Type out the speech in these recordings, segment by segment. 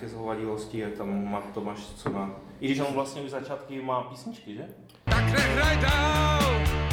Ke zhovadilosti je tam má Tomáš co na... I když on vlastně už začátky má písničky, že? Tak nehraj dál!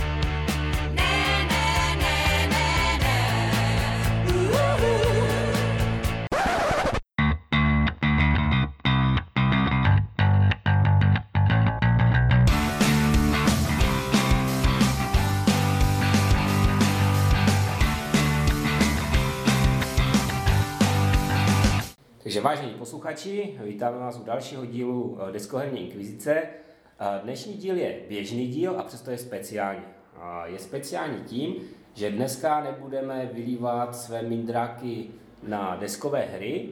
Vážení posluchači, vítáme vás u dalšího dílu eh, Deskoherní inkvizice. Eh, Dnešní díl je běžný díl a přesto je speciální. A Je speciální tím, že dneska nebudeme vylívat své mindráky na deskové hry,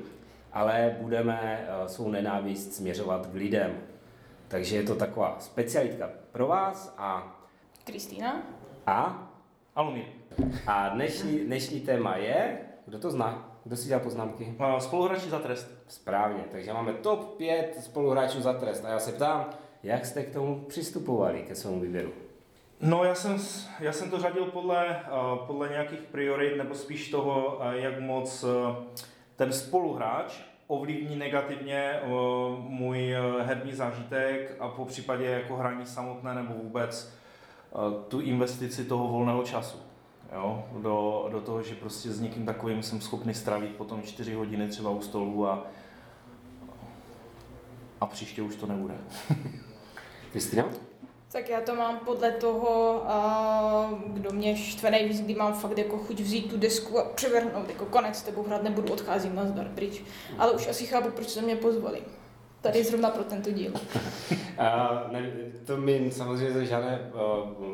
ale budeme eh, svou nenávist směřovat k lidem. Takže je to taková specialitka pro vás a, Kristýna? a, Alumír. a dnešní, dnešní téma je, kdo to zná? Kdo si dělal poznámky? Spoluhráči za trest. Správně, takže máme top 5 spoluhráčů za trest. A já se ptám, jak jste k tomu přistupovali, ke svému výběru? No já jsem, já jsem to řadil podle, eh, podle nějakých priorit, nebo spíš toho, eh, jak moc eh, ten spoluhráč ovlivní negativně můj herní zážitek a po případě jako hraní samotné nebo vůbec tu investici toho volného času. Jo? Do, do toho, že prostě s někým takovým jsem schopný strávit potom 4 hodiny třeba u stolu a, a příště už to nebude. Kristina? Tak já to mám podle toho, a kdo mě štve nejvíc, kdy mám fakt jako chuť vzít tu desku a převrhnout, jako konec, s tebou hrát nebudu, odcházím na zdar pryč. Ale už asi chápu, proč se mě pozvali. Tady zrovna pro tento díl. Uh, ne, to mi samozřejmě žádné uh,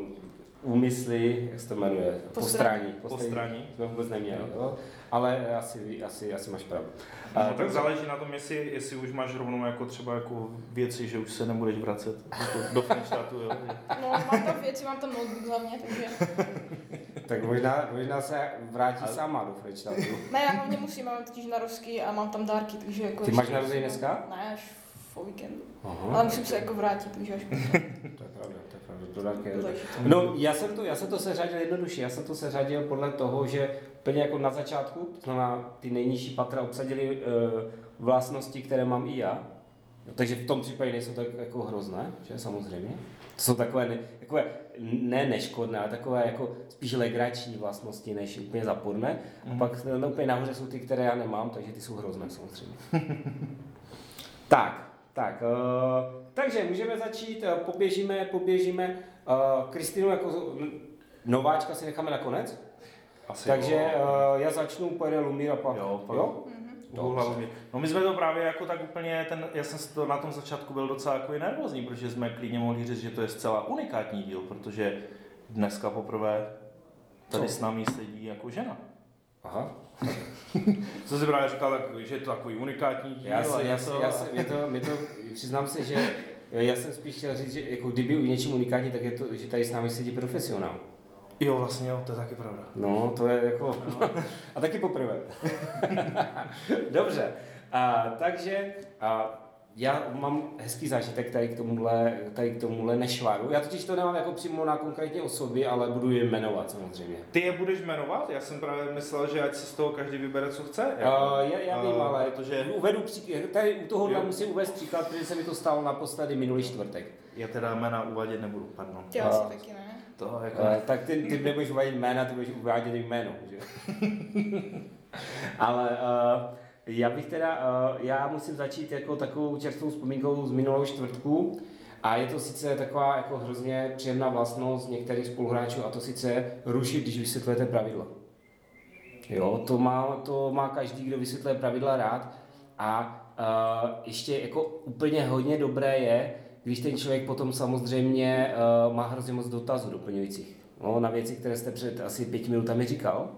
úmysly, jak se to jmenuje, Postraní. postrání. Postraní. Jsme vůbec neměli, jo? ale asi, asi, asi máš pravdu. No, Uh, tak záleží na tom, jestli, jestli už máš rovnou jako třeba jako věci, že už se nebudeš vracet do, do Frenštatu, jo. No, mám tam věci, mám tam notebook hlavně, takže... tak možná, možná se vrátí Ale- sama do Frenštatu. Ne, já hlavně musím, mám totiž narozky a mám tam dárky, takže jako... Ty máš narozeniny musím- dneska? Ne, až po víkendu. Aha. Ale musím se jako vrátit, takže až To je pravda, to dárky je. No, já jsem to, já jsem to seřadil jednoduše, já jsem to seřadil podle toho, že úplně jako na začátku, to znamená ty nejnižší patra obsadili uh, vlastnosti, které mám i já. No, takže v tom případě nejsou tak jako hrozné, že samozřejmě. To jsou takové, ne, takové ne neškodné, ale takové jako spíš legrační vlastnosti, než úplně zaporné. A pak no, úplně nahoře jsou ty, které já nemám, takže ty jsou hrozné samozřejmě. tak, tak, uh, takže můžeme začít, uh, poběžíme, poběžíme. Uh, Kristýnu jako nováčka si necháme nakonec. Asi Takže jo. uh, já začnu, pojede Lumír a pak. Jo, pak- jo? Hlavně. No my jsme to právě jako tak úplně, ten, já jsem to na tom začátku byl docela jako nervózní, protože jsme klidně mohli říct, že to je zcela unikátní díl, protože dneska poprvé tady Co? s námi sedí jako žena. Aha. Co jsi právě říkal, tak, že je to takový unikátní díl. Já, si, já, si, já, si, mě to, mě to, přiznám se, že já jsem spíš chtěl říct, že jako kdyby u něčím unikátní, tak je to, že tady s námi sedí profesionál. Jo, vlastně jo, to je taky pravda. No, to je jako... a taky poprvé. Dobře. A, takže a, já mám hezký zážitek tady k tomuhle, tady k tomuhle nešvaru. Já totiž to nemám jako přímo na konkrétní osoby, ale budu je jmenovat samozřejmě. Ty je budeš jmenovat? Já jsem právě myslel, že ať si z toho každý vybere, co chce. Uh, já, já vím, Eh, ale Protože uvedu příklad, tady u tohohle Jo. musím uvést příklad, protože se mi to stalo naposledy minulý čtvrtek. já teda jména uvádět nebudu, pardon. Ty A- asi taky ne. To jako... Uh, tak ty, ty nebudeš uvádět jména, ty budeš uvádět jméno, že? Ale uh, já bych teda, uh, já musím začít jako takovou čerstvou vzpomínkou z minulého čtvrtku. A je to sice taková jako hrozně příjemná vlastnost některých spoluhráčů, a to sice rušit, když vysvětlujete pravidla. Jo, to má, to má každý, kdo vysvětluje pravidla rád. A uh, ještě jako úplně hodně dobré je, když ten člověk potom samozřejmě uh, má hrozně moc dotazů doplňujících. No, na věci, které jste před asi pěti minutami říkal.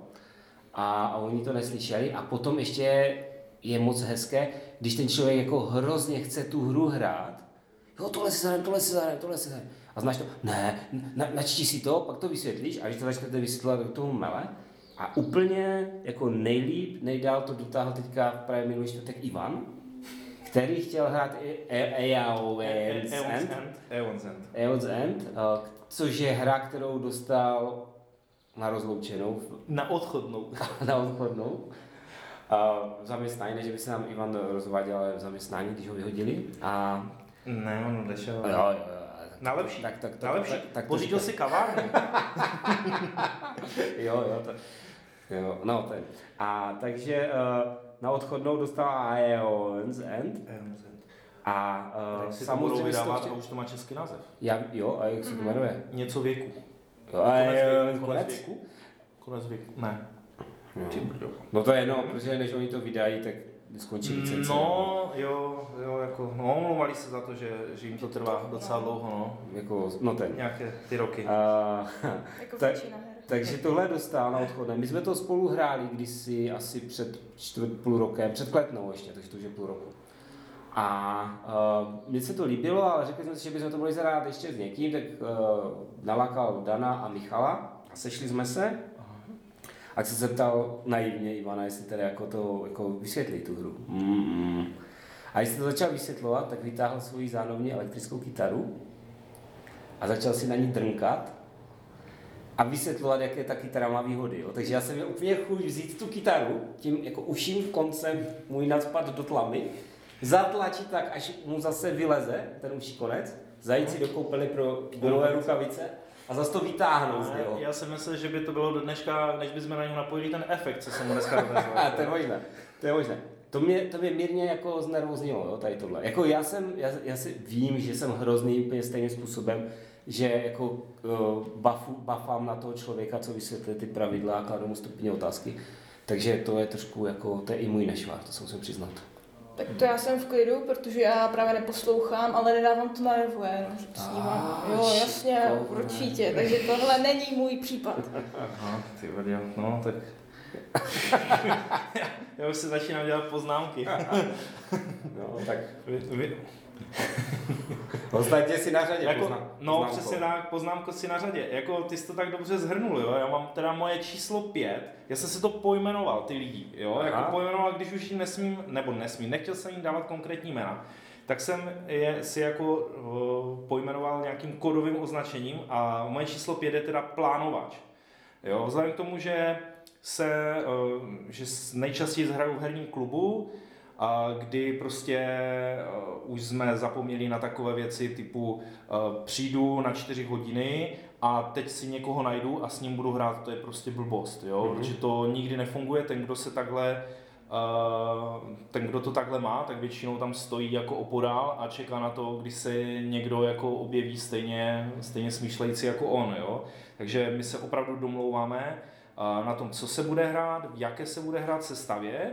A, a oni to neslyšeli. A potom ještě je moc hezké, když ten člověk jako hrozně chce tu hru hrát. Jo, tohle si zahrajeme, tohle si zahrajeme, tohle si zahrajeme. A znáš to? Ne, na, načti si to, pak to vysvětlíš a když to začnete vysvětlovat do toho mele, a úplně jako nejlíp, nejdál to dotáhl teďka právě minulý čtvrtek Ivan, který chtěl hrát Eowyn's End, Eon's End. Eowyn's End, eh, což je hra, kterou dostal na rozloučenou, Na odchodnou. na odchodnou. A v zaměstnání, ne, že by se nám Ivan rozváděl, ale v zaměstnání, když ho vyhodili. A Ne, on odešel. jo, jo, jo. Na lepší. Tak, tak, tak, Na lepší. tak, tak Pořídil si kavárnu. Jo, jo, to, jo, no ten. A takže uh, na odchodnou dostala Aeons End a uh, Tak si to budou samozřejmě vydávat, to a chtěl, už to má český název. já, jo, a jak se to jmenuje? Něco věku. Jo, Konec Aeons věku. Konec konec? věku? Konec věku. Ne. Brdo. No to je jedno, protože než oni to vydají, tak skončí licence. No, jo, jo, jako, no, omlouvali se za to, že, že jim to trvá docela dlouho, no. Jako, no ten. Nějaké ty roky. A, Jako Tak- takže tohle dostal na odchodné. My jsme to spolu hráli kdysi asi před čtvrt půl rokem, před kletnou ještě, takže to už je půl roku. A uh, mně se to líbilo, ale řekli jsme si, že bychom to mohli zahrát ještě s někým, tak uh, nalákal Dana a Michala a sešli jsme se. A se zeptal naivně Ivana, jestli tedy jako to jako vysvětlí tu hru. Mm-mm. A když se to začal vysvětlovat, tak vytáhl svoji zánovní elektrickou kytaru a začal si na ní drnkat a vysvětlovat, jaké ta kytara má výhody. Jo. Takže já jsem měl úplně chuť vzít tu kytaru, tím jako uším koncem můj nadspad do tlamy, zatlačit tak, až mu zase vyleze ten uší konec, zajít si do koupely pro bylové rukavice a zase to vytáhnout z něho. Já jsem myslel, že by to bylo do dneška, než bychom na něj napojili ten efekt, co jsem mu dneska dovezl. To je možné, to je možné. To mě, to mě mírně jako znervoznilo, jo, tady tohle. Jako já jsem, já, já si vím, že jsem hrozný úplně stejným způsobem, že jako uh, bafu, bafám na toho člověka, co vysvětlí ty pravidla a kladu mu stupně otázky. Takže to je trošku jako, to je i můj nešvar, to se musím přiznat. Tak to já jsem v klidu, protože já právě neposlouchám, ale nedávám to na no, že to snívám. Ah, Jo, jasně, určitě, takže tohle není můj případ. Aha, ty vadě, no tak... já už se začínám dělat poznámky. No, tak Vy, vy, ostatně si na řadě jako, no poznámkou. přesně tak, poznámko si na řadě. Jako ty jsi to tak dobře zhrnul, jo. Já mám teda moje číslo pět, já jsem si to pojmenoval, ty lidi, jo. Aha. Jako pojmenoval, když už jim nesmím, nebo nesmím, nechtěl jsem jim dávat konkrétní jména. Tak jsem je si jako uh, pojmenoval nějakým kodovým označením a moje číslo pět je teda plánovač. Jo, vzhledem k tomu, že se, že nejčastěji hraju v herním klubu, kdy prostě uh, už jsme zapomněli na takové věci typu uh, přijdu na čtyři hodiny a teď si někoho najdu a s ním budu hrát, to je prostě blbost, jo, Mhm. protože to nikdy nefunguje, ten, kdo se takhle Uh, ten, kdo to takhle má, tak většinou tam stojí jako opodál a čeká na to, kdy se někdo jako objeví stejně, stejně smýšlející jako on. Jo? Takže my se opravdu domlouváme na tom, co se bude hrát, v jaké se bude hrát sestavě,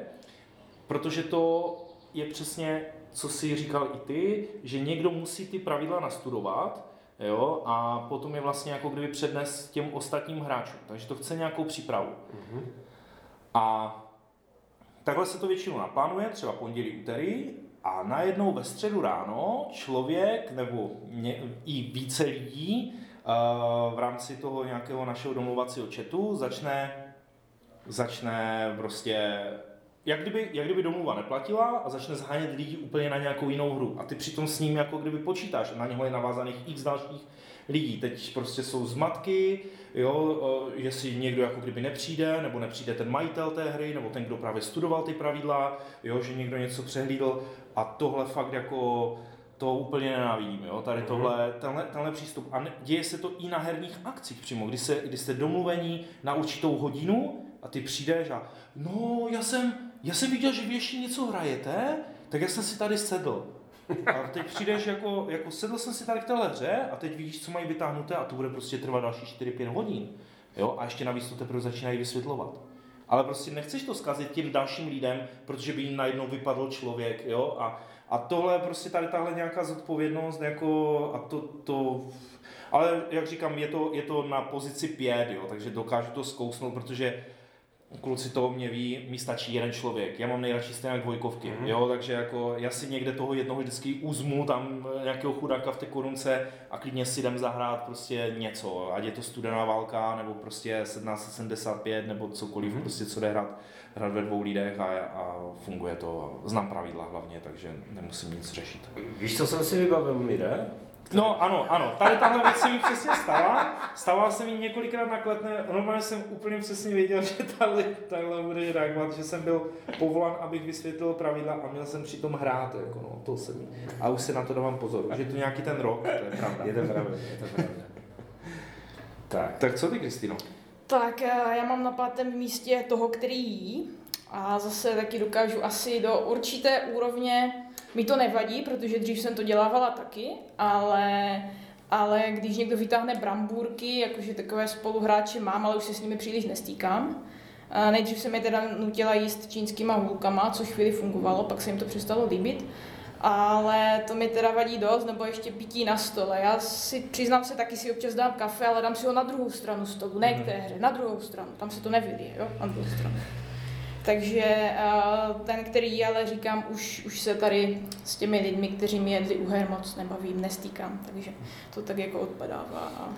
protože to je přesně, co si říkal i ty, že někdo musí ty pravidla nastudovat, jo, a potom je vlastně jako kdyby přednes těm ostatním hráčům. Takže to chce nějakou přípravu. A takhle se to většinou naplánuje, třeba pondělí, úterý, a najednou ve středu ráno člověk nebo ně, i více lidí uh, v rámci toho nějakého našeho domluvacího chatu začne, začne prostě jak kdyby, jak kdyby domluva neplatila a začne zhánět lidi úplně na nějakou jinou hru. A ty přitom s ním jako kdyby počítáš, na něho je navázaných x dalších lidí. Teď prostě jsou zmatky, jo, eh, že si někdo jako kdyby nepřijde, nebo nepřijde ten majitel té hry, nebo ten, kdo právě studoval ty pravidla, jo, že někdo něco přehlídl a tohle fakt jako to úplně nenávidím, jo, tady tohle, tenhle, tenhle přístup. A děje se to i na herních akcích přímo, kdy, se, kdy jste domluvení na určitou hodinu a ty přijdeš a no, já jsem, já jsem viděl, že vy ještě něco hrajete, tak já jsem si tady sedl. A teď přijdeš jako, jako sedl jsem si tady k téhle hře a teď vidíš, co mají vytáhnuté a to bude prostě trvat další 4-5 hodin. Jo? A ještě navíc to teprve začínají vysvětlovat. Ale prostě nechceš to zkazit těm dalším lidem, protože by jim najednou vypadl člověk, jo, a, a tohle je prostě tady tahle nějaká zodpovědnost, jako, a to, to, ale jak říkám, je to, je to na pozici pět, jo, takže dokážu to zkousnout, protože kluci toho mě ví, mi stačí jeden člověk. Já mám nejradši stejně dvojkovky, mm-hmm. jo, takže jako já si někde toho jednoho vždycky uzmu, tam eh, nějakého chudáka v té korunce a klidně si jdem zahrát prostě něco, ať je to studená válka, nebo prostě 1775, nebo cokoliv, mm-hmm. prostě co jde hrát, hrát ve dvou lidech a, a funguje to. Znám pravidla hlavně, takže nemusím nic řešit. Víš, co jsem si vybavil, Mire? No ano, ano, tady tahle věc se mi přesně stala. Stala se mi několikrát na kletné, normálně jsem úplně přesně věděl, že tahle, tahle bude reagovat, že jsem byl povolán, abych vysvětlil pravidla a měl jsem přitom hrát, jako no, to se mi. A už si na to dávám pozor, už je to nějaký ten rok, to je pravda. Je to pravda, je to pravda. Tak. Tak co ty, Kristýno? Tak eh, já mám na pátém místě toho, který jí. A zase taky dokážu asi do určité úrovně, mi to nevadí, protože dřív jsem to dělávala taky, ale, ale když někdo vytáhne brambůrky, jakože takové spoluhráče mám, ale už se s nimi příliš nestýkám. A nejdřív jsem je teda nutila jíst čínskýma hůlkama, což chvíli fungovalo, pak se jim to přestalo líbit. Ale to mi teda vadí dost, nebo ještě pití na stole. Já si přiznám se, taky si občas dám kafe, ale dám si ho na druhou stranu stolu, ne k té hře, na druhou stranu. Tam se to nevylije, jo, na druhou stranu. Takže uh, ten, který ale říkám, už, už se tady s těmi lidmi, kteří mi jedli u her moc nebavím, nestýkám, takže to tak jako odpadává.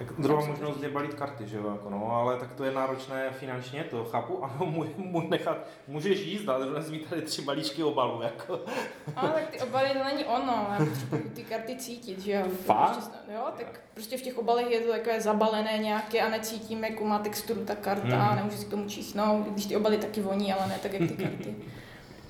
A Tak druhá možnost je balit karty, že jo, jako no, ale tak to je náročné finančně, to chápu, ano, můj, můj nechat, můžeš jíst, ale nesmí tady tři balíčky obalů, jako. Ale tak ty obaly to není ono, já potřebuji ty karty cítit, že jo. Fakt? Prostě, jo, tak prostě v těch obalech je to takové zabalené nějaké a necítím, jakou má texturu ta karta, Mhm. mm. nemůžu si k tomu čísnout, když ty obaly taky voní, ale ne tak, jak ty karty.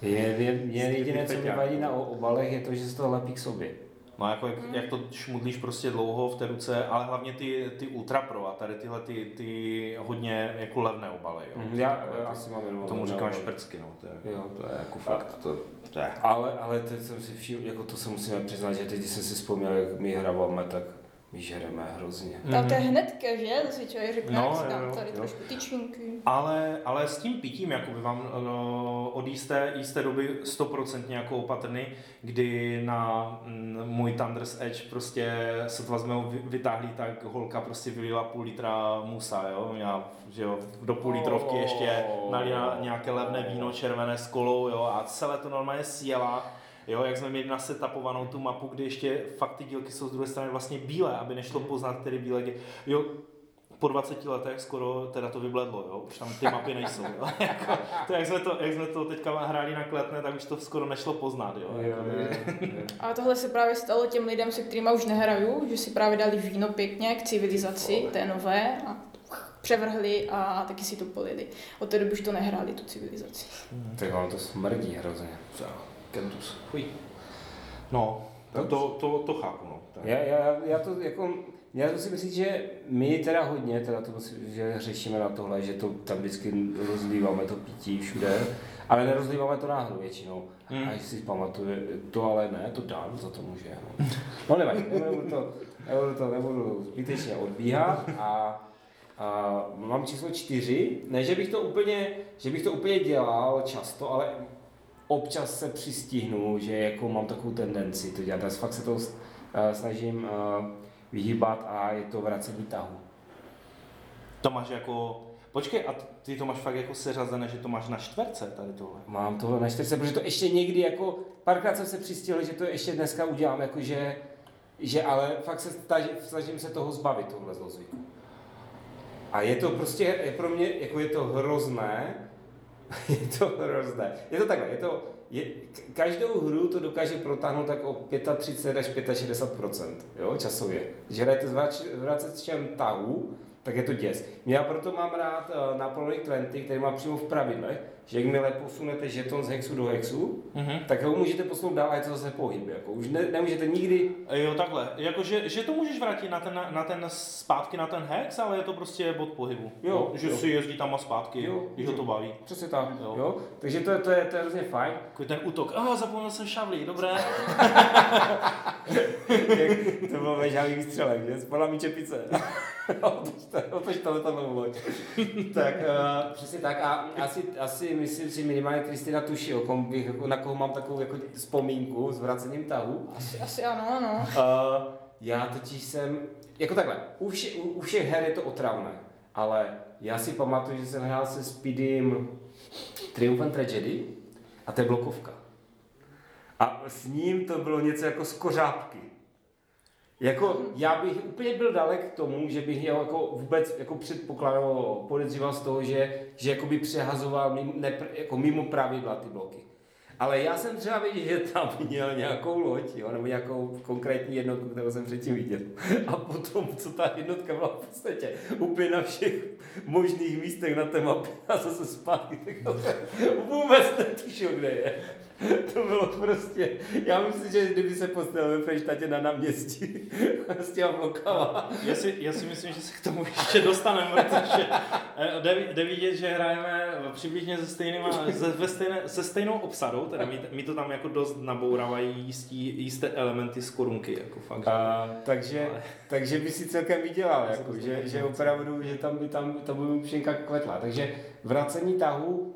Je, je, je jediné, co mi Peťák. vadí na obalech, je to, že se to lepí k sobě. No jako jak, jak to šmudlíš prostě dlouho v té ruce, ale hlavně ty, ty Ultra Pro a tady tyhle ty, ty hodně jako levné obaly, jo. Mhm, Já, já asi mám jenom Tomu říkám obaly. šprcky, no, to je, Jo. to je jako fakt, to, to je. Ale, ale teď jsem si všiml, jako to se musíme přiznat, že teď když jsem si vzpomněl, jak my hráváme, tak žereme hrozně. Ta to je hnedka, že? To si člověk řekne, No, no, jak si dám tady jo. trošku tyčinky. Ale, ale s tím pitím jakoby vám uh, od jisté, jisté doby 100% jako opatrný, kdy na mm, můj Thunder's Edge prostě sotva jsme ho vy- vytáhli, tak holka prostě vylila půl litra musa, jo, já, že jo, do půl litrovky ještě nalila nějaké levné víno červené s kolou, jo, a celé to normálně sjela. Jo, jak jsme měli nasetapovanou tu mapu, kde ještě fakt ty dílky jsou z druhé strany vlastně bílé, aby nešlo poznat, který bílek je. Jo, po 20 letech skoro teda to vybledlo, jo? už tam ty mapy nejsou. Jo? jako, to, jak, jsme to, jak jsme to teďka hráli na kletné, tak už to skoro nešlo poznat. Jo? Jo, Jako, jo, jo. A tohle se právě stalo těm lidem, se kterými už nehraju, že si právě dali víno pěkně k civilizaci, té nové, a převrhli a taky si to polili. Od té doby už to nehráli, tu civilizaci. Tak ono to smrdí hrozně. Kentus. Chuj. No, to, to, to, to chápu. No. Tak. Já, já, já to jako, já to si myslím, že my teda hodně, teda to že řešíme na tohle, že to tam vždycky rozlíváme to pití všude, ale nerozlíváme to náhodou většinou. Hmm. Hmm. A jestli si pamatuje, to ale ne, to dám, za to může. No, no nevadí, nebudu to, nebudu to, nebudu zbytečně odbíhat a a mám číslo čtyři, ne, že bych to úplně, že bych to úplně dělal často, ale občas se přistihnu, že jako mám takovou tendenci to dělat. Já fakt se to uh, snažím uh, vyhýbat a je to vracení tahu. To máš jako... Počkej, a ty to máš fakt jako seřazené, že to máš na čtverce tady tohle. Mám tohle na čtyřce, protože to ještě někdy jako, párkrát jsem se přistihl, že to ještě dneska udělám, jakože, že ale fakt se snažím, snažím se toho zbavit, tohle zlozvyku. A je to prostě, je pro mě, jako je to hrozné, je to hrozné. Je to takhle, je to, je, každou hru to dokáže protáhnout tak o 35 až 65% jo, časově. Když hrajete s vracečem tahu, tak je to děs. Já proto mám rád uh, Napoleonic 20, který má přímo v pravidlech, že jakmile posunete žeton z hexu do hexu, Mhm. tak ho můžete posunout dál a je to zase pohyb. Jako. Už ne, nemůžete nikdy Jo, takhle. Jakože, že to můžeš vrátit na ten, na ten zpátky na ten hex, ale je to prostě bod pohybu. Jo, že jo. si jezdí tam a zpátky, Jo, když ho jo. to baví. Přesně tak, Jo. jo. jo? Takže to, je- to, je, to je hrozně fajn. Takový ten útok. Ah, zapomněl jsem šavlí, dobré. To byl vežavý výstřelek, že? Spadla mi čepice. Otoč to letadlo loď. tak, uh, přesně tak. A asi, asi myslím si minimálně Kristina tuší, o kom bych, na koho mám takovou jako vzpomínku s vracením tahu. Asi, asi ano, ano. Uh, já totiž jsem, jako takhle, u, vše, u, u všech her je to otravné, ale já si pamatuju, že jsem hrál se Speedym Triumphant Tragedy a to je blokovka. A s ním to bylo něco jako z kořápky. Jako, já bych úplně byl dalek k tomu, že bych měl jako vůbec jako předpokládal, podezříval z toho, že, že jakoby přehazoval mimo, ne, jako mimo pravidla ty bloky. Ale já jsem třeba viděl, že tam měl nějakou loď, jo, nebo nějakou konkrétní jednotku, kterou jsem předtím viděl. A potom, co ta jednotka byla v podstatě úplně na všech možných místech na té mapě a zase zpátky, tak to vůbec netušil, kde je. To bylo prostě, já myslím, že kdyby se postavil ve Frejštatě na náměstí s těma blokama. Já si, já si myslím, že se k tomu ještě dostaneme, protože eh, jde, jde vidět, že hrajeme přibližně se, stejnýma, se, ve stejné, se stejnou obsadou, teda mi, mi to tam jako dost nabourávají jistí, jisté elementy z korunky, jako fakt. A, takže, Ale- takže by si celkem vydělal, jako, že, že opravdu, že tam by tam, tam by myšlenka kvetla. Takže vracení tahu,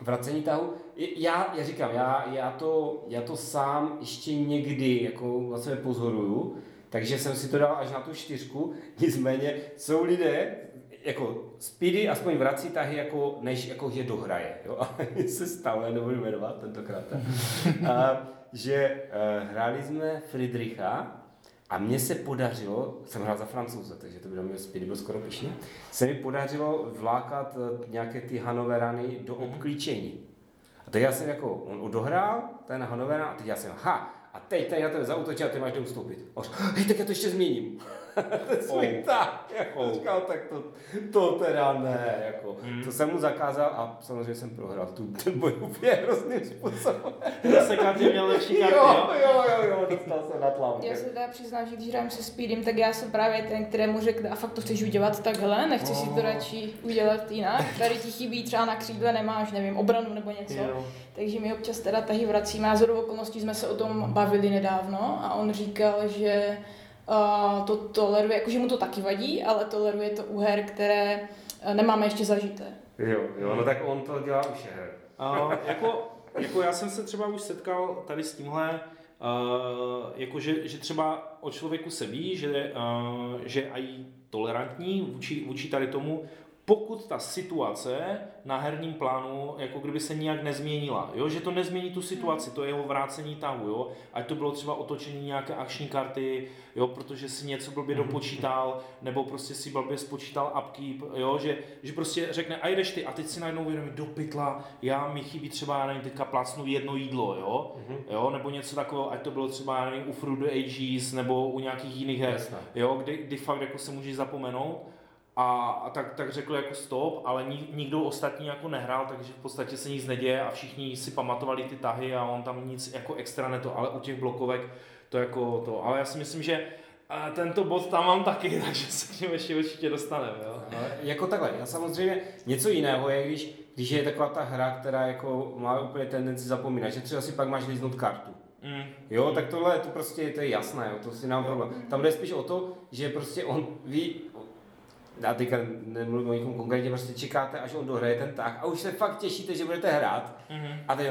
vracení tahu, já, já říkám, já, já, to, já to sám ještě někdy jako vlastně pozoruju, takže jsem si to dal až na tu čtyřku, nicméně jsou lidé, jako Speedy aspoň vrací tahy, jako, než jako je dohraje. Jo? A se já nebudu jmenovat tentokrát, a, že uh, hráli jsme Friedricha a mně se podařilo, jsem hrál za Francouze, takže to bylo mě Speedy byl skoro pišný, se mi podařilo vlákat eh, nějaké ty Hanoverany do obklíčení. A teď já jsem jako, on dohrál, ten Hanoverán, a teď já jsem, ha, a teď ten na tebe zautočil a ty máš ustoupit. A hej, tak já to ještě změním. ten svůj Oh. tak, jako Oh. říkal, tak to, to teda ne, jako. Hmm. To jsem mu zakázal a samozřejmě jsem prohrál tu, ten boj úplně hrozným způsobem. Zase Karty měl lepší karty, jo, jo? jo, jo, dostal jsem na tlavu. Já se teda přiznám, že když hrám se Speedem, tak já jsem právě ten, kterému řekne, a fakt to chceš udělat takhle, nechci si to radši udělat jinak. Tady ti chybí třeba na křídle, nemáš, nevím, obranu nebo něco. Jo. Takže my občas teda tahy vracíme a z okolností jsme se o tom bavili nedávno a on říkal, že uh, to toleruje, jakože mu to taky vadí, ale toleruje to u her, které uh, nemáme ještě zažité. Jo, jo, no tak on to dělá už her. Uh, jako, jako já jsem se třeba už setkal tady s tímhle, uh, jako že, že třeba o člověku se ví, že, uh, že aj tolerantní vůči, vůči tady tomu, pokud ta situace na herním plánu jako kdyby se nijak nezměnila, jo? že to nezmění tu situaci, to je jeho vrácení tahu, jo? ať to bylo třeba otočení nějaké akční karty, jo? protože si něco blbě dopočítal, nebo prostě si blbě spočítal upkeep, jo? Že, že prostě řekne, a jdeš ty, a teď si najednou uvědomí, do pytla, já mi chybí třeba, já nevím, teďka plácnu jedno jídlo, jo? jo? nebo něco takového, ať to bylo třeba, já nevím, u Fruit Ages, nebo u nějakých jiných her, jo? Kdy, kdy fakt jako se můžeš zapomenout, a, a tak, tak řekl jako stop, ale ni, nikdo ostatní jako nehrál, takže v podstatě se nic neděje a všichni si pamatovali ty tahy a on tam nic jako extra neto, ale u těch blokovek to jako to. Ale já si myslím, že a tento bod tam mám taky, takže se k němu ještě určitě dostaneme. Jo? Ale jako takhle, já samozřejmě něco jiného je, když, když je taková ta hra, která jako má úplně tendenci zapomínat, že třeba si pak máš líznout kartu. Mm. Jo, tak tohle to prostě to je jasné, jo, to si nám problém. Tam jde spíš o to, že prostě on ví, já teďka nemluvím o někom konkrétně, prostě čekáte, až on dohraje ten tah a už se fakt těšíte, že budete hrát. Mm-hmm. A teď,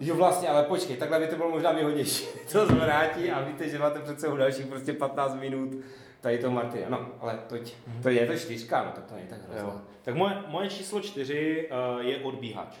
jo vlastně, ale počkej, takhle by to bylo možná výhodnější. To zvrátí a víte, že máte před sebou dalších prostě 15 minut tady to Martina. No, ale toť, to je to čtyřka, no tak to není tak hrozné. Tak moje, moje číslo čtyři uh, je odbíhač.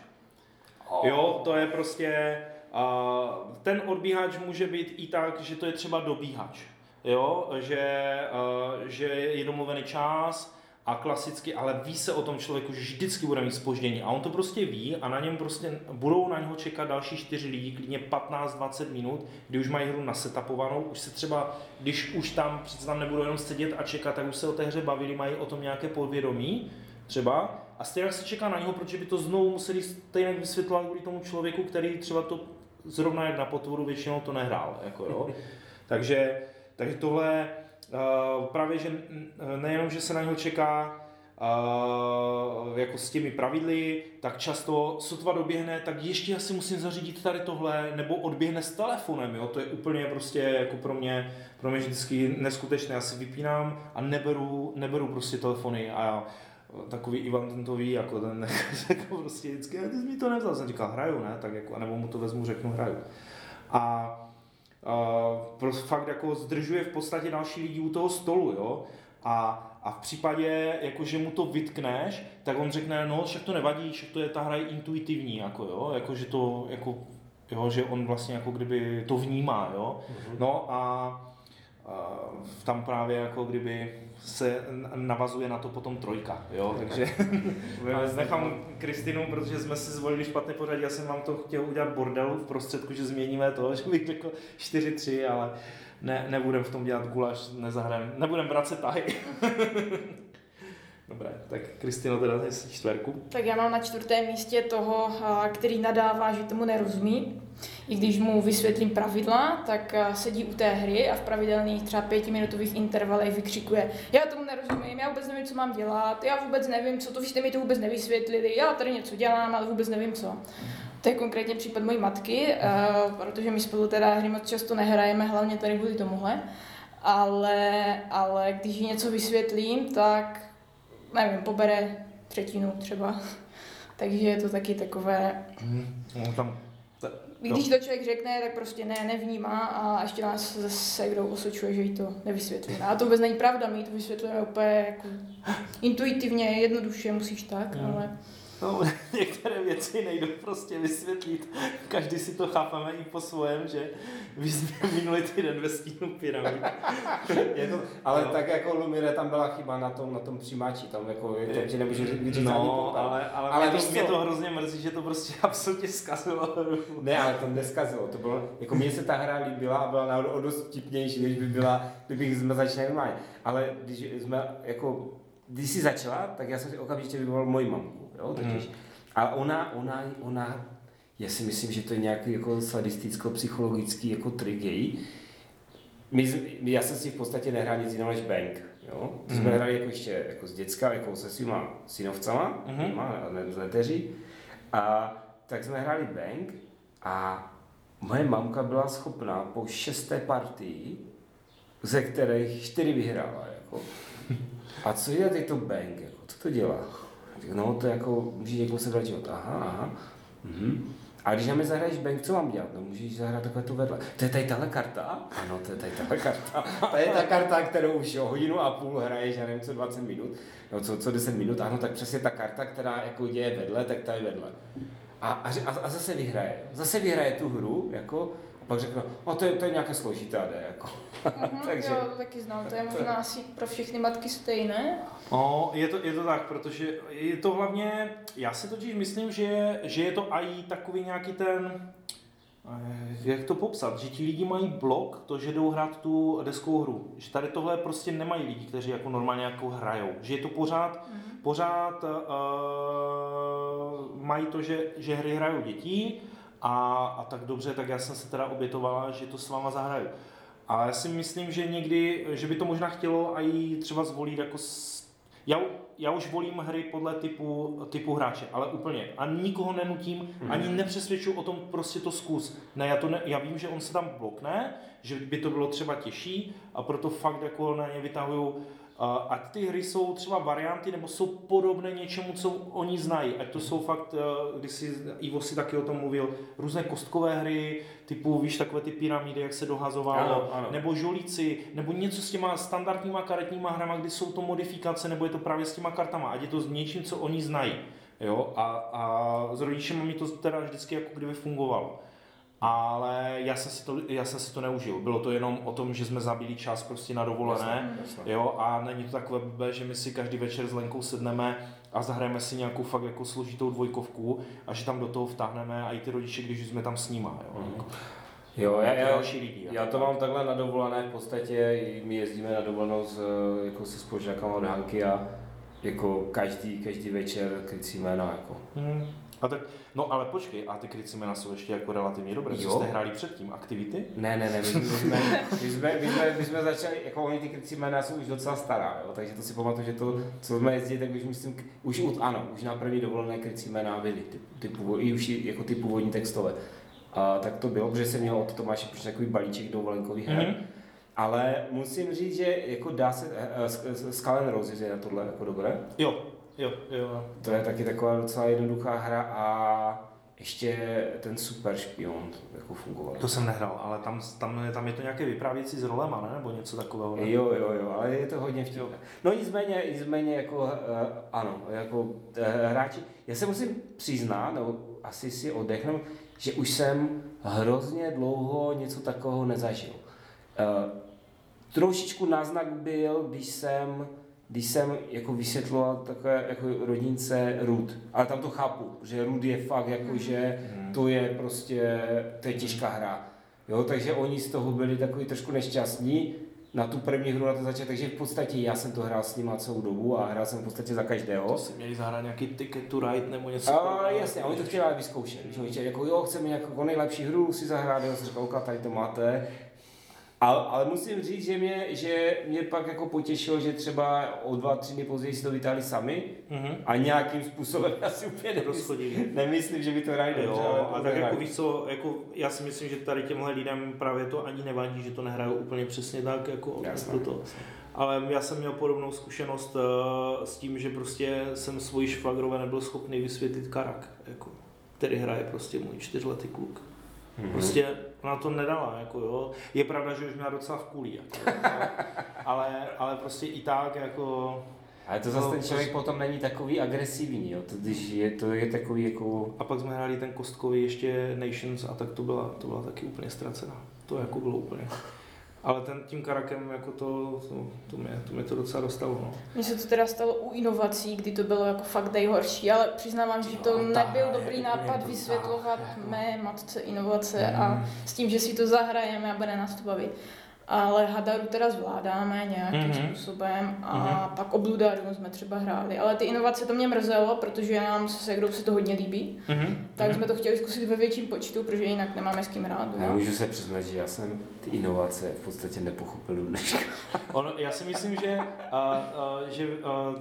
Jo, to je prostě, uh, ten odbíhač může být i tak, že to je třeba dobíhač. Jo, že, uh, že je domluvený čas a klasicky, ale ví se o tom člověku, že vždycky bude mít spoždění a on to prostě ví a na něm prostě budou na něho čekat další čtyři lidi, klidně 15-20 minut, kdy už mají hru nasetapovanou, už se třeba, když už tam přece tam nebudou jenom sedět a čekat, tak už se o té hře bavili, mají o tom nějaké podvědomí třeba a stejně se čeká na něho, protože by to znovu museli stejně vysvětlovat kvůli tomu člověku, který třeba to zrovna jak na potvoru většinou to nehrál. Jako, jo. takže, takže tohle uh, právě, že nejenom, že se na něho čeká uh, jako s těmi pravidly, tak často sotva doběhne, tak ještě já si musím zařídit tady tohle, nebo odběhne s telefonem, jo? to je úplně prostě jako pro mě, pro mě vždycky neskutečné, já si vypínám a neberu, neberu prostě telefony a já, takový Ivan ten to ví, jako ten jako prostě vždycky, ty jsi mi to nevzal, jsem říkal, hraju, ne, tak jako, nebo mu to vezmu, řeknu, hraju. A uh, fakt jako zdržuje v podstatě další lidi u toho stolu, jo, a, a v případě, jako, že mu to vytkneš, tak on řekne, no, však to nevadí, však to je, ta hra je intuitivní, jako jo, jako, že to, jako, jo, že on vlastně jako kdyby to vnímá, jo, no a tam právě jako kdyby se navazuje na to potom trojka, jo, takže nechám Kristinu, protože jsme si zvolili špatné pořadí, já jsem vám to chtěl udělat bordelu v prostředku, že změníme to, že bych řekl 4-3, ale ne, nebudem v tom dělat gulaš, nezahrajem, nebudem vracet tahy. Dobré, tak Kristino teda jsi čtverku. Tak já mám na čtvrtém místě toho, který nadává, že tomu nerozumí. I když mu vysvětlím pravidla, tak sedí u té hry a v pravidelných třeba pětiminutových intervalech vykřikuje já tomu nerozumím, já vůbec nevím, co mám dělat, já vůbec nevím, co to, vy jste mi to vůbec nevysvětlili, já tady něco dělám, ale vůbec nevím co. To je konkrétně případ mojí matky, protože my spolu teda hry moc často nehrajeme, hlavně tady kvůli tomuhle. Ale, ale když jí něco vysvětlím, tak nevím, pobere třetinu třeba. Takže je to taky takové... Mm, no, tam, ta, Když to člověk řekne, tak prostě ne, nevnímá a ještě nás se kdo osočuje, že jí to nevysvětlí. A to vůbec není pravda, my to vysvětlujeme úplně jako intuitivně, jednoduše, musíš tak, mm. ale... No, některé věci nejdou prostě vysvětlit. Každý si to chápeme i po svém, že vy jsme minulý týden ve stínu pyramid. je to, ale no. tak jako Lumire tam byla chyba na tom, na tom přijímači, tam jako je to, že nemůže říct no, ale, ale, ale mě, to, mě to hrozně mrzí, že to prostě absolutně zkazilo. Ne, ale to neskazilo, to bylo, jako mně se ta hra líbila a byla náhodou o dost vtipnější, než by byla, kdybych jsme začali normálně. Ale když jsme jako když jsi začala, tak já jsem si okamžitě vyvolal moji mamku, jo, totiž. Hmm. A ona, ona, ona, já si myslím, že to je nějaký jako sadisticko-psychologický jako trik její. My, já jsem si v podstatě nehrál nic jiného než bank, jo. To jsme mm. hráli jako ještě jako z děcka, jako se svýma synovcama, ne, z neteří. A tak jsme hráli bank a moje mamka byla schopná po šesté partii, ze kterých čtyři vyhrála, jako, a co je teď to bank, jako, co to dělá? No to jako, můžeš někomu se život, aha, aha. Mhm. A když na mě zahraješ bank, co mám dělat? No můžeš zahrát takhle tu vedle. To je tady tahle karta? Ano, to je tady tahle karta. to je ta karta, kterou už o hodinu a půl hraješ, já nevím, co 20 minut, no co, co 10 minut, ano, tak přesně ta karta, která jako děje vedle, tak ta je vedle. A, a, a zase vyhraje. Zase vyhraje tu hru, jako, a pak řeknu, no to je, to je nějaké složitá, jde, jako. Mm-hmm, Takže, jo, to taky znám, to je možná asi pro všechny matky stejné. No, je to, je to tak, protože je to hlavně, já si totiž myslím, že, že je to i takový nějaký ten, eh, jak to popsat, že ti lidi mají blok, to, že jdou hrát tu deskovou hru. Že tady tohle prostě nemají lidi, kteří jako normálně jako hrajou. Že je to pořád, mm-hmm. pořád uh, mají to, že, že hry hrajou děti, a, a tak dobře, tak já jsem se teda obětovala, že to s váma zahraju. A já si myslím, že někdy, že by to možná chtělo a i třeba zvolit jako s... já, já už volím hry podle typu, typu hráče, ale úplně. A nikoho nenutím, mm-hmm. ani nepřesvědčuji o tom prostě to zkus. Ne, já, to ne, já vím, že on se tam blokne, že by to bylo třeba těžší a proto fakt jako na ně vytahuju ať ty hry jsou třeba varianty nebo jsou podobné něčemu, co oni znají. Ať to jsou fakt, eh, když si Ivo si taky o tom mluvil, různé kostkové hry, typu, víš, takové ty pyramidy, jak se dohazovalo, ano, ano. nebo žolíci, nebo něco s těma standardníma karetníma hrama, kdy jsou to modifikace, nebo je to právě s těma kartama, ať je to s něčím, co oni znají. Jo? A, a s rodičem mi to teda vždycky jako kdyby fungovalo ale já jsem, si to, já jsem si to neužil. Bylo to jenom o tom, že jsme zabili čas prostě na dovolené, jasně, jasně. jo, a není to takové blbé, že my si každý večer s Lenkou sedneme a zahrajeme si nějakou fakt jako složitou dvojkovku a že tam do toho vtáhneme a i ty rodiče, když jsme tam s nima, jo. Mm. Jo, já, já, lidi, já to mám takhle na dovolené, v podstatě my jezdíme na dovolenou s, jako se spolužákama od Hanky a jako každý, každý večer krycí jména, jako. Hmm. A tak, no ale počkej, a ty krycí jména jsou ještě jako relativně dobré. Co jste hráli předtím? Aktivity? Ne, ne, ne, my, my, jsme, my, jsme, my, jsme, my jsme začali, jako oni ty krycí jména jsou už docela stará, jo, takže to si pamatuju, že to, co jsme jezdili, tak už myslím, už ano, už na první dovolené krycí jména byly, ty, ty, původ, i už jako ty původní textové. A, tak to bylo, protože jsem měl od Tomáše prostě takový balíček dovolenkových her. Mm-hmm. Ale musím říct, že jako dá se, uh, Skull Roses je na tohle jako dobré. Jo, Jo, jo. To je taky taková docela jednoduchá hra a ještě ten super špion jako fungoval. To jsem nehrál, ale tam, tam, tam je to nějaké vyprávěcí s rolema, ne? nebo něco takového. Ne? Jo, jo, jo, ale je to hodně vtipné. No nicméně, nicméně jako, uh, ano, jako uh, hráči, já se musím přiznat, nebo asi si oddechnout, že už jsem hrozně dlouho něco takového nezažil. Uh, trošičku náznak byl, když jsem když jsem jako vysvětloval takové jako rodince Rud, ale tam to chápu, že Rud je fakt jako, že to je prostě, to je těžká hra. Jo, takže oni z toho byli takový trošku nešťastní na tu první hru na to začát, takže v podstatě já jsem to hrál s nima celou dobu a hrál jsem v podstatě za každého. To si měli zahrát nějaký ticket to ride nebo něco. A jasně, oni to chtěli vyzkoušet. Že, jako jo, chceme nějakou nejlepší hru si zahrát, já jsem říkal, OK, tady to máte. Ale, ale musím říct, že mě, že mě pak jako potěšilo, že třeba o dva, tři dny později si to vytáhli sami Mhm. a nějakým způsobem asi úplně nemyslím, nemyslím že by to hráli dobře, Jo, a tak jako víš co, jako já si myslím, že tady těmhle lidem právě to ani nevadí, že to nehrajou úplně přesně tak, jako Jasně. to. Ale já jsem měl podobnou zkušenost uh, s tím, že prostě jsem svoji švagrové nebyl schopný vysvětlit karak, jako, který hraje prostě můj čtyřletý kluk. Mhm. Prostě ona to nedala, jako jo. Je pravda, že už měla docela v kůlí, jako, ale, ale, ale prostě i tak, jako, Ale to zase No, ten člověk potom není takový agresivní, jo. To, když je, to je takový jako... A pak jsme hráli ten kostkový ještě Nations a tak to byla, to byla taky úplně ztracená. To jako bylo úplně. Ale ten, tím karakem jako to, to, to, mě, to mě to docela dostalo. No. Mně se to teda stalo u inovací, kdy to bylo jako fakt nejhorší, ale přiznávám, že to nebyl dobrý nápad vysvětlovat jako. mé matce inovace a s tím, že si to zahrajeme a bude nás to bavit. Ale Hadaru teda zvládáme nějakým Mhm. způsobem a pak Obludaru jsme třeba hráli. Ale ty inovace to mě mrzelo, protože nám se Segrou se to hodně líbí. Mm-hmm. Tak jsme to chtěli zkusit ve větším počtu, protože jinak nemáme s kým hrát. Já můžu se přiznat, že já jsem ty inovace v podstatě nepochopil do dneška. On, já si myslím, že, a, a, že a,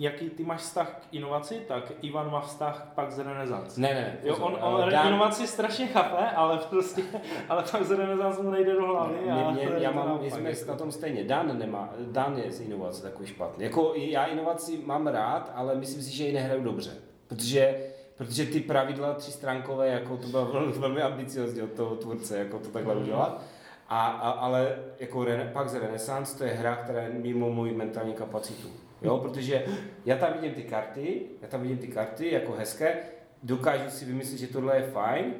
jaký ty máš vztah k inovaci, tak Ivan má vztah pak z renesance. Ne, ne, Jo, on, on dám- inovaci strašně chápe, ale prostě, ale pak z renesance mu nejde do hlavy. Mě, a mě, já mám, my jsme jako. na tom stejně. Dan nemá, Dan je z inovace takový špatný. Jako já inovaci mám rád, ale myslím si, že ji nehraju dobře. Protože, protože ty pravidla třístránkové, jako to bylo velmi, velmi ambiciozní od toho tvůrce, jako to takhle udělat. A, a, ale jako Rene, pak z Renaissance to je hra, která je mimo moji mentální kapacitu. Jo, protože já tam vidím ty karty, já tam vidím ty karty jako hezké, dokážu si vymyslet, že tohle je fajn,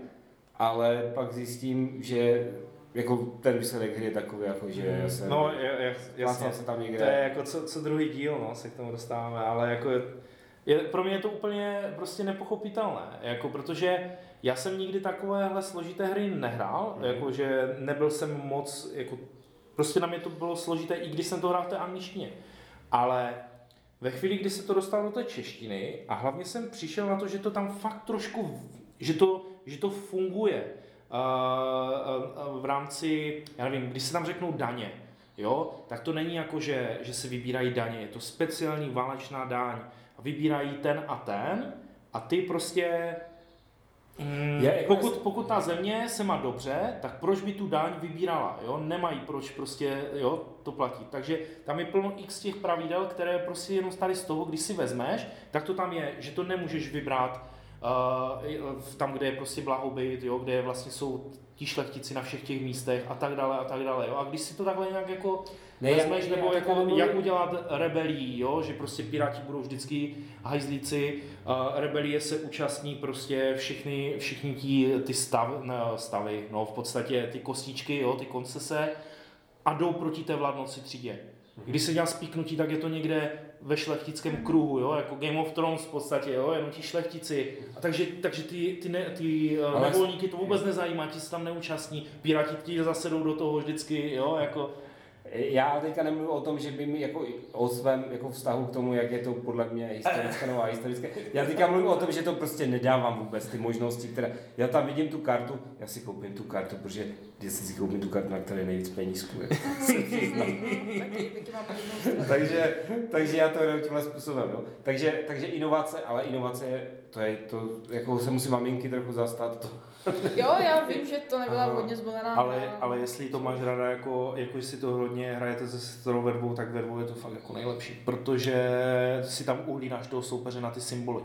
ale pak zjistím, že jako ten výsledek hry je takový, jako že já jsem, No, je, jasně. se tam To je někde. jako co, co druhý díl, no, se k tomu dostáváme, ale jako je, pro mě je to úplně prostě nepochopitelné, jako protože já jsem nikdy takovéhle složité hry nehrál, mm. jako že nebyl jsem moc, jako prostě na mě to bylo složité, i když jsem to hrál v té angličtině, ale ve chvíli, kdy se to dostalo do té češtiny a hlavně jsem přišel na to, že to tam fakt trošku, že to, že to funguje uh, uh, uh, v rámci, já nevím, když se tam řeknou daně, jo, tak to není jako, že, že se vybírají daně, je to speciální válečná daň. Vybírají ten a ten a ty prostě Mm, Je, pokud, pokud ta země se má dobře, tak proč by tu daň vybírala? Jo? Nemají proč prostě jo, to platit. Takže tam je plno x těch pravidel, které prostě jenom tady z toho, když si vezmeš, tak to tam je, že to nemůžeš vybrat uh, tam, kde je prostě blahobyt, jo? kde vlastně jsou ti šlechtici na všech těch místech a tak dále a tak dále. Jo? A když si to takhle nějak jako Ne, ne, vezmeš, já nebo jako, nemluvím. jak udělat rebelí, jo? že prostě piráti budou vždycky hajzlíci, uh, rebelie se účastní prostě všichni, všichni tí, ty stav, ne, stavy, no v podstatě ty kostičky, jo? ty koncese a jdou proti té vládnoci třídě. Když se dělá spíknutí, tak je to někde ve šlechtickém kruhu, jo? jako Game of Thrones v podstatě, jo? jenom ti šlechtici. A takže, takže ty, ty, ne, ty Ale- nevolníky to vůbec nezajímá, ti se tam neúčastní, piráti ti zase jdou do toho vždycky, jo? jako Já teďka nemluvím o tom, že by mi jako o svém jako vztahu k tomu, jak je to podle mě historické nebo historické. Já teďka mluvím o tom, že to prostě nedávám vůbec ty možnosti, které. Já tam vidím tu kartu, já si koupím tu kartu, protože já si koupím tu kartu, na které je nejvíc penízků. stranu. takže, takže já to hraju tímhle způsobem. Jo. Takže, takže inovace, ale inovace je, to je to, jako se musí maminky trochu zastat. To. Jo, já vím, že to nebyla Aha. hodně zvolená. Ale, ale jestli to máš ráda, jako, jako si to hodně hrajete se sestrou vervou, tak vervou je to fakt jako nejlepší, protože si tam uhlínáš toho soupeře na ty symboly.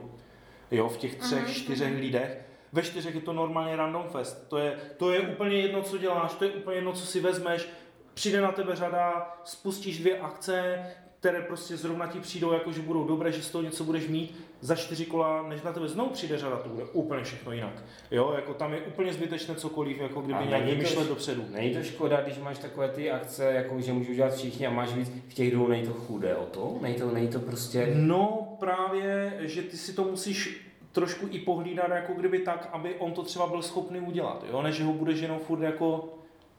Jo, v těch třech, Mhm, čtyřech lidech. Ve čtyřech je to normálně random fest. To je, to je úplně jedno, co děláš, to je úplně jedno, co si vezmeš. Přijde na tebe řada, spustíš dvě akce, které prostě zrovna ti přijdou, jako že budou dobré, že z toho něco budeš mít, za čtyři kola, než na tebe znovu přijde řada, to bude úplně všechno jinak. Jo, jako tam je úplně zbytečné cokoliv, jako kdyby A nějak vymýšlet dopředu. Není to škoda, když máš takové ty akce, jako že můžou dělat všichni a máš víc, v těch dvou není to chudé o to? Není to, není to prostě... No právě, že ty si to musíš trošku i pohlídat jako kdyby tak, aby on to třeba byl schopný udělat, jo, než ho budeš jenom furt jako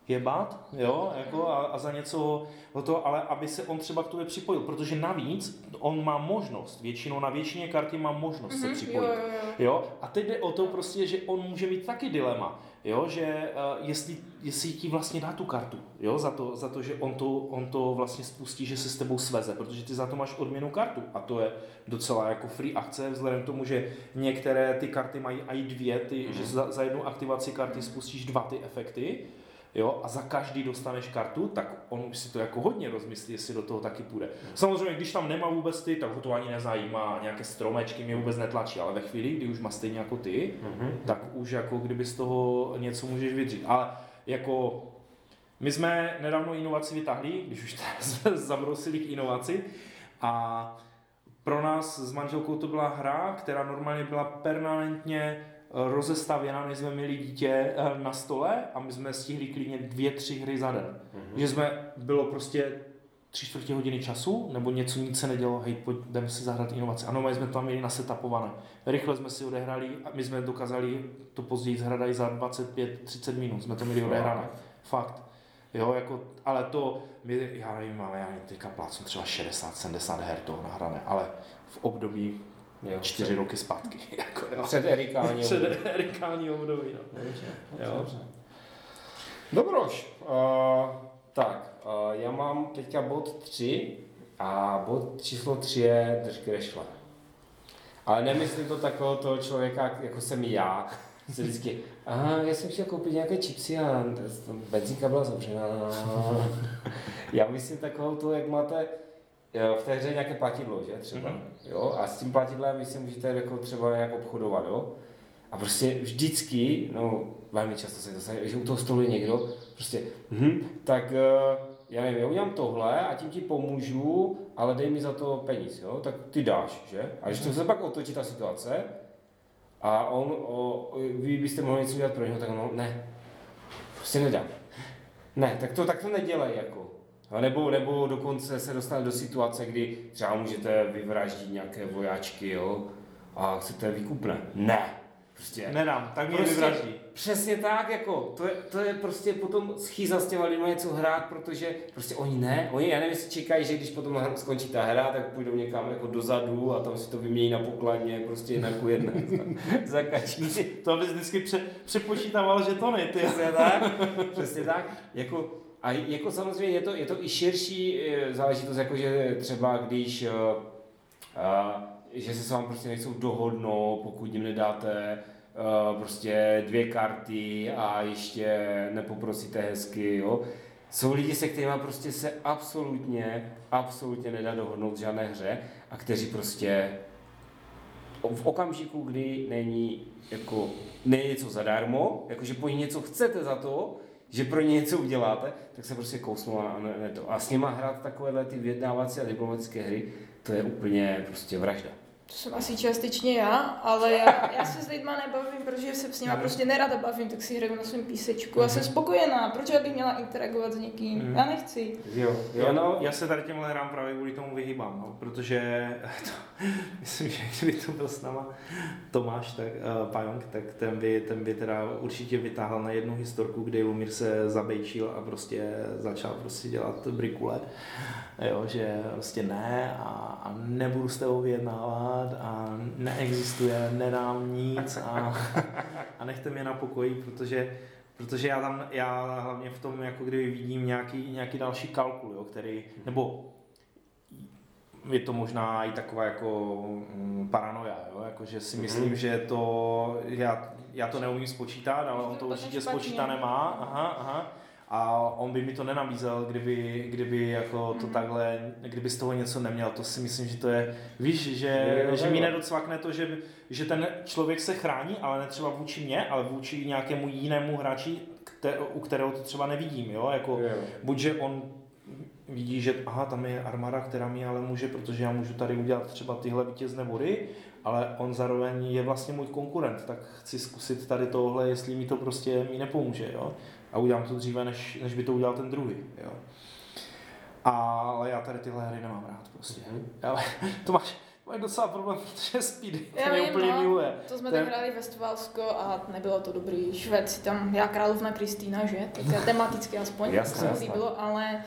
jebat, jo, jako a, a za něco o to, ale aby se on třeba k tobě připojil, protože navíc on má možnost, většinou na většině karty má možnost se Mhm, připojit. Jo, jo, jo. Jo, a teď jde o to prostě, že on může mít taky dilema, jo, že uh, jestli, jestli ti vlastně dá tu kartu, jo, za to, za to že on to, on to vlastně spustí, že se s tebou sveze, protože ty za to máš odměnu kartu a to je docela jako free akce, vzhledem k tomu, že některé ty karty mají i dvě, ty, že za, za jednu aktivaci karty spustíš dva ty efekty, jo, a za každý dostaneš kartu, tak on už si to jako hodně rozmyslí, jestli do toho taky půjde. Samozřejmě, když tam nemá vůbec ty, tak ho to ani nezajímá, nějaké stromečky mě vůbec netlačí, ale ve chvíli, kdy už má stejně jako ty, Mhm. tak už jako kdyby z toho něco můžeš vydřít. Ale jako my jsme nedávno inovaci vytáhli, když už jsme zabrousili k inovaci a pro nás s manželkou to byla hra, která normálně byla permanentně rozestavěna, než jsme měli dítě eh, na stole a my jsme stihli klidně dvě, tři hry za den. Mhm. Že jsme, bylo prostě tři čtvrtě hodiny času, nebo něco nic se nedělo, hej, pojď, jdeme si zahrát inovace. Ano, my jsme to tam měli nasetapované. Rychle jsme si odehráli a my jsme dokázali to později zhrát za 25-30 minut, jsme to měli odehrané. Fakt. Jo, jako, ale to, my, já nevím, ale já teďka plácnu třeba 60-70 her toho nahrané, ale v období Jo, čtyři roky zpátky. Jako, jo. Před Erikání. Před erikální období. No. Jo. Dobroš, uh, tak, uh, já mám teďka bod 3 a bod číslo 3 je drž krešle. Ale nemyslím to takového toho člověka, jako jsem já, se vždycky, aha, já jsem chtěl koupit nějaké chipsy a benzínka byla zavřená. Já myslím takovou to, jak máte v té hře nějaké platidlo, že třeba, Mhm. jo, a s tím platidlem vy si můžete jako třeba nějak obchodovat, jo. A prostě vždycky, no velmi často se to stane, že u toho stolu je někdo, prostě, hm, tak eh, já nevím, já udělám tohle a tím ti pomůžu, ale dej mi za to peníz, jo, tak ty dáš, že? A když to se pak otočí ta situace a on, o, vy byste mohli něco udělat pro něho, tak on, ne, prostě nedám. Ne, tak to, tak to nedělej, jako. A nebo, nebo dokonce se dostane do situace, kdy třeba můžete vyvraždit nějaké vojáčky, jo, a chcete výkupné. Ne, prostě Nedám, tak mě Prostě- vyvraždí. Přesně tak, jako, to je, to je prostě potom schýza s těma lidmi něco hrát, protože prostě oni ne, oni, já nevím, jestli čekají, že když potom skončí ta hra, tak půjdou někam jako dozadu a tam si to vymění na pokladně, prostě jedna ku jedné za kačí. To bys vždycky pře, přepočítával žetony, ty. Přesně tak, přesně tak. Jako, a jako samozřejmě je to, je to i širší eh, záležitost, jako že třeba když eh, a, že se s vámi prostě nejsou dohodnout, pokud jim nedáte uh, prostě dvě karty a ještě nepoprosíte hezky, jo. Jsou lidi, se kterými prostě se absolutně, absolutně nedá dohodnout v žádné hře a kteří prostě v okamžiku, kdy není jako není něco zadarmo, jakože po ní něco chcete za to, že pro ně něco uděláte, tak se prostě kousnou a ne, ne to. A s nima hrát takovéhle ty vyjednávací a diplomatické hry, to je úplně prostě vražda. To jsem asi částečně já, ale já, já se s lidma nebavím, protože se s nima Mhm. prostě nerada bavím, tak si hraju na svém písečku. Já jsem spokojená, proč já bych měla interagovat s někým? Mhm. Já nechci. Jo, Jo, no, já se tady těmhle hrám právě kvůli tomu vyhýbám, no, protože to, myslím, že kdyby to byl s náma Tomáš, tak, uh, Pajong, tak ten by, ten by teda určitě vytáhl na jednu historku, kde Lumír se zabejčil a prostě začal prostě dělat brikule, jo, že prostě ne a, a nebudu s tebou vyjednávat a neexistuje, nedám nic a, a nechte mě na pokoji, protože Protože já tam, já hlavně v tom jako kdyby vidím nějaký, nějaký další kalkul, jo, který, nebo je to možná i taková jako mm, paranoja, jo? Jako, že si myslím, Mhm. že to, já, já to neumím spočítat, ale on to určitě spočítat nemá, aha, aha. A on by mi to nenabízel, kdyby, kdyby jako to Mhm. takhle, kdyby z toho něco neměl, to si myslím, že to je, víš, že, jo, že mi nedocvakne to, že, že ten člověk se chrání, ale ne třeba vůči mě, ale vůči nějakému jinému hráči, kte, u kterého to třeba nevidím, jo, jako Jo. buď, že on vidí, že aha, tam je armáda, která mi ale může, protože já můžu tady udělat třeba tyhle vítězné body, ale on zároveň je vlastně můj konkurent, tak chci zkusit tady tohle, jestli mi to prostě mi nepomůže, jo. A udělám to dříve, než, než by to udělal ten druhý, jo. Ale já tady tyhle hry nemám rád prostě. Mhm. Ale to máš, to máš docela problém, protože Speedy, ten je vím, úplně no. miluje. To jsme To je- tam hráli Westfalsko a nebylo to dobrý. Si tam, já královna Kristýna, že? Tak tematicky aspoň, Jasné, to se mi líbilo, ale,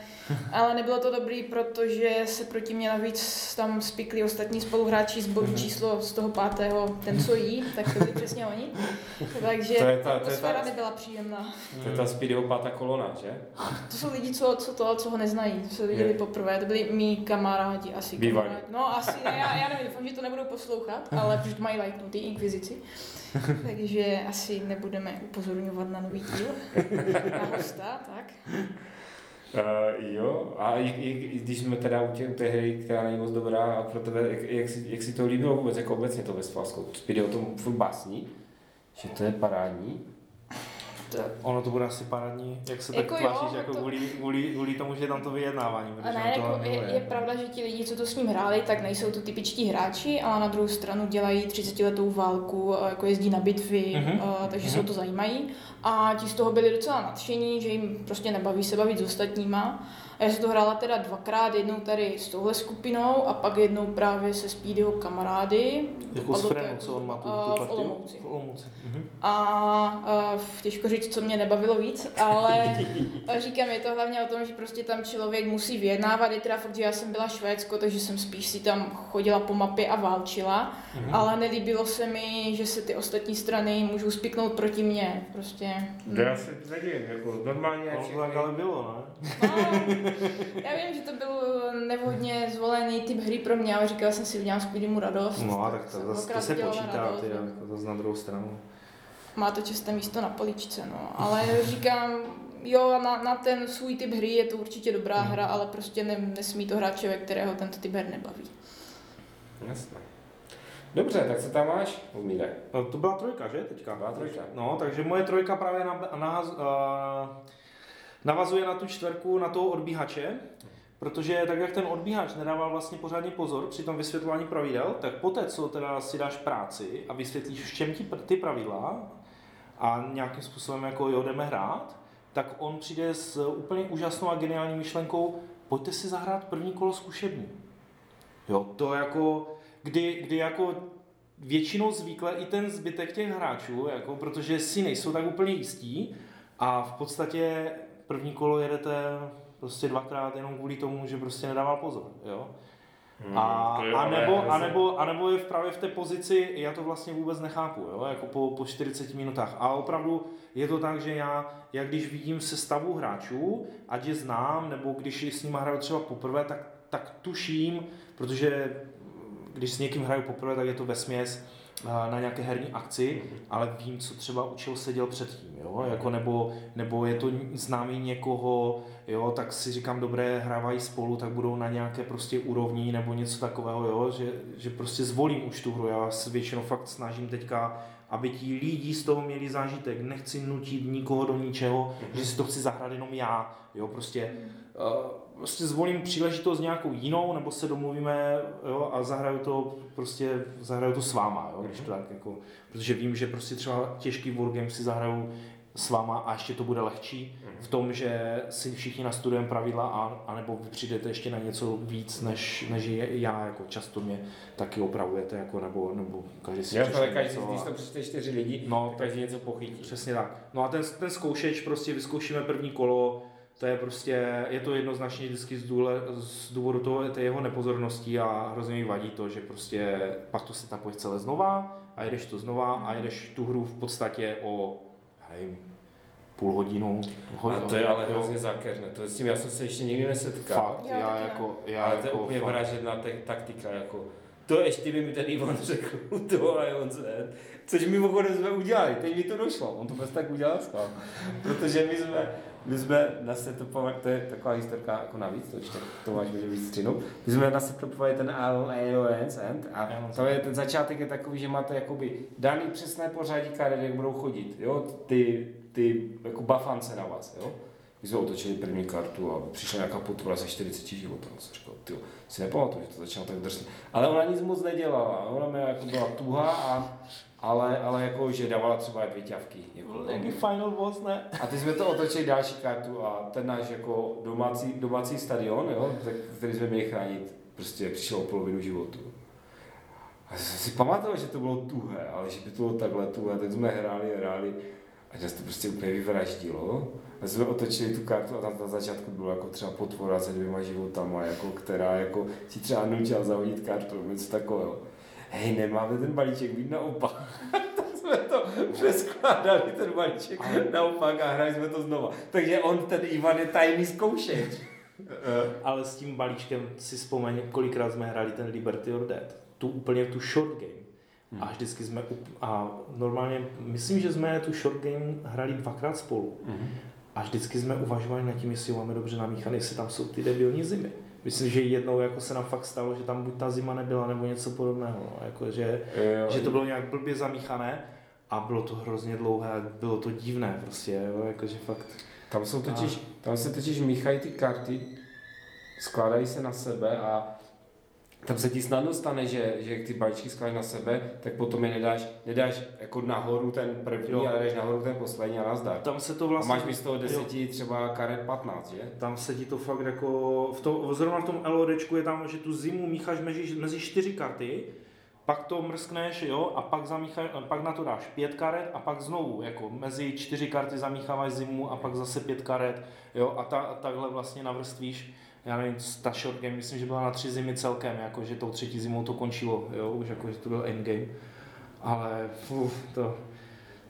ale nebylo to dobrý, protože se proti mě navíc tam spikli ostatní spoluhráči z bodu Mhm. číslo z toho pátého, ten co jí, tak to byli přesně oni. Takže To je ta- to atmosféra ta- nebyla příjemná. To je ta Speedyho pátá kolona, že? To jsou lidi, co, co to, co ho neznají, co viděli Je. poprvé, to byli mý kamarádi asi. Kamarádi. No asi, ne, já, já nevím, doufám, že to nebudou poslouchat, ale protože to mají lajknutý inkvizici. Takže asi nebudeme upozorňovat na nový díl. Na hosta, tak. Uh, jo, a i, i, když jsme teda u, tě, u té hry, která není moc dobrá, a pro tebe, jak, jak, si, jak si to líbilo vůbec, jako obecně to Westfalsko? Speedy o tom furt básní, že to je parádní. To, Ono to bude asi parádní, jak se tak Jako jo, tváříš, jako to- kvůli, kvůli, kvůli tomu, že je tam to vyjednávání. a protože ne, jako je, miluje. je, pravda, že ti lidi, co to s ním hráli, tak nejsou to typičtí hráči, ale na druhou stranu dělají 30 letou válku, a jako jezdí na bitvy, Mhm. a, takže Mhm. se o to zajímají. A ti z toho byli docela nadšení, že jim prostě nebaví se bavit s ostatníma. A já jsem to hrála teda dvakrát, jednou tady s touhle skupinou a pak jednou právě se Speedyho kamarády. Jako s Frenou, co on má tu, a, tu v partiu? Olomouci. V Olomouci. Mhm. A, a těžko říct, co mě nebavilo víc, ale říkám, je to hlavně o tom, že prostě tam člověk musí vyjednávat. Je teda fakt, že já jsem byla Švédsko, takže jsem spíš si tam chodila po mapě a válčila, Mhm. ale nelíbilo se mi, že se ty ostatní strany můžou spiknout proti mně. Prostě. To já se nedivím, jako normálně to tak ale bylo, ne? No, já vím, že to byl nevhodně zvolený typ hry pro mě, ale říkala jsem si, udělám mu radost. No a tak to, zase, to se počítá, radost, ty, no. jako zase na druhou stranu. Má to čisté místo na poličce, no. Ale říkám, jo, na, na ten svůj typ hry je to určitě dobrá Hmm. hra, ale prostě ne, nesmí to hrát člověk, kterého tento typ her nebaví. Jasné. Dobře, tak co tam máš, Umíre? No, to byla trojka, že teďka? Byla trojka. No, takže moje trojka právě na, na, uh, navazuje na tu čtverku, na toho odbíhače, protože tak jak ten odbíhač nedával vlastně pořádně pozor při tom vysvětlování pravidel, tak poté, co teda si dáš práci a vysvětlíš, v čem ti pr- ty pravidla a nějakým způsobem jako jo, jdeme hrát, tak on přijde s úplně úžasnou a geniální myšlenkou, pojďte si zahrát první kolo zkušební. Jo, to jako, kdy, kdy jako většinou zvykle i ten zbytek těch hráčů, jako, protože si nejsou tak úplně jistí a v podstatě první kolo jedete prostě dvakrát jenom kvůli tomu, že prostě nedával pozor, jo. A, Hmm, je a, ale nebo, a, nebo, a nebo je v- právě v té pozici, já to vlastně vůbec nechápu, jo, jako po, po 40 minutách. A opravdu je to tak, že já, jak když vidím sestavu hráčů, ať je znám, nebo když s nimi hraju třeba poprvé, tak, tak tuším, protože když s někým hraju poprvé, tak je to vesměs eh, na nějaké herní akci, ale vím, co třeba učil seděl předtím, jo? Jako nebo, nebo je to známý někoho, jo? tak si říkám, dobré, hrávají spolu, tak budou na nějaké prostě úrovni nebo něco takového, jo? Že, že prostě zvolím už tu hru, já se většinou fakt snažím teďka aby ti lidi z toho měli zážitek. Nechci nutit nikoho do ničeho, že si to chci zahrát jenom já. Jo, prostě, uh, prostě zvolím příležitost nějakou jinou, nebo se domluvíme jo, a zahraju to prostě, zahraju to s váma, jo, když to tak jako, protože vím, že prostě třeba těžký wargame si zahraju s váma a ještě to bude lehčí v tom, že si všichni nastudujeme pravidla a, anebo vy přijdete ještě na něco víc, než, než je- já, jako často mě taky opravujete, jako, nebo, nebo každý si Já přečte ale každý, něco když a- přečte čtyři lidi, No, no, každý něco pochytí. Přesně tak. No a ten, ten zkoušeč prostě vyzkoušíme první kolo, to je prostě, je to jednoznačně vždycky z, důle, z důvodu toho, té jeho nepozornosti a hrozně mi vadí to, že prostě pak to se tapuje celé znova a jedeš to znova a jedeš tu hru v podstatě o, nevím, půl hodinu. A to je ale hrozně zákeřné, to s tím já jsem se ještě nikdy nesetkal. Fakt, Já já, jako, já Ale to je jako úplně fakt- vražedná taktika, jako to ještě by mi ten Ivan řekl, to a on se, což mimochodem jsme udělali, teď mi to došlo, on to prostě tak udělal schvál. Protože my jsme, my jsme nasetupovali, to je taková historka jako navíc, to ještě to máš může víc střinu. My jsme nasetupovali ten Alliance End a to je, ten začátek je takový, že máte jakoby daný přesné pořadí karet, jak budou chodit, jo, ty, ty jako bafance na vás, jo. My jsme otočili první kartu a přišla nějaká potvora ze 40 životů. A jsem říkal, ty si nepamatuju, že to začalo tak drsně. Ale ona nic moc nedělala, ona mě jako byla tuhá, a, ale, ale jako, že dávala třeba dvě ťavky. Jako, Jaký final boss, ne? a teď jsme to otočili další kartu a ten náš jako domácí, domácí stadion, jo, který jsme měli chránit, prostě přišel o polovinu životu. A jsem si pamatoval, že to bylo tuhé, ale že by to bylo takhle tuhé, tak jsme hráli, hráli a nás to prostě úplně vyvraždilo. A jsme otočili tu kartu a tam na začátku bylo jako třeba potvora se dvěma životama, jako, která jako si třeba nutila zahodit kartu, nebo něco takového. Hej, nemáme ten balíček být naopak. tak jsme to přeskládali, ten balíček naopak a hráli jsme to znova. Takže on, ten Ivan je tajný zkoušeč. Ale s tím balíčkem si vzpomeň, kolikrát jsme hráli ten Liberty or Dead. Tu úplně tu short game. Hmm. A vždycky jsme, a normálně, myslím, že jsme tu short game hráli dvakrát spolu. Mhm. A vždycky jsme uvažovali nad tím, jestli máme dobře namíchané, jestli tam jsou ty debilní zimy. Myslím, že jednou jako se nám fakt stalo, že tam buď ta zima nebyla, nebo něco podobného. No. Jako, že, Jo, že to bylo nějak blbě zamíchané a bylo to hrozně dlouhé, a bylo to divné prostě, jo, jakože fakt. Tam, jsou totiž, tam se totiž míchají ty karty, skládají se na sebe a tam se ti snadno stane, že, že jak ty balíčky skládají na sebe, tak potom je nedáš, nedáš jako nahoru ten první, Jo. ale dáš nahoru ten poslední a nazdar. Tam se to A vlastně... máš místo deseti třeba karet 15, že? Tam se ti to fakt jako, v to, zrovna v tom LODčku je tam, že tu zimu mícháš mezi, mezi čtyři karty, pak to mrskneš, jo, a pak, zamícháš, pak na to dáš pět karet a pak znovu, jako mezi čtyři karty zamícháváš zimu a pak zase pět karet, jo, a ta, takhle vlastně navrstvíš, já nevím, short game, myslím, že byla na tři zimy celkem, jako že tou třetí zimou to končilo, jo, už jako, že to byl endgame, ale uf, to,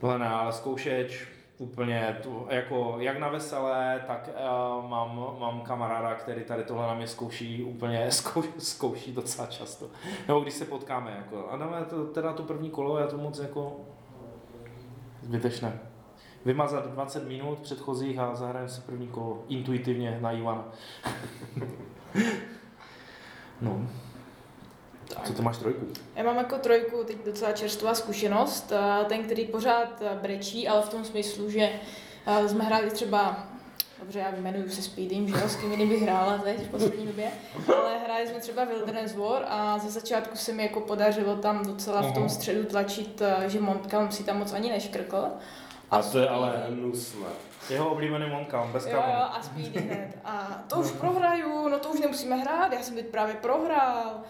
tohle ne, ale zkoušeč, úplně tu, jako jak na veselé, tak uh, mám, mám kamaráda, který tady tohle na mě zkouší úplně, zkou, zkouší docela často. Nebo když se potkáme, jako, a dáme to, teda to první kolo, já to moc jako zbytečné. Vymazat 20 minut předchozích a zahrajeme si první kolo intuitivně na Ivana. no. Co to máš trojku? Já mám jako trojku teď docela čerstvá zkušenost, a ten, který pořád eh, brečí, ale v tom smyslu, že eh, jsme hráli třeba Dobře, já vyjmenuju se Speedym, že jo, s kým jiným bych hrála teď v poslední době, ale hráli jsme třeba Wilderness War a ze začátku se mi jako podařilo tam docela v tom středu tlačit, eh, že Montcalm si tam moc ani neškrkl. A to je ale hnusné. Jeho oblíbený Montcalm, bez Jo, jo, kamenu. a Speedy hned. A to už prohraju, no to už nemusíme hrát, já jsem teď právě prohrál.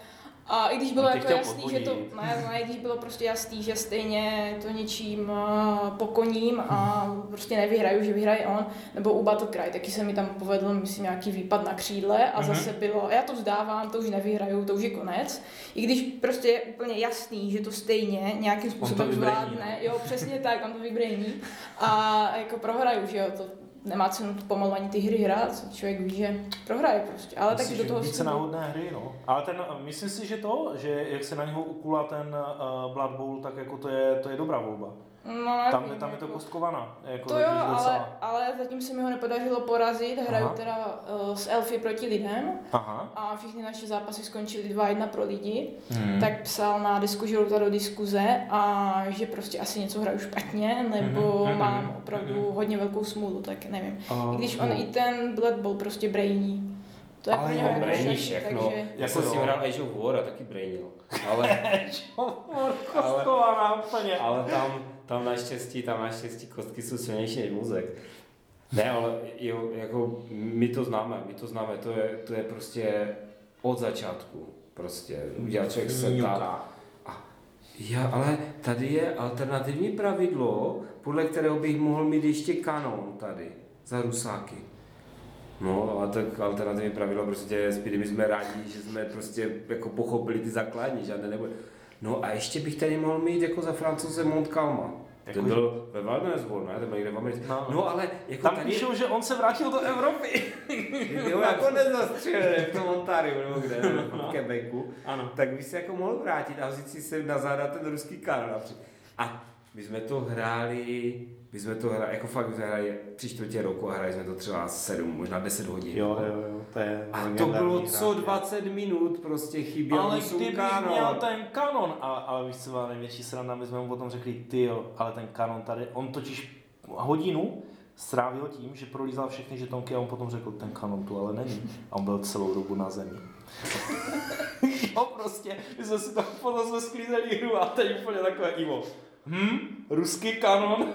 A i když bylo No, jako jasný, že to, ne, ne, i když bylo prostě jasný, že stejně to něčím uh, pokoním a prostě nevyhraju, že vyhraje on, nebo u Battlecry, taky se mi tam povedl, myslím, nějaký výpad na křídle a Mhm. zase bylo, já to vzdávám, to už nevyhraju, to už je konec. I když prostě je úplně jasný, že to stejně nějakým způsobem zvládne, jo, přesně tak, on to vybrejní a jako prohraju, že jo, to nemá cenu pomalu ani ty hry hrát, člověk ví, že prohraje prostě, ale Myslíš, taky do toho více náhodné hry, no. Ale ten, myslím si, že to, že jak se na něho ukula ten uh, Blood Bowl, tak jako to je, to je dobrá volba. No, Tam, nevím, tam je to jako- kostkovaná. Jako To jo, ale, ale zatím se mi ho nepodařilo porazit, hraju Aha. teda uh, s elfy proti lidem Aha. a všechny naše zápasy skončily 2-1 pro lidi, Hmm. tak psal na disku Žoluta do diskuze a že prostě asi něco hraju špatně, nebo Mhm, mám mhm, opravdu mhm. hodně velkou smůlu, tak nevím. Uh, I když on i ten Blood Bowl prostě brainí. To je Ale pro jo, jako brainí šaky, všechno. takže... Já Jako jsem hrál Age of War a taky brainil. Ale, Kostkovaná úplně. ale tam, tam naštěstí, tam naštěstí kostky jsou silnější než mozek. Ne, ale jo, jako my to známe, my to známe, to je, to je prostě od začátku. Prostě udělá člověk se Mňuka. Já, ale tady je alternativní pravidlo, podle kterého bych mohl mít ještě kanon tady, za rusáky. No, ale tak alternativní pravidlo prostě my jsme rádi, že jsme prostě jako pochopili ty základní, žádné nebude. No a ještě bych tady mohl mít jako za francouze Montcalma. Jako- Ten byl ve Wilderness ne? Ten byl někde v Americe. No. No, ale jako Tam tady... píšou, že on se vrátil do Evropy. Jo, jako nezastřelený v tom Ontáriu nebo kde, nebo No. v Quebecu Ano. tak by se jako mohl vrátit a vzít si sem na záda ten ruský kanon. napřed. A my jsme to hráli, my jsme to hráli, jako fakt jsme hráli tři čtvrtě roku a hráli jsme to třeba sedm, možná deset hodin. Jo, jo, jo, to je A to bylo co 20 minut, prostě chyběl Ale kdybych kanon. měl ten kanon, ale, ale víš, co byla největší sranda, my jsme mu potom řekli, ty jo, ale ten kanon tady, on totiž hodinu strávil tím, že prolízal všechny žetonky a on potom řekl, ten kanon tu ale není. A on byl celou dobu na zemi. jo, prostě, my jsme si to potom jsme sklízeli hru a teď úplně takové Ivo. Hm, ruský kanon.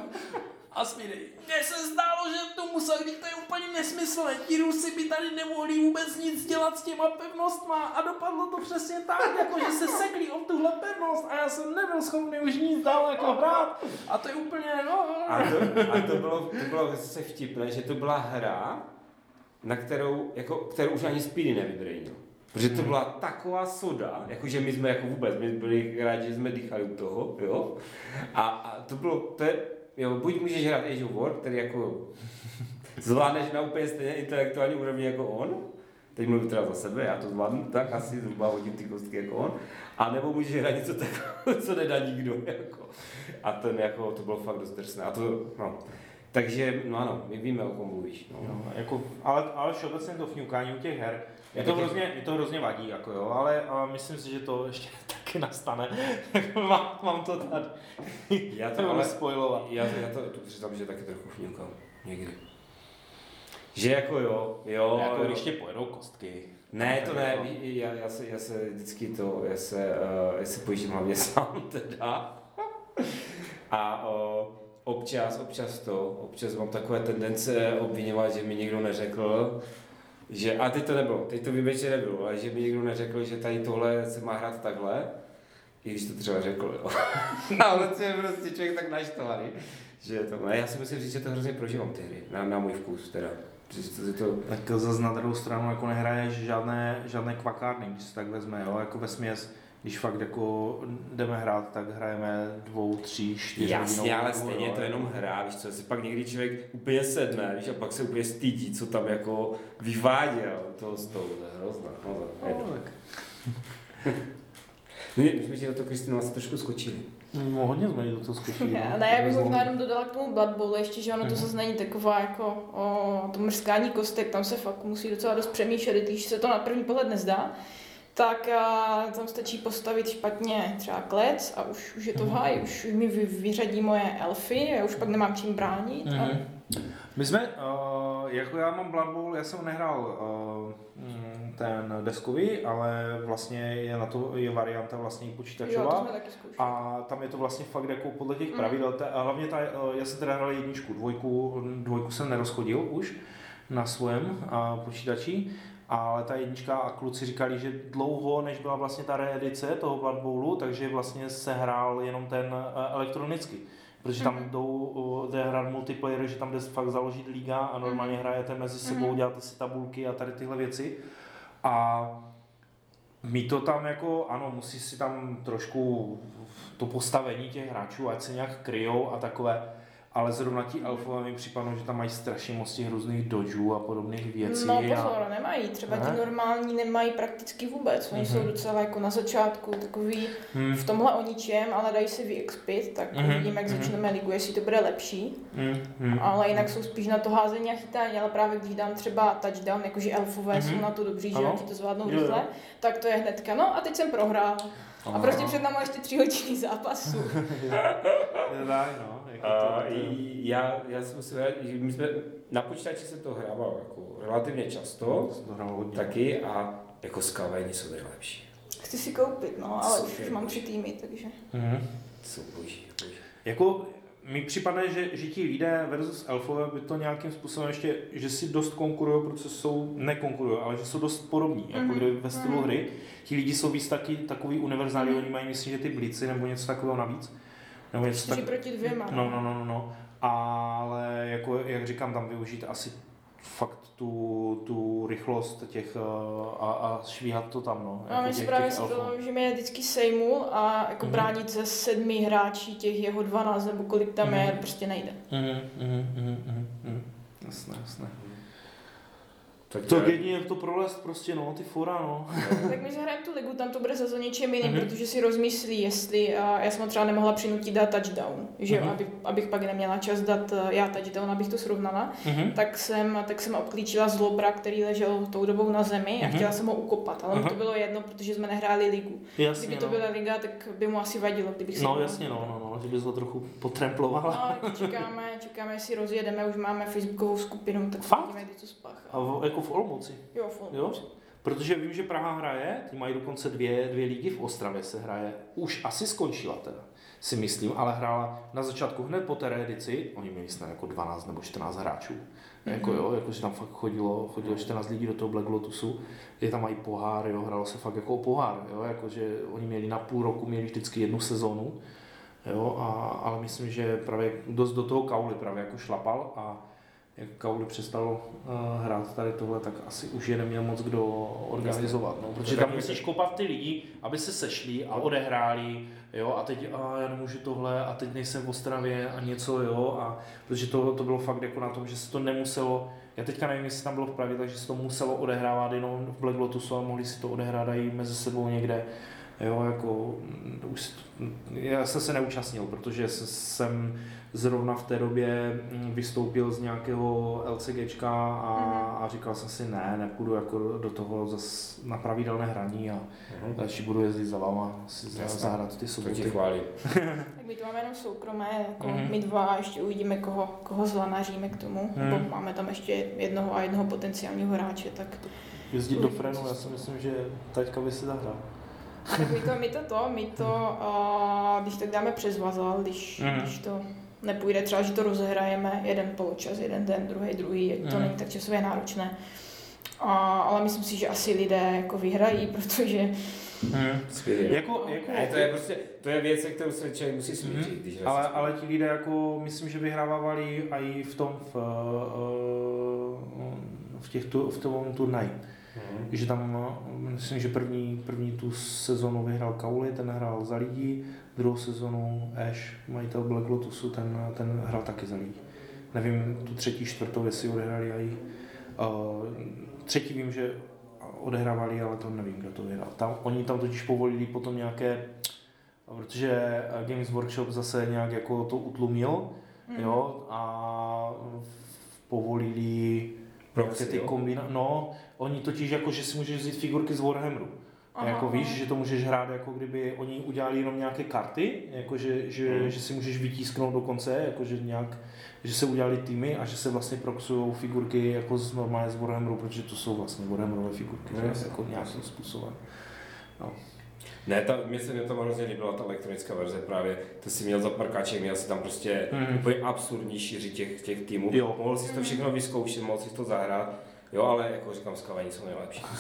A smírej. Mně se zdálo, že to musel být to je úplně nesmyslné. Ti Rusy by tady nemohli vůbec nic dělat s těma pevnostma a dopadlo to přesně tak, jako že se sekli o tuhle pevnost a já jsem nebyl schopný už nic dál jako hrát a to je úplně, no. A to, a to bylo, to bylo zase vtipné, že to byla hra, na kterou, jako, kterou už ani Speedy nevybrejnil. Protože to byla taková soda, jakože my jsme jako vůbec, my byli rádi, že jsme dýchali u toho, jo. A, a to bylo, to je, jo, buď můžeš hrát Age of War, který jako zvládneš na úplně stejně intelektuální úrovni jako on, teď mluvím teda za sebe, já to zvládnu tak asi, zhruba hodím ty kostky jako on, a nebo můžeš hrát něco takového, co nedá nikdo, jako. A ten jako, to bylo fakt dost drsné. A to, no. Takže, no ano, my víme, o kom mluvíš. No. No, jako, ale, ale všeobecně to fňukání u těch her, je to, hrozně, je to hrozně vadí, jako jo, ale a myslím si, že to ještě taky nastane. mám, mám to tady. Já to to ale, ale spojovat. já, já to tu přiznám, že taky trochu fňukám. Někdy. Že jako jo, jo. jako když tě pojedou kostky. Ne, to ne, Jako- já, já, se, já se vždycky to, já se, uh, já se pojíždím hlavně sám teda. A uh, občas, občas to, občas mám takové tendence obvinovat, že mi někdo neřekl, že, a teď to nebylo, teď to vím, že nebylo, ale že mi někdo neřekl, že tady tohle se má hrát takhle, i když to třeba řekl, jo. ale to je prostě člověk tak naštvaný, že to, ne, já si myslím říct, že to hrozně prožívám ty hry, na, na můj vkus teda. To, to, Tak zase na druhou stranu jako nehraješ žádné, žádné kvakárny, když se tak vezme, jo, jako ve směs, když fakt jako jdeme hrát, tak hrajeme dvou, tří, čtyři Jasně, ale hru, stejně jo, to jenom hra, víš co, si pak někdy člověk úplně sedne, víš, a pak se úplně stydí, co tam jako vyváděl toho stolu, to je hrozné, hrozné. No, tak. My, jsme ti do toho, Kristýno, asi trošku skočili. No, hodně jsme do toho zkušili. Ne, ne, já bych možná jenom dodala k tomu Blood Bowl ještě, že ono to zase není taková jako o, to mrskání kostek, tam se fakt musí docela dost přemýšlet, když se to na první pohled nezdá, tak a, tam stačí postavit špatně třeba klec a už, už je to v háji, už, už mi vy, vyřadí moje elfy, já už pak nemám čím bránit. A, Mhm. My jsme, uh, jako já mám Blood Bowl, já jsem nehrál uh, mm, ten deskový, ale vlastně je na to je varianta vlastně jo, počítačová. jsme taky zkoušeli. A tam je to vlastně fakt jako podle těch Mm. pravidel. Ta, a hlavně ta, eh, já jsem teda hrál jedničku, dvojku, dvojku jsem nerozchodil už na svém a, počítači, ale ta jednička a kluci říkali, že dlouho, než byla vlastně ta reedice toho Blood Bowlu, takže vlastně se hrál jenom ten eh, elektronicky. Protože tam Mhm. jdou, jde hrát multiplayer, že tam jde fakt založit liga a normálně Mhm. hrajete mezi sebou, Mhm. děláte si tabulky a tady tyhle věci. A my to tam jako, ano, musí si tam trošku to postavení těch hráčů, ať se nějak kryjou a takové, ale zrovna ti elfové mi připadnou, že tam mají strašně moc těch různých dodžů a podobných věcí. No a... pozor, nemají, třeba Ne? ti normální nemají prakticky vůbec, oni Mhm. jsou docela jako na začátku takový Hmm, v tomhle o ničem, ale dají si vyexpit, tak Mhm, uvidíme, jak mhm. začneme ligu, jestli to bude lepší. hmm, hmm. Ale jinak jsou spíš na to házení a chytání, ale právě když dám třeba touchdown, jakože elfové Mhm. jsou na to dobří, že ti to zvládnou rychle, tak to je hnedka, no a teď jsem prohrál. A prostě před námi ještě tři hodiny zápasu. Je tak, no. Jako A to, já, já jsem si že my jsme, na počítači se to hrával jako relativně často, hodně. taky a jako skavení jsou nejlepší. Chci si koupit, no, ale už, Super. už mám tři týmy, takže. Mhm. Jsou boží, boží. Jako mi připadne, že, že ti lidé versus elfové by to nějakým způsobem ještě, že si dost konkurují, protože jsou, nekonkurují, ale že jsou dost podobní, jako Mhm. ve stylu Mhm. hry. Ti lidi jsou víc taky takový univerzální, Mhm. oni mají myslím, že ty blicy nebo něco takového navíc. Nebo něco tak, proti dvěma. no, no, no, no, no. Ale jako, jak říkám, tam využít asi fakt tu, tu rychlost těch eh, a, a švíhat to tam, no. No, my si právě si to, že mě vždycky sejmul a jako Mhm. bránit ze sedmi hráčí těch jeho 12 nebo kolik tam je, Mhm. prostě nejde. Mhm, mhm, mhm, mhm, mhm. Jasné, jasné. Tak To jedině to prolest prostě, no, ty fora, no. Tak my zahrajeme tu ligu, tam to bude zase o něčem jiným, Mhm. protože si rozmyslí, jestli a já jsem třeba nemohla přinutit dát touchdown, že jo, Mhm. aby, abych pak neměla čas dát eh, já touchdown, abych to srovnala, Mhm. tak jsem, tak jsem obklíčila zlobra, který ležel tou dobou na zemi a Mhm. chtěla jsem ho ukopat, ale Aha. to bylo jedno, protože jsme nehráli ligu. Jasně, Kdyby to no. byla liga, tak by mu asi vadilo, kdybych si No jasně, no, no, no, že bys ho trochu potremplovala. No, čekáme, čekáme, jestli rozjedeme, už máme facebookovou skupinu, tak Fakt? uvidíme, kdy to spáchá. A jako v Olomouci, Jo, fakt. jo? Protože vím, že Praha hraje, ty mají dokonce dvě, dvě ligy v Ostravě se hraje. Už asi skončila teda, si myslím, ale hrála na začátku hned po té reedici, oni měli snad jako 12 nebo 14 hráčů. Jako jo, jakože tam fakt chodilo, chodilo 14 lidí do toho Black Lotusu, je tam mají pohár, jo, hralo se fakt jako o pohár, jo, jakože oni měli na půl roku, měli vždycky jednu sezónu, jo, a, ale myslím, že právě dost do toho Kauly právě jako šlapal a jak Kauly přestal uh, hrát tady tohle, tak asi už je neměl moc kdo organizovat, no, protože To tam musíš kopat ty lidi, aby se sešli a odehráli, jo, a teď a já nemůžu tohle a teď nejsem v Ostravě a něco, jo, a protože to, to bylo fakt jako na tom, že se to nemuselo, já teďka nevím, jestli tam bylo v Pravě, takže se to muselo odehrávat jenom v Black Lotusu a mohli si to odehrávat i mezi sebou někde, jo, jako, mm, to už, to- já jsem se neúčastnil, protože se- jsem zrovna v té době mm, vystoupil z nějakého LCGčka a, a říkal jsem si, ne, nepůjdu jako do toho zas na pravidelné hraní a Mhm. radši budu jezdit za váma, si zahrát ty To ti soboty. chválím. Tak my to máme jenom soukromé, jako Mhm. my dva a ještě uvidíme, koho, koho zlanaříme k tomu. Mhm. Nebo máme tam ještě jednoho a jednoho potenciálního hráče, tak, Jezdit do Frenu, já si myslím, že taťka by si zahrál. Tak my to, my to to, my to, uh, když tak dáme přes vazal, když, Mhm. když to nepůjde, třeba, že to rozehrajeme jeden poločas, jeden den, druhý, druhý, ať to Mhm. není tak časově náročné. A, ale myslím si, že asi lidé jako vyhrají, protože Skvělý. Jako, jako, Ne, to je prostě, to je věc, kterou se člověk musí smířit, Mhm. když ale, ale ti lidé jako, myslím, že vyhrávávali i v tom, v, eh, v, těch, tu- v tom turnaji. Mhm. Že tam, eh, myslím, že první, první tu sezonu vyhrál Kauli, ten hrál za lidi, druhou sezonu Ash, majitel Black Lotusu, ten, ten hrál taky za lidi. Nevím, tu třetí, čtvrtou, jestli odehráli i uh, třetí vím, že odehrávali, ale to nevím, kdo to vyhrál. Tam, oni tam totiž povolili potom nějaké, protože Games Workshop zase nějak jako to utlumil, Mhm. jo, a povolili Proxy, ty kombina... No, oni totiž jako, že si můžeš vzít figurky z Warhammeru. A Aha, jako víš, aha. že to můžeš hrát, jako kdyby oni udělali jenom nějaké karty, jako že, že, Mhm. že si můžeš vytisknout dokonce, jako že nějak, že se udělali týmy a že se vlastně proxují figurky jako z normálně z Warhammeru, protože to jsou vlastně Warhammerové figurky, No, že? jasně. jako nějakým způsobem. Ne, ta, mně se mě to hrozně líbila ta elektronická verze právě, to si měl za parkáček, měl si tam prostě Mhm. úplně absurdní šíři těch, těch týmů. Jo. Mohl si to všechno vyzkoušet, mohl si to zahrát, jo, ale jako říkám, skavení jsou nejlepší.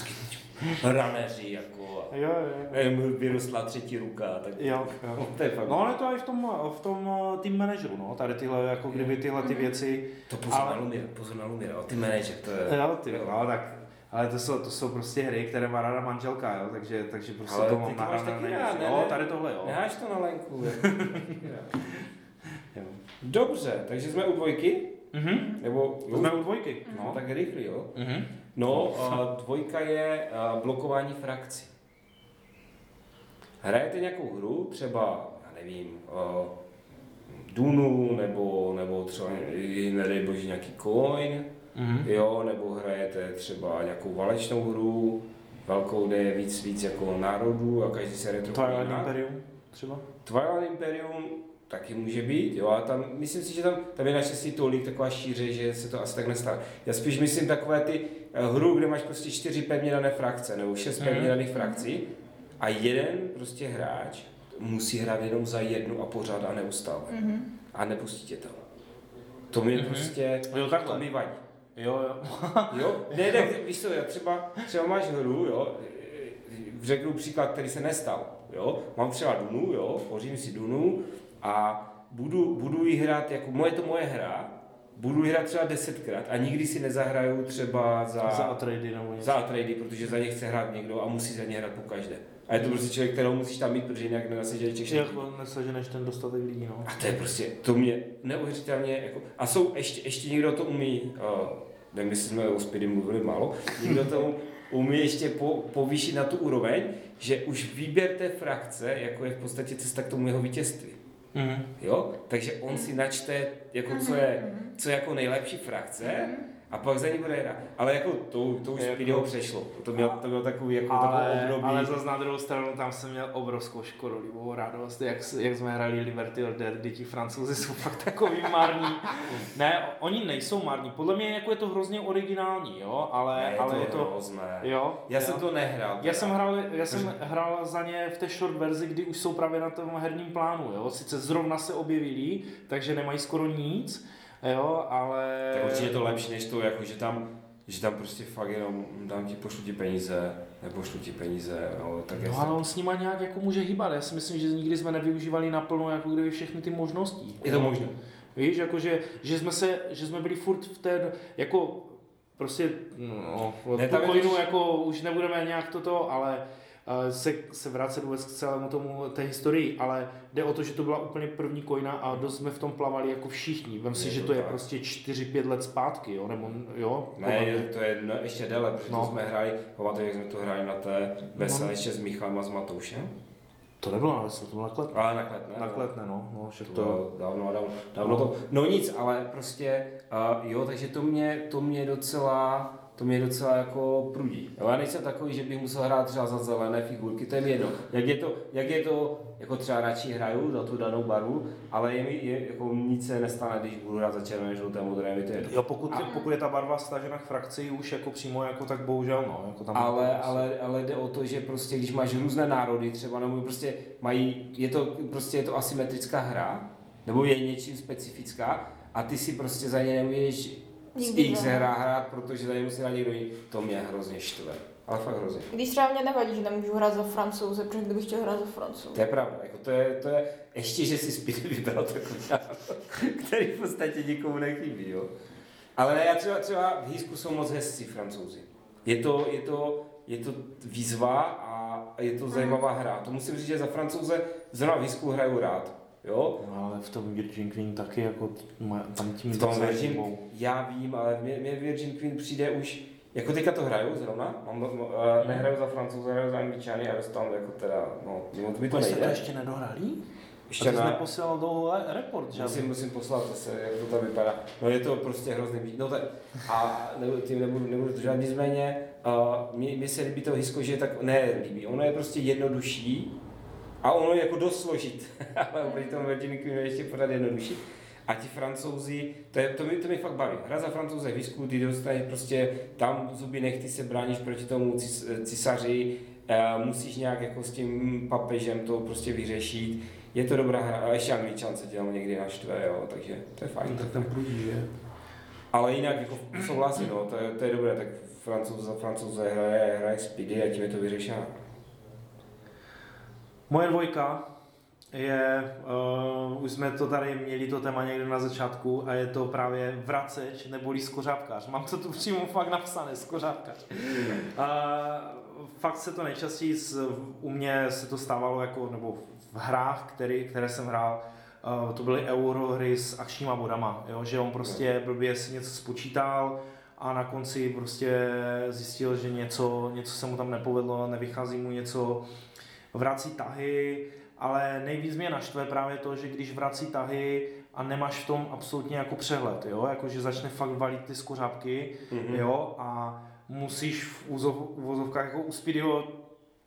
Raneři, jako, Jo, jo, nevím, vyrostla třetí ruka, tak jo. jo. to je fakt. No ale to i v tom, v tom eh, tým manažeru, no, tady tyhle, jako kdyby tyhle ty věci, To pozor ale- na Lumira, pozor na Lumira, ty manažer, to je... jo, ty, no, tak, ale to jsou, to jsou prostě hry, které má ráda manželka, jo, takže, takže prostě Ale to mám taky nejvíc. rád, ne, Jo, ne? tady tohle, jo. Neháš to na lenku. jo. Dobře, takže jsme u dvojky? Mhm. Nebo Jsme u dvojky, No, no. tak rychlý, jo? Mhm. No, a dvojka je a, blokování frakcí. Hrajete nějakou hru, třeba, já nevím, a, Dunu, nebo, nebo třeba, nedej bože, nějaký coin, Mhm. jo, nebo hrajete třeba nějakou válečnou hru, velkou, kde je víc, víc jako národů a každý se trochu Twilight. Imperium třeba? Twilight Imperium taky může být, jo, a tam, myslím si, že tam, tam je naštěstí tolik taková šíře, že se to asi tak nestane. Já spíš myslím takové ty eh, hru, kde máš prostě čtyři pevně dané frakce, nebo šest Mhm. pevně daných frakcí a jeden prostě hráč musí hrát jenom za jednu a pořád a neustále. Mhm. A nepustí tě to. To mi Mhm. prostě, Jo, takhle. to mi vadí. Jo, jo. Jo, ne, ne, víš co, já třeba, třeba máš hru, jo, řeknu příklad, který se nestal, jo, mám třeba Dunu, jo, pořím si Dunu a budu, budu ji hrát, jako moje to moje hra, budu ji hrát třeba desetkrát a nikdy si nezahraju třeba za, Za trady nebo něco. za trady, protože za ně chce hrát někdo a musí za ně hrát po každé. A je to prostě člověk, kterého musíš tam mít, protože jinak nenasežeš Jako neseženeš ten dostatek lidí, no. a to je prostě, to mě neuvěřitelně, jako, a jsou, ještě, ještě někdo to umí uh, nevím, jestli jsme o Speedy mluvili málo, někdo to umí ještě po, povýšit na tu úroveň, že už výběr té frakce, jako je v podstatě cesta k tomu jeho vítězství. Mhm. Jo? Takže on si načte, jako co je, co je jako nejlepší frakce a pak za ní bude hrát. Ale jako to, to už Jako- Speedyho přešlo. To měl, to byl takový, jako Ale, období. ale zase na druhou stranu tam jsem měl obrovskou škodolivou radost, jak, jak jsme hráli Liberty Order, kdy ti francouzi jsou fakt takový marní. Ne, oni nejsou marní, podle mě jako je to hrozně originální, jo, ale, Ne, ale je to, hrozné. jo. Já jo. jsem to nehrál. Já jsem, hrál, já jsem hrál za ně v té short verzi, kdy už jsou právě na tom herním plánu, jo. Sice zrovna se objevili, takže nemají skoro nic, jo, ale... Tak určitě je to lepší, než to, jako, že tam, že tam prostě fakt jenom dám ti, pošlu ti peníze, nepošlu ti peníze, no, tak No ale on s nima nějak jako může hýbat. Já si myslím, že nikdy jsme nevyužívali naplno jako kdyby všechny ty možnosti. Je to možné. Víš, jako že, že, jsme se, že jsme byli furt v té, jako prostě, no, Ne, ne, pokojnu, totiž- jako už nebudeme nějak toto, ale se, se vracet vůbec k celému tomu té historii, ale jde o to, že to byla úplně první kojna a dost jsme v tom plavali jako všichni. Vem si, Je že to to je tak. prostě 4-5 let zpátky, jo, nebo jo? Ne, je, to je no, ještě déle, protože no. No. to jsme hráli, pamatuju, jak jsme to hráli na té vesele No. ještě s Michalem a s Matoušem. To nebylo na to bylo na kletné. Ale na kletné. Na kletné, no, no, však To to... dávno a dávno, dávno to. No nic, ale prostě, uh, jo, takže to mě, to mě docela, to mě docela jako prudí. Jo, já nejsem takový, že bych musel hrát třeba za zelené figurky, to je mi jedno. Jak je to, jak je to jako třeba radši hraju za tu danou barvu, ale je mi, je, jako nic se nestane, když budu hrát za červené, žluté, modré, mi to je. Jo, pokud, pokud je ta barva stažena k frakci už jako přímo, jako tak bohužel, no. Jako tam Ale, ale, ale jde o to, že prostě když máš různé národy třeba, nebo prostě mají, je to prostě je to asymetrická hra, nebo je něčím specifická a ty si prostě za ně nemůžeš Nikdy X ne. hra hrát, protože za musí hrát někdo jiný. To mě hrozně štve. Ale fakt hrozně. Když třeba mě nevadí, že nemůžu hrát za francouze, protože kdybych chtěl hrát za To francouze. je pravda, jako to je, to je, ještě, že si Speedy vybral takový který v podstatě nikomu nechybí, jo. Ale ne, já třeba, třeba v Hýsku jsou moc hezcí francouzi. Je to, je to, je to výzva a je to zajímavá hra. To musím říct, že za francouze zrovna v Hýsku hraju rád. Jo? No, ale v tom Virgin Queen taky jako tam tím V tom Virgin, chybou. já vím, ale mě, mě Virgin Queen přijde už, jako teďka to hraju zrovna, mám, uh, nehraju za francouze, hraju za angličany a dostávám jako teda, no, moc mi to To jste to nejde. ještě nedohrali? Ještě a ty jsi neposílal dlouho report, že? Musím, musím poslat zase, jak to tam vypadá. No je to prostě hrozný být. No tak, a ne, tím nebudu, nebudu zdržovat, nicméně, uh, mně, se líbí to Hisko, že je tak, ne líbí, ono je prostě jednodušší a ono je jako dost složit, ale oproti tomu Virgin Queen je ještě pořád jednodušší. A ti francouzi, to, je, to, mi, to mi fakt baví. Hra za francouze v Hisku, ty dostaneš prostě tam zuby nechty se bráníš proti tomu cis, cisaři, eh, musíš nějak jako s tím papežem to prostě vyřešit. Je to dobrá hra, a ještě angličan se tam někdy naštve, jo, takže to je fajn. Tak ten prudí, že? Ale jinak jako souhlasím, no, to je, to je dobré, tak francouz za francouze hraje, hraje Speedy a tím je to vyřešené. Moje dvojka je, uh, už jsme to tady měli to téma někde na začátku a je to právě vraceč neboli skořápkář. Mám to tu přímo fakt napsané, skořápkář. Uh, fakt se to nejčastěji z, u mě se to stávalo jako, nebo v hrách, který, které jsem hrál, uh, to byly eurohry s akčníma bodama, jo? že on prostě blbě si něco spočítal a na konci prostě zjistil, že něco, něco se mu tam nepovedlo, nevychází mu něco, vrací tahy, ale nejvíc mě naštve právě to, že když vrací tahy a nemáš v tom absolutně jako přehled, jo, jako že začne fakt valit ty skořápky, Mhm. jo, a musíš v úzov, uvozovkách jako uspět ho,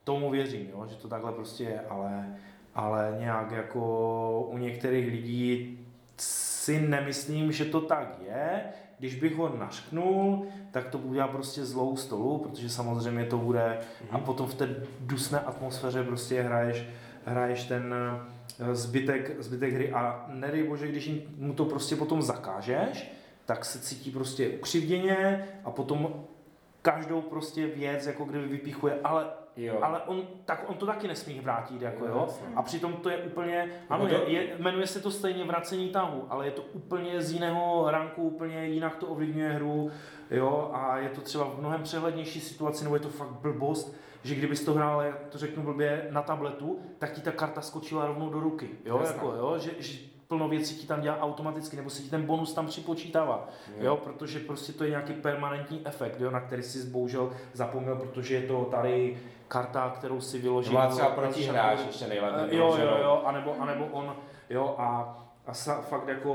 tomu věřím, jo, že to takhle prostě je, ale, ale nějak jako u některých lidí si nemyslím, že to tak je, když bych ho našknul, tak to udělá prostě zlou stolu, protože samozřejmě to bude a potom v té dusné atmosféře prostě hraješ, hraješ ten eh, zbytek, zbytek hry. A nedej bože, když mu to prostě potom zakážeš, tak se cítí prostě ukřivděně a potom každou prostě věc jako kdyby vypichuje, ale, Jo. ale on, tak on to taky nesmí vrátit, jako Jo, jo. A přitom to je úplně, ano, No to- je, je, jmenuje se to stejně vracení tahu, ale je to úplně z jiného ranku, úplně jinak to ovlivňuje hru, jo, a je to třeba v mnohem přehlednější situaci, nebo je to fakt blbost, že kdybys to hrál, já to řeknu blbě, na tabletu, tak ti ta karta skočila rovnou do ruky, jo, Jasně. jako, jo, že, že plno věcí ti tam dělá automaticky, nebo se ti ten bonus tam připočítává, Jo. jo, protože prostě to je nějaký permanentní efekt, jo, na který si bohužel zapomněl, protože je to tady karta, kterou si vyložil. má třeba protihráč ještě nejlépe. Eh, Jo, jo, jo, anebo, anebo on, jo, a, a sa, fakt jako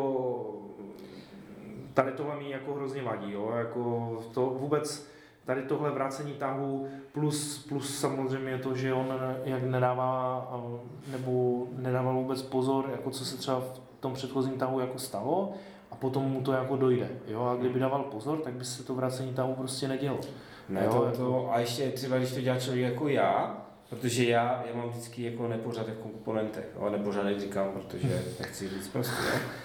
tady tohle mi jako hrozně vadí, jo, jako to vůbec tady tohle vracení tahu plus, plus samozřejmě to, že on jak nedává eh, nebo nedával vůbec pozor, jako co se třeba v tom předchozím tahu jako stalo a potom mu to jako dojde, jo, a kdyby dával pozor, tak by se to vracení tahu prostě nedělo. Ne, Jo, to, to, a ještě třeba, když to dělá člověk jako já, protože já, já mám vždycky jako nepořádek v komponentech, ale nepořádek říkám, protože nechci říct prostě,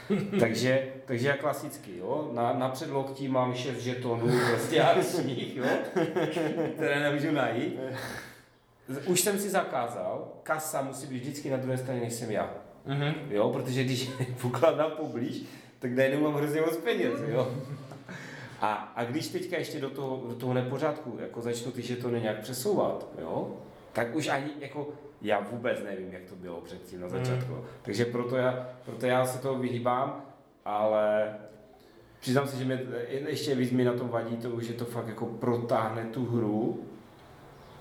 jo. takže, takže já klasicky, jo, na, na předloktí mám šest žetonů prostě akčních, jo, které nemůžu najít. Už jsem si zakázal, kasa musí být vždycky na druhé straně, než jsem já. Mhm. Jo, protože když pokládám poblíž, tak najednou mám hrozně moc peněz, jo. A, a když teďka ještě do toho, do toho nepořádku jako začnu ty žetony nějak přesouvat, jo, tak už ani jako já vůbec nevím, jak to bylo předtím na začátku. Takže proto já, proto já se toho vyhýbám, ale přiznám se, že mě ještě víc mi na tom vadí to, že to fakt jako protáhne tu hru,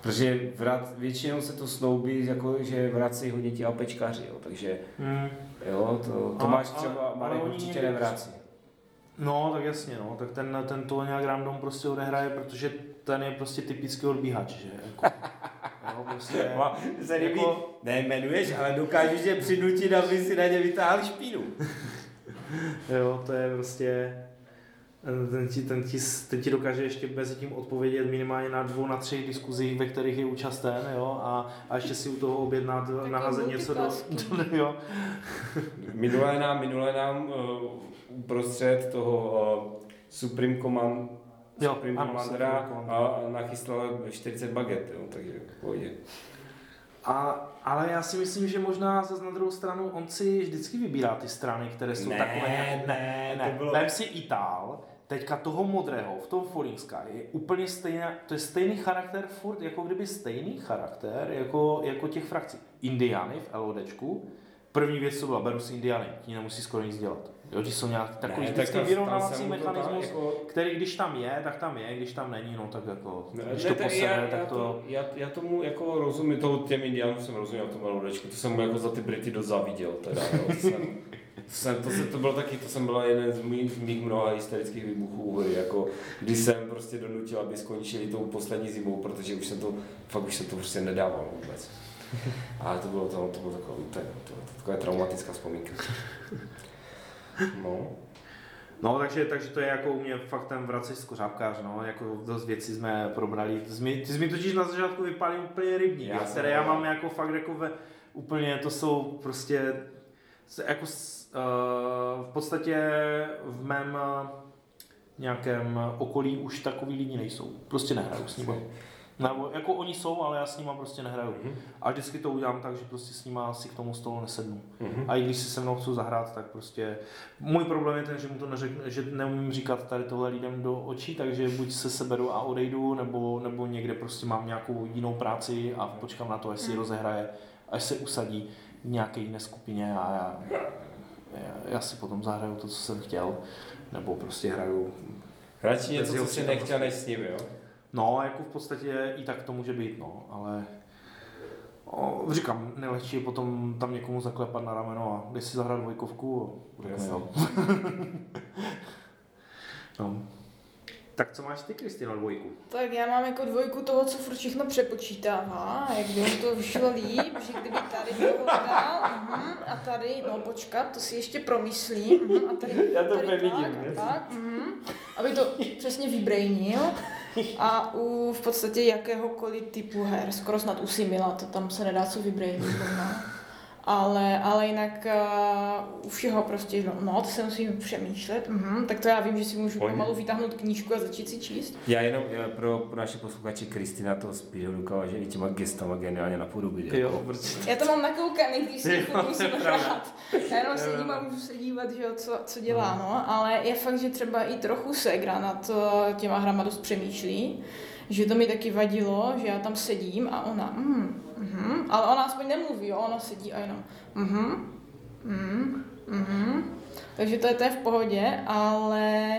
Protože vrat, většinou se to snoubí, jako, že vrací hodně ti alpečkaři, jo, takže Mm. jo, to, to Ale- máš třeba, ale Marek určitě nevrací. No, tak jasně, no. Tak ten, ten to nějak random prostě odehraje, protože ten je prostě typický odbíhač, že? Jako, jo, prostě, Ma- se líbí, jako- nejmenuješ, ale dokážu tě přinutit, aby si na ně vytáhl špínu. jo, to je prostě, ten ti, ten, ti, ten ti dokáže ještě mezi tím odpovědět minimálně na dvou, na třech diskuzích, ve kterých je účasten, jo, a, a ještě si u toho objednat, naházet něco do, do, jo. Minulé nám, minulé nám uh, uprostřed toho uh, Supreme Command, Jo, Supreme ano, Commandera Supreme a nachystala 40 baget, jo, takže v pohodě. A, ale já si myslím, že možná zase na druhou stranu on si vždycky vybírá ty strany, které jsou Ne, takové nějak- ne, ne. to bylo- Vem si Itál, teďka toho modrého v tom Falling Sky je úplně stejný, to je stejný charakter furt, jako kdyby stejný charakter, jako, jako těch frakcí. Indiany v LODčku, první věc, co byla, beru si Indiany, ti nemusí skoro nic dělat. Jo, ti jsou nějaký takový Ne, vždycky tak vyrovnávací mechanismus, jako- který když tam je, tak tam je, když tam není, no tak jako, Ne, když ne, to tak posede, já, tak já, to... to, já, já tomu jako rozumím, to těm indiánům jsem rozuměl v tom melodečku, to jsem mu jako za ty Brity dost zaviděl teda, jo. Jsem, jsem, to, se, to bylo taky, to jsem byl jeden z mých, mých mnoha hysterických výbuchů hry, jako když jsem prostě donutil, aby skončili tou poslední zimou, protože už jsem to, fakt už jsem to prostě nedával vůbec. Ale to bylo, to, to bylo takové, to, to, to, taková traumatická vzpomínka. No. No, takže, takže to je jako u mě fakt ten vracej skořápkář, no, jako dost věcí jsme probrali. Ty jsi mi, ty jsi mi totiž na začátku vypálil úplně rybník, Já které já mám jako fakt jako ve, úplně, to jsou prostě, jako s, uh, v podstatě v mém uh, nějakém okolí už takový lidi nejsou. Prostě nehraju s nimi. Nebo jako oni jsou, ale já s nima prostě nehraju. Mhm. A vždycky to udělám tak, že prostě s nima si k tomu stolu nesednu. Mhm. A i když si se mnou chci zahrát, tak prostě můj problém je ten, že mu to neřeknu, že neumím říkat tady tohle lidem do očí, takže buď se seberu a odejdu, nebo, nebo někde prostě mám nějakou jinou práci a počkám na to, až si ji rozehraje, až se usadí v nějaké jiné skupině a já, já, já si potom zahraju to, co jsem chtěl, nebo prostě hraju Radši něco, co si nechtěl, než s ním, jo? No, jako v podstatě i tak to může být, no, ale o, říkám, nejlehčí je potom tam někomu zaklepat na rameno a když si zahrát dvojkovku, jo. no. Tak co máš ty, Kristýno, dvojku? Tak já mám jako dvojku toho, co furt všechno přepočítává, jak by mu to vyšlo líp, že kdyby tady toho dal, uh a tady, no počkat, to si ještě promyslím, uh a tady, Já to tady tak, vidím, a tak, uh aby to přesně vybrejnil. A u v podstatě jakéhokoliv typu her, skoro snad u Simila, to tam se nedá co vybrejnit. Ale, ale jinak uh, u všeho prostě, no, no, to se musím přemýšlet, uh tak to já vím, že si můžu Pojď. pomalu vytáhnout knížku a začít si číst. Já jenom eh, pro, pro naše posluchače Kristina to spíš dokáže i těma gestama geniálně napodobit. jako. Jo, protože... Já to mám nakoukaný, když si musím to pravda. hrát. Já jenom Jo, sedím jo. a můžu se dívat, že jo, co, co dělá, no. Ale je fakt, že třeba i trochu Segra nad eh, těma hrama dost přemýšlí. Že to mi taky vadilo, že já tam sedím a ona, mm, mm, ale ona aspoň nemluví, jo, ona sedí a jenom, mhm, mm, Mhm. Takže to je, to je v pohodě, ale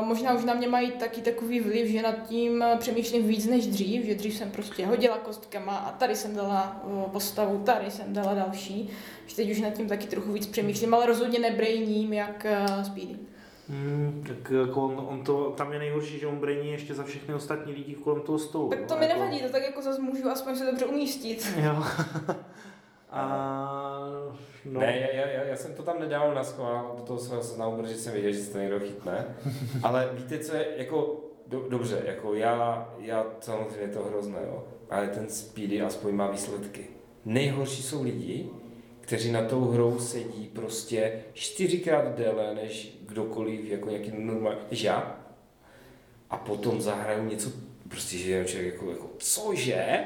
uh, možná už na mě mají taky takový vliv, že nad tím přemýšlím víc než dřív, že dřív jsem prostě hodila kostkama a tady jsem dala uh, postavu, tady jsem dala další. Že teď už nad tím taky trochu víc přemýšlím, ale rozhodně nebrejním jak uh, Speedy. Hmm, tak jako on, on, to, tam je nejhorší, že on brení ještě za všechny ostatní lidi kolem toho stolu. Tak to jo, mi jako- nevadí, to tak jako zase můžu aspoň se dobře umístit. Jo. A, no. Ne, já, já, já, jsem to tam nedával na schvál do toho svého seznamu, protože jsem věděl, že se to někdo chytne. Ale víte, co je, jako, do, dobře, jako já, já samozřejmě je to hrozné, jo. Ale ten Speedy aspoň má výsledky. Nejhorší jsou lidi, kteří na tou hrou sedí prostě čtyřikrát déle než kdokoliv, jako nějaký normální, než já. A potom zahraju něco, prostě, že člověk jako, jako cože?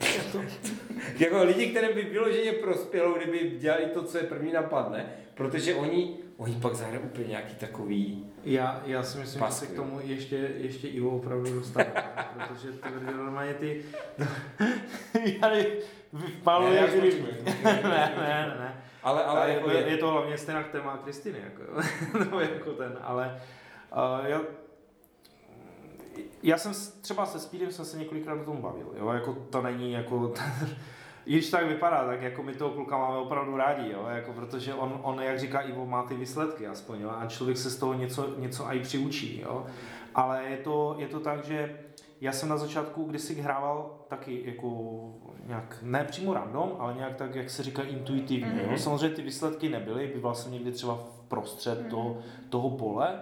jako lidi, které by vyloženě prospělo, kdyby dělali to, co je první napadne, protože oni, oni pak zahrají úplně nějaký takový, Já, já si myslím, Pasky, že se k tomu ještě, ještě Ivo opravdu dostane, protože ty normálně ty... já vypáluje, Ne, skočím, ne, ne, ne, ne. ale, ale Ale jako je, je, je to hlavně stejná téma Kristiny, jako, jo. no, jako ten, ale uh, já, já jsem s- třeba se Speedem jsem se několikrát o tom bavil, jo, jako to není jako, i když tak vypadá, tak jako my toho kluka máme opravdu rádi, jo, jako protože on, on, jak říká Ivo, má ty výsledky aspoň, jo, a člověk se z toho něco, něco i přiučí, jo, ale je to, je to tak, že já jsem na začátku kdysi hrával taky jako nějak, ne přímo random, ale nějak tak, jak se říká, intuitivně. Mhm. Mm-hmm. Samozřejmě ty výsledky nebyly, býval jsem někdy třeba v prostřed Mhm. toho, toho pole,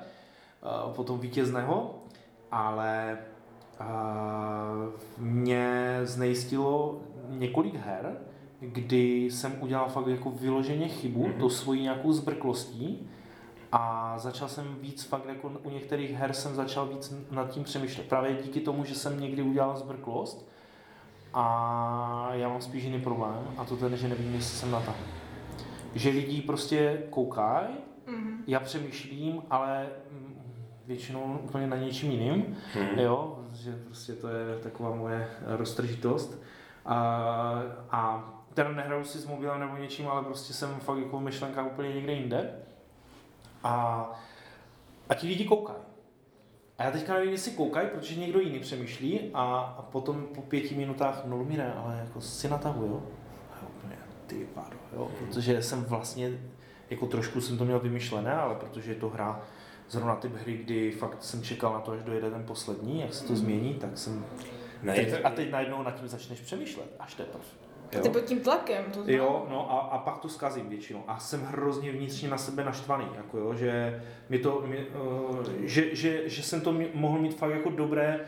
uh, potom vítězného, ale uh, mě znejistilo několik her, kdy jsem udělal fakt jako vyloženě chybu, Mhm. mm-hmm. to svojí nějakou zbrklostí, a začal jsem víc fakt jako u některých her jsem začal víc nad tím přemýšlet. Právě díky tomu, že jsem někdy udělal zbrklost a já mám spíš jiný problém a to ten, že nevím, jestli jsem na to. Že lidi prostě koukají, Mhm. já přemýšlím, ale většinou úplně na něčím jiným, Hmm. jo, že prostě to je taková moje roztržitost. A, a teda nehraju si s mobilem nebo něčím, ale prostě jsem fakt jako v myšlenkách úplně někde jinde. A, a ti lidi koukají. A já teďka nevím, jestli koukají, protože někdo jiný přemýšlí a, a potom po pěti minutách, no Lumíre, ale jako si natahu, jo? A úplně, ty pádo, jo? Protože jsem vlastně, jako trošku jsem to měl vymyšlené, ale protože je to hra zrovna typ hry, kdy fakt jsem čekal na to, až dojede ten poslední, jak se to změní, tak jsem... Ne, teď, a teď najednou nad tím začneš přemýšlet, až teprve. A ty pod tím tlakem, to znám. Jo, no a, a pak to zkazím většinou. A jsem hrozně vnitřně na sebe naštvaný, jako jo, že, mi to, mi, uh, že, že, že, jsem to mi, mohl mít fakt jako dobré,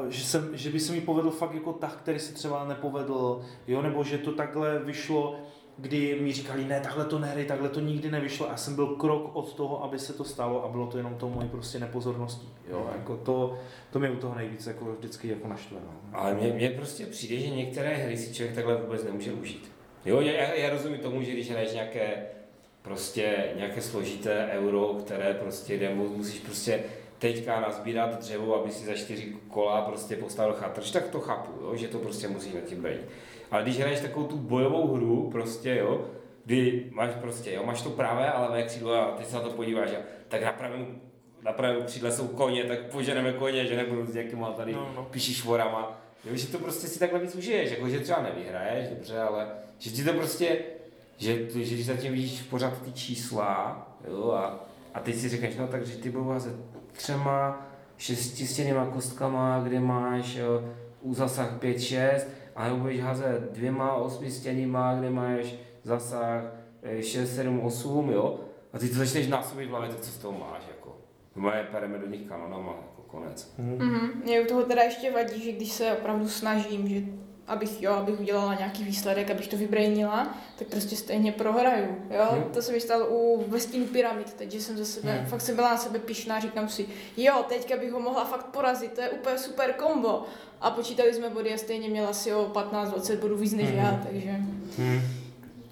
uh, že, jsem, že by se mi povedl fakt jako tak, který se třeba nepovedl, jo, nebo že to takhle vyšlo, kdy mi říkali, ne, takhle to nehry, takhle to nikdy nevyšlo a já jsem byl krok od toho, aby se to stalo a bylo to jenom tou mojí prostě nepozorností, jo, jako to, to mě u toho nejvíc jako vždycky jako naštve, no. Ale mně, mně prostě přijde, že některé hry si člověk takhle vůbec nemůže užít. Jo, já, já rozumím tomu, že když hraješ nějaké prostě nějaké složité euro, které prostě jde, mu- musíš prostě teďka nazbírat dřevo, aby si za čtyři kola prostě postavil chatrč, tak to chápu, jo, že to prostě musíš na tím být. Ale když hraješ takovou tu bojovou hru, prostě jo, kdy máš prostě, jo, máš to pravé a levé křídlo a ty se na to podíváš a tak na pravém, na pravém křídle jsou koně, tak poženeme koně, že nebudu s nějakýma tady No, no. píší švorama. Jo, že to prostě si takhle víc užiješ, jako že třeba nevyhraješ, dobře, ale že ti to prostě, že, že když zatím vidíš pořád ty čísla, jo, a, a teď si řekneš, no takže ty budou házet třema šestistěnýma kostkama, kde máš jo, u zasah 5-6, a nebo budeš házet dvěma osmistěnýma, kde máš zasah eh, 6, 7, 8, jo, a ty to začneš násobit v hlavě, tak co z toho máš, jako. Moje pereme do nich kanonama, jako konec. Mhm. Mě u toho teda ještě vadí, že když se opravdu snažím, že abych, jo, abych udělala nějaký výsledek, abych to vybrejnila, tak prostě stejně prohraju, jo. Hmm. To se mi stalo u Vestín pyramid, teď, že jsem ze sebe, Hmm. fakt jsem byla na sebe pišná, říkám si, jo, teďka bych ho mohla fakt porazit, to je úplně super kombo. A počítali jsme body a stejně měla si o 15-20 bodů víc než Hmm. já, takže Hmm.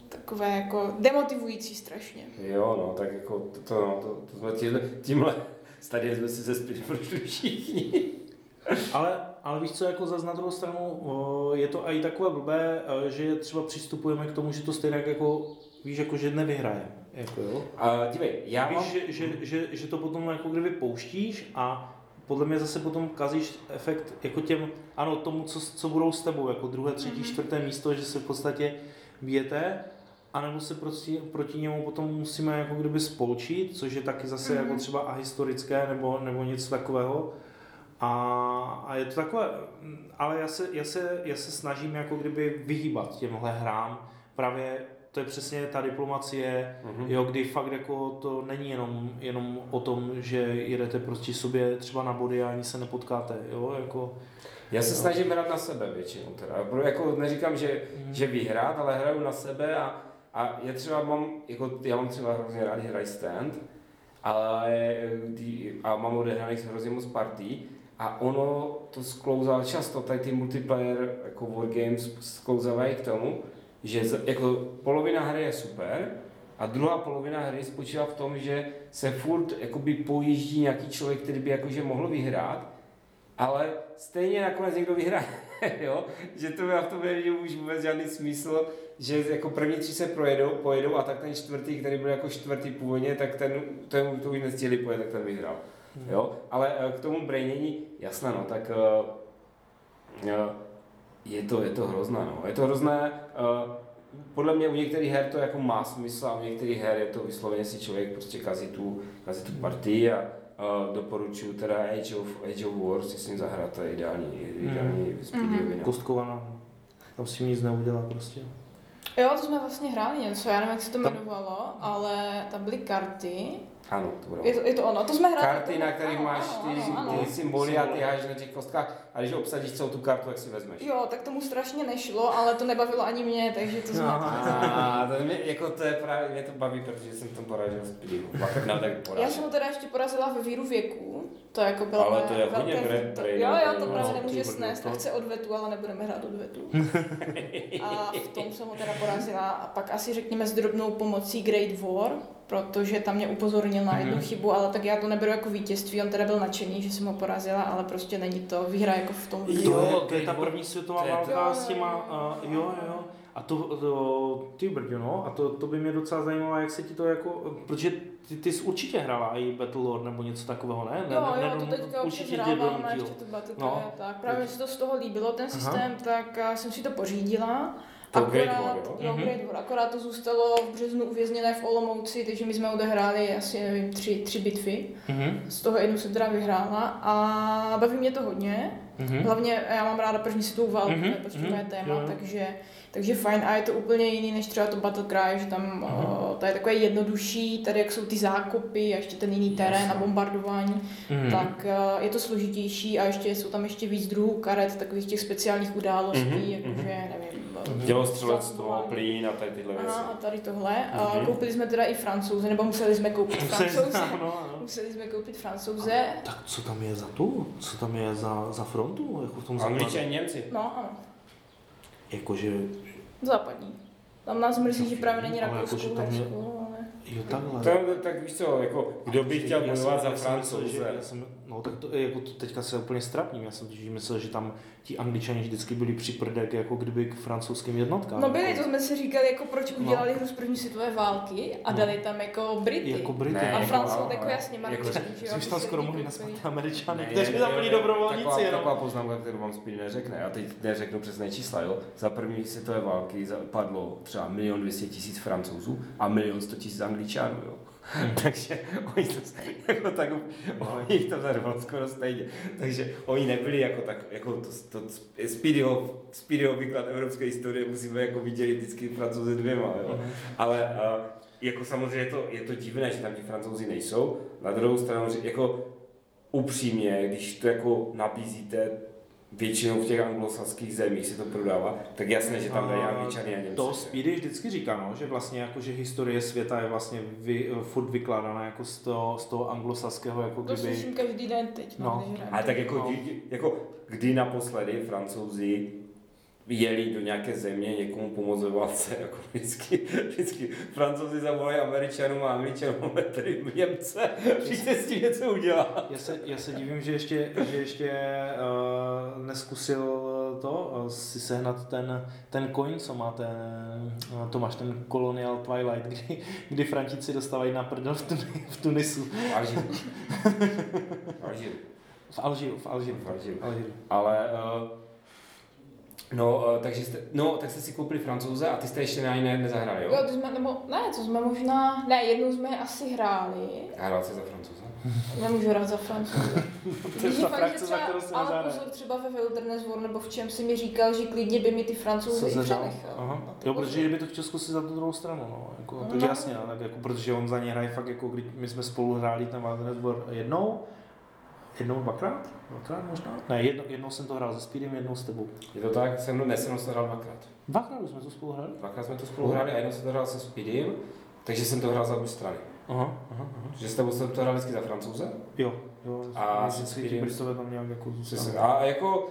takové jako demotivující strašně. Jo, no, tak jako to, to, no, to, to jsme tímhle, tímhle stadiem jsme si ze prošli všichni. Ale, ale víš co, jako zase na druhou stranu, je to i takové blbé, e, že třeba přistupujeme k tomu, že to stejně jako Víš, jako že nevyhraje. Jako jo. A dívej, já Víš, mám... že, že, že, že, to potom jako kdyby pouštíš a podle mě zase potom kazíš efekt jako těm, ano, tomu, co, co budou s tebou, jako druhé, třetí, Mhm. čtvrté místo, že se v podstatě bijete, anebo se proti, proti němu potom musíme jako kdyby spolčit, což je taky zase Mhm. jako třeba ahistorické nebo, nebo něco takového. A, a je to takové, ale já se, já, se, já se snažím jako kdyby vyhýbat těmhle hrám, právě to je přesně ta diplomacie, Mhm. Jo, kdy fakt jako to není jenom, jenom o tom, že jedete prostě sobě třeba na body a ani se nepotkáte, jo, jako... Já se snažím hrát na sebe většinou teda. Jako neříkám, že, Mhm. že vyhrát, ale hraju na sebe a, a já třeba mám, jako, já mám třeba hrozně rád hraj stand, ale eh, a mám odehraných hrozně moc partí a ono to sklouzá často, tady ty multiplayer jako wargames sklouzávají k tomu, že jako polovina hry je super a druhá polovina hry spočívá v tom, že se furt jakoby pojíždí nějaký člověk, který by jakože mohl vyhrát, ale stejně nakonec někdo vyhraje, jo? že to já v tom nevidím už vůbec žádný smysl, že jako první tři se projedou, pojedou a tak ten čtvrtý, který byl jako čtvrtý původně, tak ten, ten to už nestihli pojet, tak ten vyhrál. Jo? Ale eh, k tomu brainění, jasné no, tak uh, je to, je to hrozné, no. Je to hrozné, uh, podle mě u některých her to jako má smysl a u některých her je to vysloveně si člověk prostě kazí tu, kazí tu partii a uh, doporučuji teda Age of, Age of Wars, si s ním zahrát, to je ideální, ideální Mhm. speedovina. Kostkovaná, tam si nic neudělá prostě. Jo, to jsme vlastně hráli něco, já nevím, jak se to jmenovalo, ale tam byly karty. Ano, to bylo. Je to, je to ono, to jsme hráli. Karty, na kterých Ano, máš ano, ty, ano, ano. ty symboly a ty hážeš na těch kostkách a když obsadíš celou tu kartu, jak si vezmeš. Jo, tak tomu strašně nešlo, ale to nebavilo ani mě, takže to jsme... A to, mě, jako to je právě, mě to baví, protože jsem tam poražil nám tak Já jsem ho teda ještě porazila ve víru věku, to jako bylo Ale to je velké hodně bre- to, brain Jo, jo, to no, právě ty nemůže snést to- chce odvetu, ale nebudeme hrát odvetu. a v tom jsem ho teda porazila. A pak asi řekněme s drobnou pomocí Great War, protože tam mě upozornil na jednu Mhm. chybu, ale tak já to neberu jako vítězství, on teda byl nadšený, že jsem ho porazila, ale prostě není to výhra jako v tom To víru. Jo, je, to je ta Great první světová To válka Jo, s těma, uh, jo, jo. A to, to ty brďo, no, a to, to by mě docela zajímalo, jak se ti to jako, protože ty, ty jsi určitě hrála i Battlelord nebo něco takového, ne? ne, Jo, ne, jo, to ne- teďka určitě určitě tě hrávám a ještě to Battle No. tak. Právě mi se to z toho líbilo, ten systém, tak a, jsem si to pořídila. To Great Akorát, War, jo? jo, Mhm. Great War, akorát to zůstalo v březnu uvězněné v Olomouci, takže my jsme odehráli asi, nevím, tři, tři bitvy. Mhm, Z toho jednu jsem teda vyhrála a baví mě to hodně. Mhm. Hlavně já mám ráda první světovou válku, Mhm, to je prostě mhm, moje téma, jo. takže, takže fajn. A je to úplně jiný než třeba to Battle Cry, že tam Mhm. o, to je takové jednodušší, tady jak jsou ty zákopy a ještě ten jiný terén Jasně. a bombardování, Mhm. tak eh, je to složitější a ještě jsou tam ještě víc druhů karet, takových těch speciálních událostí, Mhm, jakože, mhm. Nevím, Dělostřelectvo, plín a tady tyhle věci. Aha, a tady tohle. A Mhm. koupili jsme teda i francouze, nebo museli jsme koupit Museli- francouze. ano, ano. Museli jsme koupit francouze. Tak co tam je za tu? Co tam je za, za frontu? Jako v tom? Angličani, Němci. No, ano, Jakože, západní. Tam nás mrzí, že právě není Rakousko, jakože tam je- jo takhle. To, tak víš co, jako, kdo by chtěl bojovat za já jsem myslel, francouze? že- já jsem, no tak to, jako to teďka se úplně strapním. Já jsem totiž myslel, že tam ti angličani vždycky byli při prdek, jako kdyby k francouzským jednotkám. No byli, jako, to jsme si říkali, jako proč No. udělali hru z první světové války a No. dali tam jako Brity. Jako Brity. Ne, a jako- Francouzi, ale- jako jasně, jako- Marčaní, že jo? Tam skoro mohli naspat Američany, Ne, kteří ne, tam byli dobrovolníci Taková, jenom. taková poznámka, kterou vám Speedy neřekne. Já teď neřeknu přesné čísla, jo. Za první světové války padlo třeba milion 200 tisíc francouzů a milion 100 tisíc angličanů, jo. Takže oni to, jako tak, oni to zarovnalo skoro stejně. Takže oni nebyli jako tak, jako to, to Speedyho, Speedyho výklad evropské historie musíme jako vidět vždycky francouzi dvěma, jo. Ale uh, jako samozřejmě je to, je to divné, že tam ti francouzi nejsou. Na druhou stranu, že jako upřímně, když to jako nabízíte většinou v těch anglosaských zemích se to prodává, tak jasně, že tam dají A angličany a Němci. To Speedy vždycky říká, no, že vlastně jako, že historie světa je vlastně vy, furt vykládána jako z toho, z toho anglosaského, jako To kdyby... slyším každý den teď, no, No. Ale tak jako, No. kdy- jako kdy naposledy francouzi jeli do nějaké země někomu pomoct ve válce, jako vždycky, vždycky francouzi zavolají američanům a američanům tady Němce, přijďte s tím něco udělat. Já se, já se divím, že ještě, že ještě uh, neskusil to, eh, si sehnat ten, ten coin, co má ten, eh, to máš ten Colonial Twilight, kdy, kdy Frantíci dostávají na prdel v, Tuni, v Tunisu. Alžíru. Alžíru. V Alžíru, v Alžíru. V. Alžíru. Ale uh, No, uh, takže jste, no, tak jste si koupili francouze a ty jste ještě na jiné nezahráli, jo? Jo, to jsme, nebo ne, to jsme možná, ne, jednou jsme asi hráli. Hrál jsi za francouze? Nemůžu hrát za francouze. To je ta fakt, frakce, že za třeba- kterou jsem Ale pozor, třeba ve Wilderness War nebo v čem si mi říkal, že klidně by mi ty francouze Co i přenechal. Aha. To Jo, protože kdyby to chtěl zkusit za tu druhou stranu, no. Jako, No. tak jasně, ale tak jako, protože on za ně hraje fakt jako, když my jsme spolu hráli ten Wilderness War jednou, jednou, dvakrát? Dvakrát možná? Ne, jedno, jednou jsem to hrál se Speedem, jednou s tebou. Je to tak? Jsem dnes jsem to hrál dvakrát. Dvakrát jsme to spolu hráli? Dvakrát jsme to spolu hráli a jednou jsem to hrál se Speedym, takže jsem to hrál za obě strany. Aha, aha, aha. Že s tebou jsem to hrál vždycky za francouze. Jo, jo. A se si, že Speedem- Britové tam nějak jako Přesně. A jako,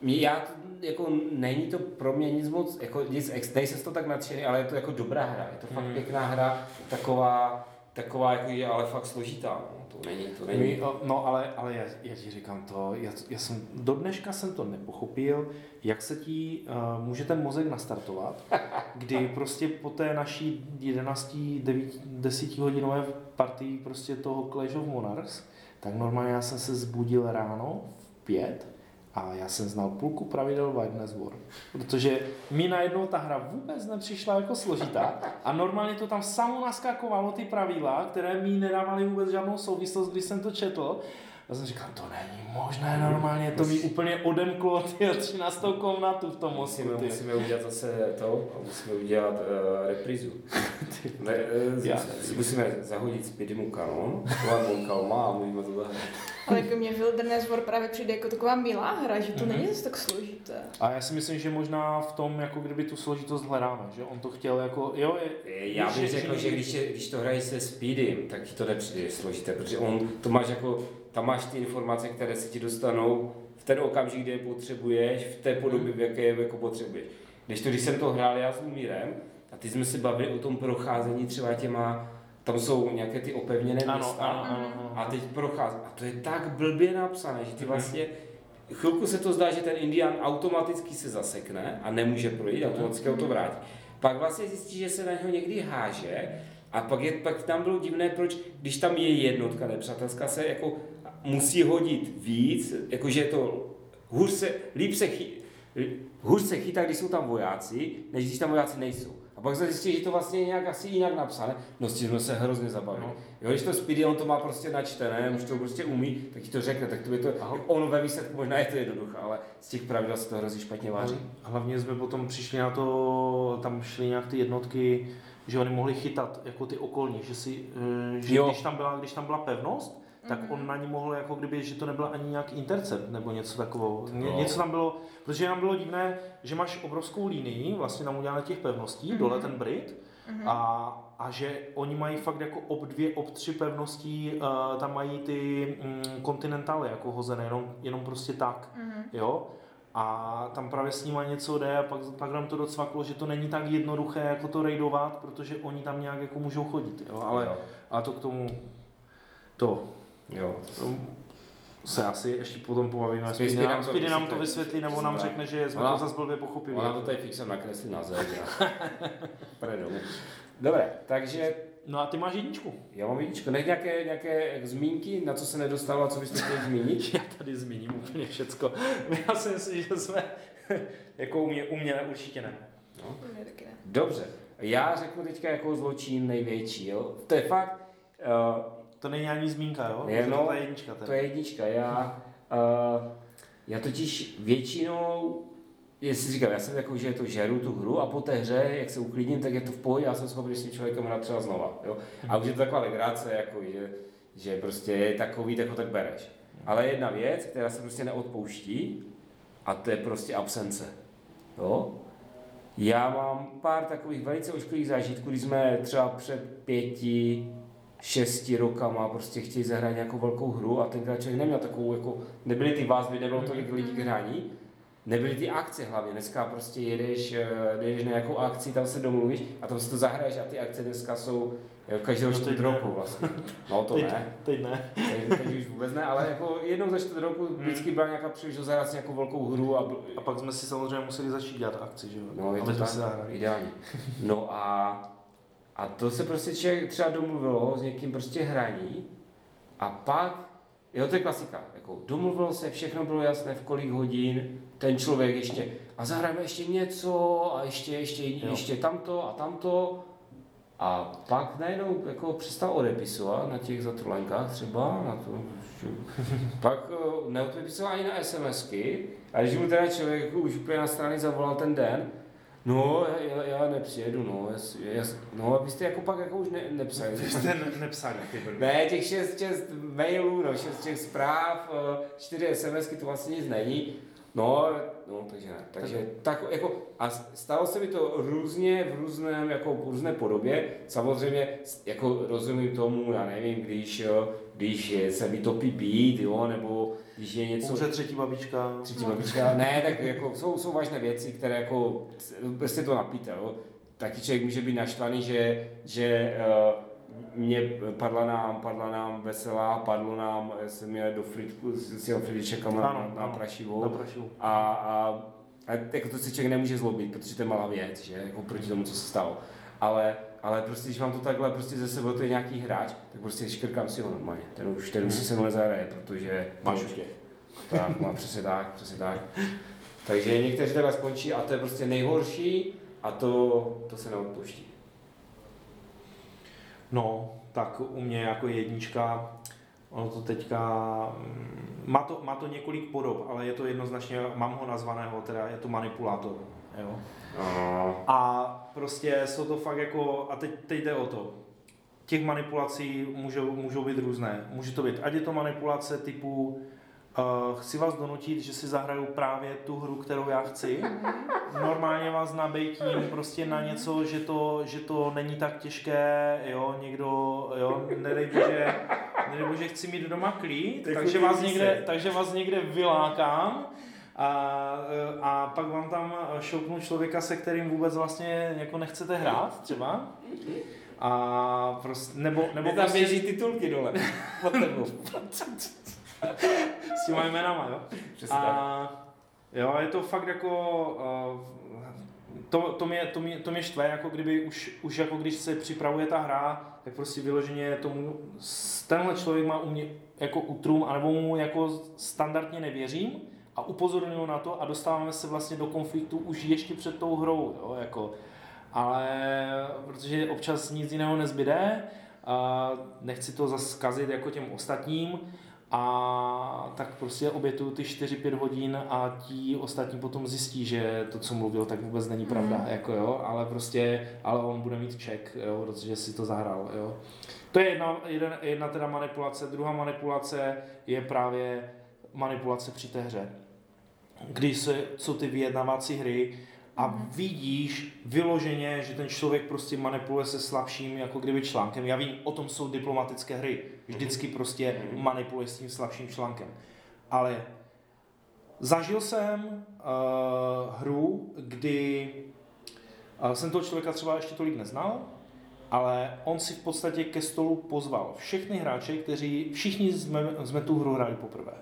mě- já, jako, není to pro mě nic moc, jako nic, ex- nejsem z to tak nadšený, ale je to jako dobrá hra, je to fakt Mm. pěkná hra, taková, taková jako je ale fakt složitá, no. to není, to není. My, no ale, ale já, já ti říkám to, já, já jsem, do dneška jsem to nepochopil, jak se ti uh, může ten mozek nastartovat, kdy prostě po té naší 11, 9, 10 hodinové partii prostě toho Clash of Monarchs, tak normálně já jsem se zbudil ráno v pět a já jsem znal půlku pravidel Wilderness War. Protože mi najednou ta hra vůbec nepřišla jako složitá a normálně to tam samo naskakovalo ty pravidla, které mi nedávaly vůbec žádnou souvislost, když jsem to četl. Já jsem říkal, to není možné, normálně to mi úplně odemklo ty 13. komnatu v tom mozku. Musíme, musíme udělat zase to, a musíme udělat uh, reprízu. Ne, uh, Já- musíme zahodit Speedymu kanon, Lamon Kalma a můžeme to zahrát. Ale jako mě Wilderness War právě přijde jako taková milá hra, že to Mhm. není zase tak složité. A já si myslím, že možná v tom, jako kdyby tu složitost hledáme, že on to chtěl jako, jo, je, Já bych že- řekl, že- když, je, když to hrají se Speedym, tak ti to nepřijde složité, protože on, to máš jako, tam máš ty informace, které se ti dostanou v ten okamžik, kdy je potřebuješ, v té podobě, v jaké je jako potřebuješ. Když to, když jsem to hrál já s Lumírem, a ty jsme se bavili o tom procházení třeba těma, tam jsou nějaké ty opevněné ano, města, ano, ano, ano. a teď prochází. A to je tak blbě napsané, že ty vlastně chvilku se to zdá, že ten Indian automaticky se zasekne a nemůže projít, automaticky ho to vrátí. Pak vlastně zjistí, že se na něho někdy háže a pak, je, pak tam bylo divné, proč, když tam je jednotka nepřátelská, se jako musí hodit víc, jakože je to hůř se, líp se, chy, hůř se chytá, když jsou tam vojáci, než když tam vojáci nejsou. A pak se zjistí, že to vlastně je nějak asi jinak napsané. No s tím jsme se hrozně zabavili. No. Jo, když to Speedy, on to má prostě načtené, už to prostě umí, tak ti to řekne, tak to je to, ono ve výsledku možná je to jednoduché, ale z těch pravidel se to hrozně špatně váží. Hlavně jsme potom přišli na to, tam šly nějak ty jednotky, že oni mohli chytat jako ty okolní, že si, eh, že Jo. když tam, byla, když tam byla pevnost, tak on na ní mohl jako kdyby, že to nebyl ani nějak intercept nebo něco takového. Ně, No. něco tam bylo, protože nám bylo divné, že máš obrovskou linii, vlastně tam udělané těch pevností, dole ten Brit, a, a že oni mají fakt jako ob dvě, ob tři pevností, uh, tam mají ty mm, kontinentály jako hozené, jenom, jenom prostě tak, jo. A tam právě s nima něco jde a pak, pak nám to docvaklo, že to není tak jednoduché jako to raidovat, protože oni tam nějak jako můžou chodit, jo. Ale, Jo. a to k tomu, to, Jo. to se asi ještě potom pobavíme. Speedy nám nám, to nám to vysvětlí. nebo nám řekne, že jsme Ona- to zase blbě pochopili. Ona to tady fixem nakreslí na Půjde domů. Dobré, takže No a ty máš jedničku. já mám jedničku. Nech nějaké, nějaké zmínky, na co se nedostalo a co byste chtěli zmínit? Já tady zmíním úplně všecko. Já si myslím, že jsme jako u mě, u mě určitě ne. Ne. Dobře, já řeknu teďka jako zločin největší, jo. To je fakt, uh, To není ani zmínka, jo? Je, Že no, to je jednička. Teda. To je jednička. Já, uh, já totiž většinou, jestli říkám, já jsem takový, že to žeru tu hru a po té hře, jak se uklidním, tak je to v pohodě, já jsem schopný s tím člověkem hrát třeba znova. Jo? A už je to taková legrace, jako, že, že prostě je takový, tak ho tak bereš. Ale jedna věc, která se prostě neodpouští, a to je prostě absence. Jo? Já mám pár takových velice ošklivých zážitků, když jsme třeba před pěti, šesti rokama prostě chtěli zahrát nějakou velkou hru a tenkrát člověk neměl takovou, jako, nebyly ty vázby, nebylo tolik lidí k hraní nebyly ty akce hlavně. Dneska prostě jedeš, eh, jedeš na nějakou akci, tam se domluvíš a tam si to zahraješ a ty akce dneska jsou jako každého No, čtvrt roku vlastně. No to teď, ne, teď ne. teď, teď už vůbec ne, ale jako jednou za čtvrt roku vždycky byla nějaká příležitost zahrát si nějakou velkou hru a, byl- A pak jsme si samozřejmě museli začít dělat akci, že jo? No, je to tak, ideální. No a, a to se prostě člověk třeba domluvilo s někým prostě hraní a pak, jo, to je klasika, jako domluvilo se, všechno bylo jasné, v kolik hodin, ten člověk ještě, a zahrajeme ještě něco a ještě, ještě, Jo. ještě tamto a tamto. A pak najednou jako přestal odepisovat na těch zatrulenkách třeba, na to, pak eh, neodepisoval ani na SMSky, a když mu teda člověk jako už úplně na strany zavolal ten den, no, já, já nepřijedu, no, jas, jas, no, abyste jako pak jako už ne, nepsali. Vy jste ne, nepsali. Ne, těch šest, šest mailů, no, šest těch zpráv, eh, čtyři SMSky, to vlastně nic není. No, no, takže ne. Takže tak, jako, a stalo se mi to různě v různém, jako v různé podobě. Samozřejmě, jako rozumím tomu, já nevím, když, když se mi topí být, jo, nebo když je něco... Umře třetí babička. Třetí babička, ne, tak jako jsou, jsou vážné věci, které jako, prostě to napíte, jo. Taky člověk může být naštvaný, že, že uh, mě padla nám, padla nám veselá, padlo nám, já jsem měl do fritku, s těm fričekama na, na ano. prašivou. Na prašivu. A, a, a jako to se člověk nemůže zlobit, protože to je malá věc, že, jako proti tomu, co se stalo. Ale, ale prostě, když mám to takhle prostě ze sebou, to je nějaký hráč, tak prostě škrkám si ho normálně. Ten už, ten už si se mnou nezahraje, protože Máš už tak, má přesně tak, přesně tak. Takže někteří takhle skončí a to je prostě nejhorší a to, to se neodpouští. No, tak u mě jako jednička, ono to teďka, mm, má to, má to několik podob, ale je to jednoznačně, mám ho nazvaného, teda je to manipulátor. Jo? A prostě jsou to fakt jako, a teď, teď jde o to, těch manipulací můžou, můžou být různé. Může to být, ať je to manipulace typu, uh, chci vás donutit, že si zahraju právě tu hru, kterou já chci. Normálně vás nabejtím prostě na něco, že to, že to není tak těžké, jo, někdo, jo, nedej bože, nedej bože, chci mít doma klid, Tak takže vás, někde, takže vás někde vylákám a, a pak vám tam šoupnu člověka, se kterým vůbec vlastně jako nechcete hrát třeba. A prostě, nebo, nebo tam prostě běží titulky dole. Pod tebou. s těma jménama, jo. Přesně. A jo, je to fakt jako, uh, to, to, mě, to, mě, to mě štve, jako kdyby už, už jako když se připravuje ta hra, tak prostě vyloženě tomu, tenhle člověk má u mě jako utrum, anebo mu jako standardně nevěřím a upozorňuji na to a dostáváme se vlastně do konfliktu už ještě před tou hrou, jo, jako. Ale protože občas nic jiného nezbyde, a nechci to zase zkazit jako těm ostatním, a tak prostě obětuju ty 4-5 hodin a ti ostatní potom zjistí, že to, co mluvil, tak vůbec není pravda, Mhm. jako jo, ale prostě, ale on bude mít ček, jo, protože si to zahrál, jo. To je jedna, jedna, jedna teda manipulace, druhá manipulace je právě manipulace při té hře. Když se, co ty vyjednávací hry a vidíš vyloženě, že ten člověk prostě manipuluje se slabším jako kdyby článkem. Já vím, o tom jsou diplomatické hry. Vždycky prostě manipuluje s tím slabším článkem. Ale zažil jsem uh, hru, kdy uh, jsem toho člověka třeba ještě tolik neznal, ale on si v podstatě ke stolu pozval všechny hráče, kteří, všichni jsme, jsme tu hru hráli poprvé.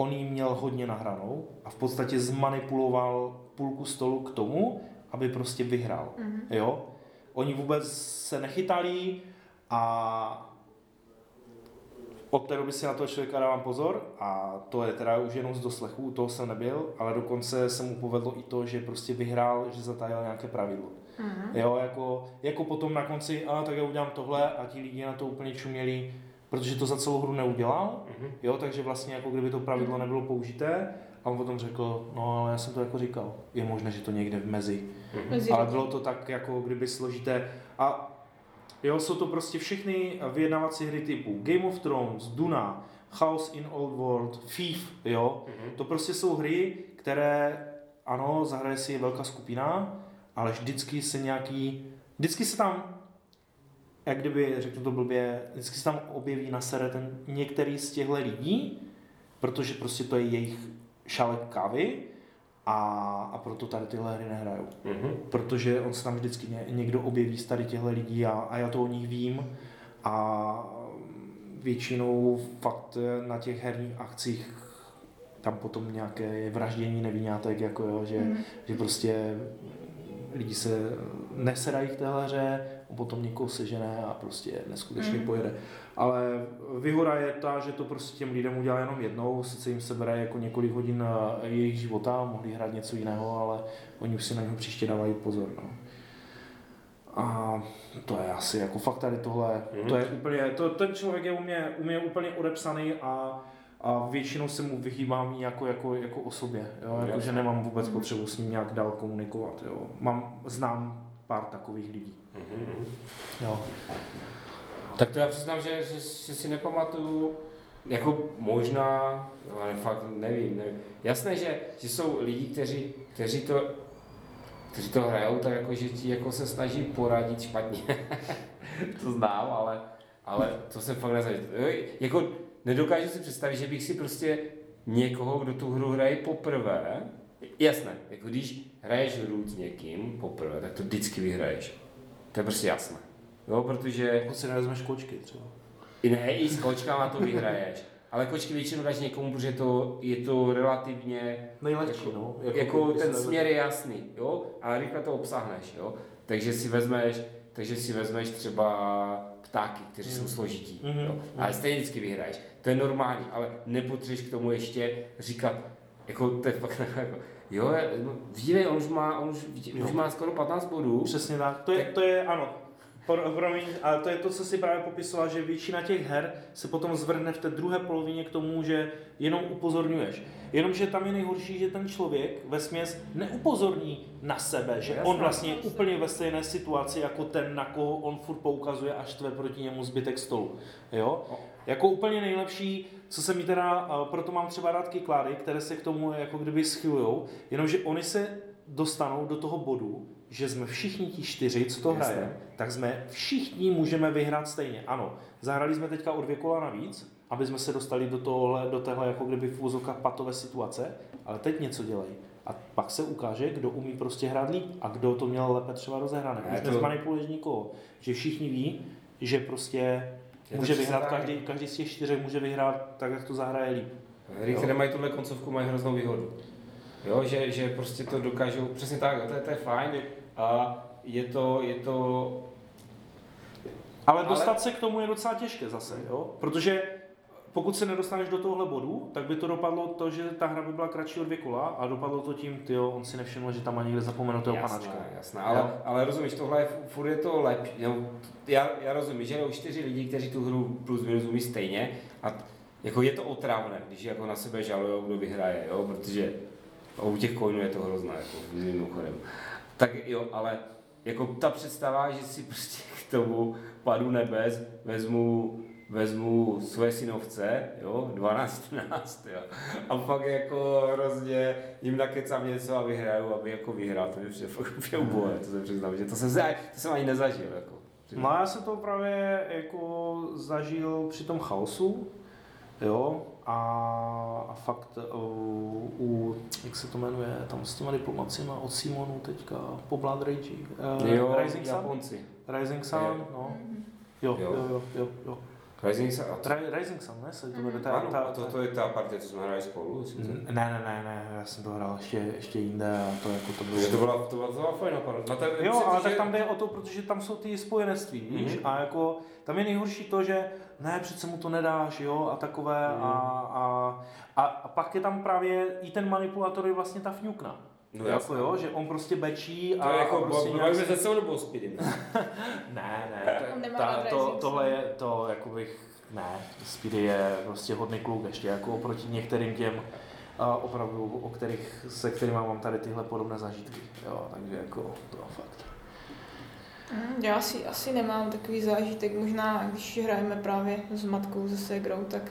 On jí měl hodně nahranou a v podstatě zmanipuloval půlku stolu k tomu, aby prostě vyhrál. Mhm. Jo? Oni vůbec se nechytali a od té doby si na toho člověka dávám pozor a to je teda už jenom z doslechu, u toho jsem nebyl, ale dokonce se mu povedlo i to, že prostě vyhrál, že zatajil nějaké pravidlo. Mhm. Jo, jako, jako potom na konci, a tak já udělám tohle a ti lidi na to úplně čuměli, protože to za celou hru neudělal, Mhm. jo, takže vlastně jako kdyby to pravidlo nebylo použité. A on potom řekl, no ale já jsem to jako říkal, je možné, že to někde v mezi, Mezi ale bylo to tak jako kdyby složité. A jo, jsou to prostě všechny vyjednávací hry typu Game of Thrones, Duna, House in Old World, Thief, jo, Mhm. to prostě jsou hry, které, ano, zahraje si je velká skupina, ale vždycky se nějaký, vždycky se tam, jak kdyby, řeknu to blbě, vždycky se tam objeví na sere ten některý z těchto lidí, protože prostě to je jejich šálek kávy a, a proto tady tyhle hry nehrajou. Mhm. Protože on se tam vždycky ně, někdo objeví z tady těchto lidí a, a já to o nich vím a většinou fakt na těch herních akcích tam potom nějaké vraždění nevinátek, jako jo, že, Mhm. že prostě lidi se nesedají k téhle hře, on potom někoho sežene a prostě neskutečně Mhm. pojede. Ale výhoda je ta, že to prostě těm lidem udělá jenom jednou, sice jim se bere jako několik hodin eh, jejich života, mohli hrát něco jiného, ale oni už si na něho příště dávají pozor. No. A to je asi jako fakt tady tohle, Mhm. to je úplně, to, ten člověk je u mě, u mě úplně odepsaný a, a většinou se mu vyhýbám jako, jako, jako osobě, jo? Jako, že nemám vůbec potřebu s ním nějak dál komunikovat. Jo? Mám, znám pár takových lidí. Mhm. Jo. Tak to já přiznám, že, že, že si nepamatuju, jako možná, ale fakt nevím, nevím. Jasné, že, že jsou lidi, kteří, kteří to kteří to hrajou, tak jako, že ti jako se snaží poradit špatně. to znám, ale, ale to jsem fakt nezažil. Jo, Jako nedokážu si představit, že bych si prostě někoho, kdo tu hru hraje poprvé, jasné, jako když hraješ hru s někým poprvé, tak to vždycky vyhraješ. To je prostě jasné. Jo, protože Pokud si nevezmeš kočky třeba. i ne, i s kočkama to vyhraješ. Ale kočky většinou dáš někomu, protože to, je to relativně, Nejlehčí, jako, no. jako, jako ten směr je jasný, jo, ale rychle to obsáhneš, jo. Takže si vezmeš, takže si vezmeš třeba ptáky, kteří jsou Mm. složití, Mhm, jo. Ale stejně vždycky vyhraješ. To je normální, ale nepotřebuješ k tomu ještě říkat, jako to je fakt jako, jo, no, dívej, on už má, on už, Jo. už má skoro 15 bodů. Přesně tak. To je, to je ano. Pro- Promiň, ale to je to, co si právě popisoval, že většina těch her se potom zvrhne v té druhé polovině k tomu, že jenom upozorňuješ. Jenomže tam je nejhorší, že ten člověk ve směs neupozorní na sebe, že Jasné. on vlastně je úplně ve stejné situaci jako ten, na koho on furt poukazuje a štve proti němu zbytek stolu. Jo? Jako úplně nejlepší, co se mi teda, proto mám třeba rád kyklády, které se k tomu jako kdyby schylujou, jenomže oni se dostanou do toho bodu, že jsme všichni ti čtyři, co to hraje, tak jsme všichni můžeme vyhrát stejně. Ano, zahrali jsme teďka o dvě kola navíc, aby jsme se dostali do, tohle, do téhle jako kdyby v úzokách patové situace, ale teď něco dělají. A pak se ukáže, kdo umí prostě hrát líp a kdo to měl lépe třeba rozehrané. Už to- nezmanipuluješ nikoho. Že všichni ví, že prostě může vyhrát, každý, každý z těch čtyřech může vyhrát tak, jak to zahraje líp. Hry, Jo. které mají tuhle koncovku, mají hroznou výhodu. Jo, že, že prostě to dokážou, přesně tak, to je, to je fajn. A je to, je to, Ale Ale- dostat se k tomu je docela těžké zase, jo? Protože pokud se nedostaneš do tohle bodu, tak by to dopadlo to, že ta hra by byla kratší o dvě kola a dopadlo to tím, ty on si nevšiml, že tam má někde zapomenutého panačka. jasné, jasné, ale, ale rozumíš, tohle je, furt je to lepší. Já, já rozumím, že jsou čtyři lidi, kteří tu hru plus minus umí stejně a jako je to otravné, když jako na sebe žalují, kdo vyhraje, jo, protože u těch coinů je to hrozné, jako mimochodem. Tak jo, ale jako ta představa, že si prostě k tomu padu nebes vezmu vezmu své synovce, jo, 12, 13, jo, a pak jako hrozně jim nakecám něco a vyhraju, aby jako vyhrál, to je fakt úplně ubohé, to se přiznám, že to jsem, za- to jsem ani nezažil, jako. No já jsem to právě jako zažil při tom chaosu, jo, a, a fakt u, u, jak se to jmenuje, tam s těma diplomacima od Simonu teďka po Blood Rage, uh, Jo, Rising Sun? Japonci. Rising Sun, Jo. no. Jo, Jo. jo, jo, jo, jo. Rising Sun, a to, Ri- Rising Sun, ne? Se to jmenuje, ta, ano, ta, a to, to je ta partie, co jsme hráli spolu, že? Ne, ne, ne, ne, já jsem to hrál ještě, ještě jinde a to jako to bylo... To byla, to byla, to byla fajn. Na té, Jo, myslím, ale že- tak tam jde o to, protože tam jsou ty spojenectví, víš, Mhm. a jako tam je nejhorší to, že ne, přece mu to nedáš, jo, a takové, Mhm. a, a, a, a, pak je tam právě i ten manipulátor je vlastně ta fňukna. No jako jo, že on prostě bečí a, To je jako, a prostě nějak... se celou nebo Speedem. Ne, ne, nemá ta, to, tohle je to, jako bych, ne, Speedy je prostě hodný kluk ještě, jako oproti některým těm, a opravdu, o kterých, se kterými mám tady tyhle podobné zažitky, jo, takže jako, to fakt. Mm, Já asi, asi nemám takový zážitek, možná když hrajeme právě s matkou, se ségrou, tak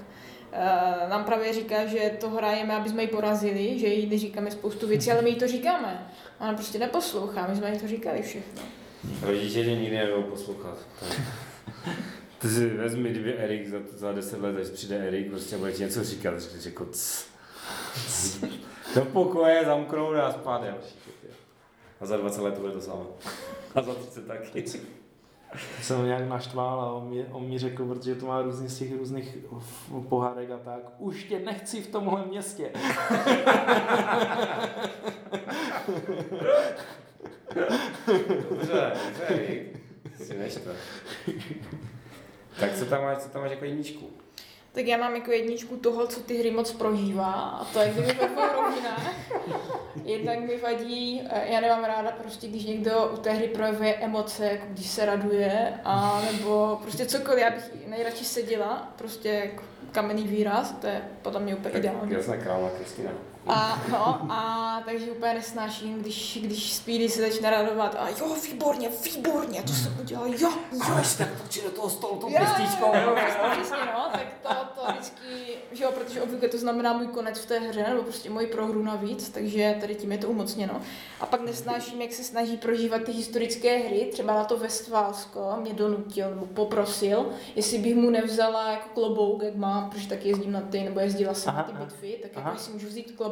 uh, nám právě říká, že to hrajeme, aby jsme ji porazili, že jí neříkáme spoustu věcí, ale my jí to říkáme. Ona prostě neposlouchá, my jsme jí to říkali všechno. Rodiče tě nikdy nebudou poslouchat. Tak. Ty si vezmi, kdyby Erik za, za 10 let, až přijde Erik, prostě bude ti něco říkat, řekneš jako cs, cs. Do pokoje, zamknout a spát. A za 20 let to bude to samé. A za 30 taky. jsem ho nějak naštval a on mi, on mi řekl, protože to má různě z těch různých pohádek a tak, už tě nechci v tomhle městě. Dobře, dobře, Vík. Si neštve. Tak co tam máš, co tam máš jako jedničku? Tak já mám jako jedničku toho, co ty hry moc prožívá a to je kdyby ve dvou rovinách. Jednak mi vadí, eh, já nemám ráda prostě, když někdo u té hry projevuje emoce, jako když se raduje, a nebo prostě cokoliv, já bych nejradši seděla, prostě jako kamenný výraz, to je podle mě úplně ideální. Jasná kráva Kristina. A, no, a takže úplně nesnáším, když, když Speedy se začne radovat a jo, výborně, výborně, to jsem udělal, jo, jo, tak točí do toho stolu tou Jo, jo, jo, přesně, no, tak to, to vždycky, že jo, protože obvykle to znamená můj konec v té hře, nebo prostě moji prohru navíc, takže tady tím je to umocněno. A pak nesnáším, jak se snaží prožívat ty historické hry, třeba na to Westfálsko mě donutil, nebo poprosil, jestli bych mu nevzala jako klobouk, jak mám, protože taky jezdím na ty, nebo jezdila jsem na ty bitvy, tak Aha. jako si můžu vzít klobouk.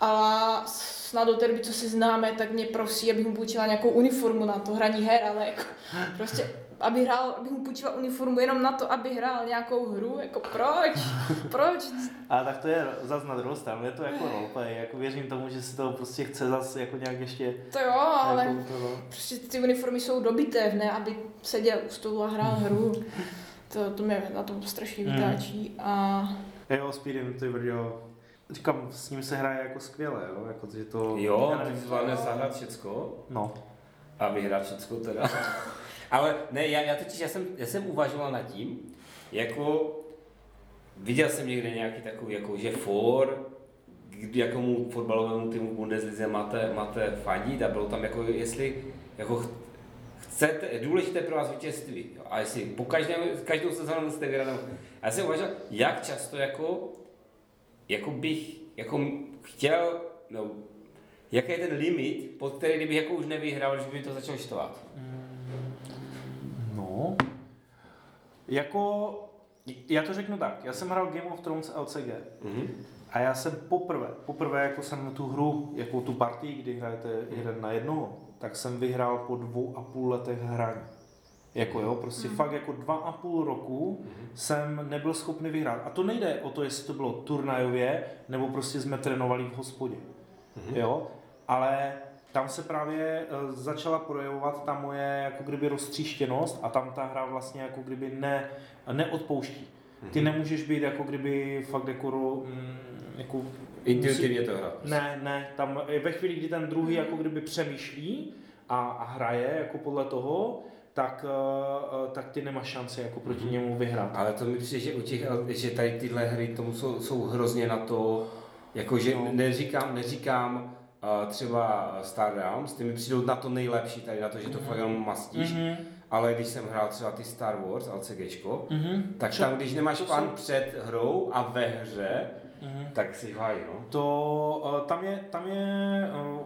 A snad do té doby, co se známe, tak mě prosí, abych mu půjčila nějakou uniformu na to hraní her, ale jako prostě aby hrál, abych mu půjčila uniformu jenom na to, aby hrál nějakou hru, jako proč? Proč? A tak to je zas na druhou stranu, je to jako roleplay, jako věřím tomu, že si to prostě chce zase jako nějak ještě... To jo, ale Jako, to, no. prostě ty uniformy jsou dobité, ne, aby seděl u stolu a hrál hru. To, to mě na tom strašně Hmm. vytáčí. A Jo, Speedem, ty brďo. Říkám, s ním se hraje jako skvěle, jo, jako, že to... Jo, ty zvládne zahrát všecko No, a vyhrát všecko teda. Ale ne, já, já totiž, já jsem, já jsem uvažoval nad tím, jako viděl jsem někde nějaký takový, jako že for, k jakomu fotbalovému týmu v Bundeslize máte, máte fandit a bylo tam jako, jestli jako ch- chcete, je důležité pro vás vítězství. Jo? A jestli po každém, každou sezónu jste vyhrát. A já jsem uvažoval, jak často jako, jako bych jako chtěl, no, jaký je ten limit, pod který kdybych jako už nevyhrál, že by mi to začalo štvat. no. Jako, já to řeknu tak, já jsem hrál Game of Thrones LCG Mhm. a já jsem poprvé, poprvé jako jsem tu hru, jako tu partii, kdy hrajete jeden na jednoho, tak jsem vyhrál po dvou a půl letech hraní. Jako jo, prostě fakt jako dva a půl roku jsem nebyl schopný vyhrát. A to nejde o to, jestli to bylo turnajově, nebo prostě jsme trénovali v hospodě. Jo, ale tam se právě eh, začala projevovat ta moje jako kdyby roztříštěnost a tam ta hra vlastně jako kdyby ne, neodpouští. Ty nemůžeš být jako kdyby fakt jako, ro- mm, jako Intuitivně to hrát. ne, ne, tam je ve chvíli, kdy ten druhý jako kdyby přemýšlí a, a hraje jako podle toho, tak, uh, tak ty nemáš šanci jako proti němu vyhrát. Ale to mi přijde, že u těch, že tady tyhle hry tomu jsou, jsou hrozně na to, jakože No. neříkám, neříkám uh, třeba Star Realms, ty mi přijdou na to nejlepší tady, na to, že to fakt jenom mastíš, Mhm. ale když jsem hrál třeba ty Star Wars, LCGčko, Mhm. tak Čo- tam, když nemáš to plán před hrou a ve hře, Mhm. tak si hájí, no. To uh, tam je, tam je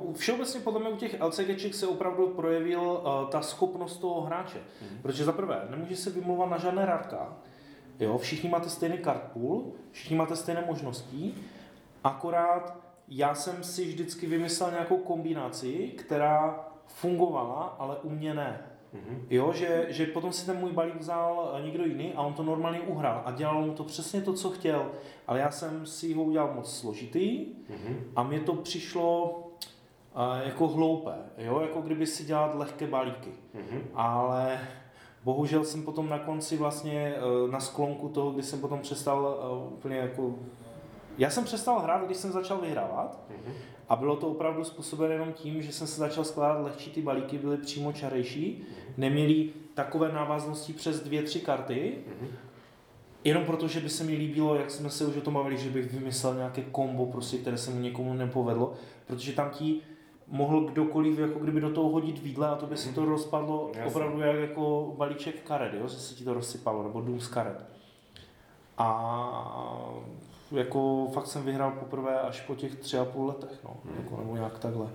uh, všeobecně podle mě u těch LCGček se opravdu projevil uh, ta schopnost toho hráče. Mhm. Protože za prvé, nemůže se vymlouvat na žádné rádka. Jo, všichni máte stejný card pool, všichni máte stejné možnosti, akorát já jsem si vždycky vymyslel nějakou kombinaci, která fungovala, ale u mě ne. Mhm. Jo, že, že potom si ten můj balík vzal někdo jiný a on to normálně uhrál a dělal mu to přesně to, co chtěl. Ale já jsem si ho udělal moc složitý Mhm. a mně to přišlo a, jako hloupé, jo, jako kdyby si dělat lehké balíky. Mhm. Ale bohužel jsem potom na konci vlastně eh, na sklonku toho, kdy jsem potom přestal eh, úplně jako... Já jsem přestal hrát, když jsem začal vyhrávat Mhm. A bylo to opravdu způsobeno jenom tím, že jsem se začal skládat lehčí, ty balíky byly přímo čarejší, neměli takové návaznosti přes dvě, tři karty, Mhm. Jenom proto, že by se mi líbilo, jak jsme se už o tom bavili, že bych vymyslel nějaké kombo, prostě, které se mu někomu nepovedlo, protože tam ti mohl kdokoliv jako kdyby do toho hodit výdle a to by se to rozpadlo Jasně. opravdu jak jako balíček karet, jo? že se ti to rozsypalo, nebo dům z karet. A jako fakt jsem vyhrál poprvé až po těch tři a půl letech, no, jako, nebo nějak takhle.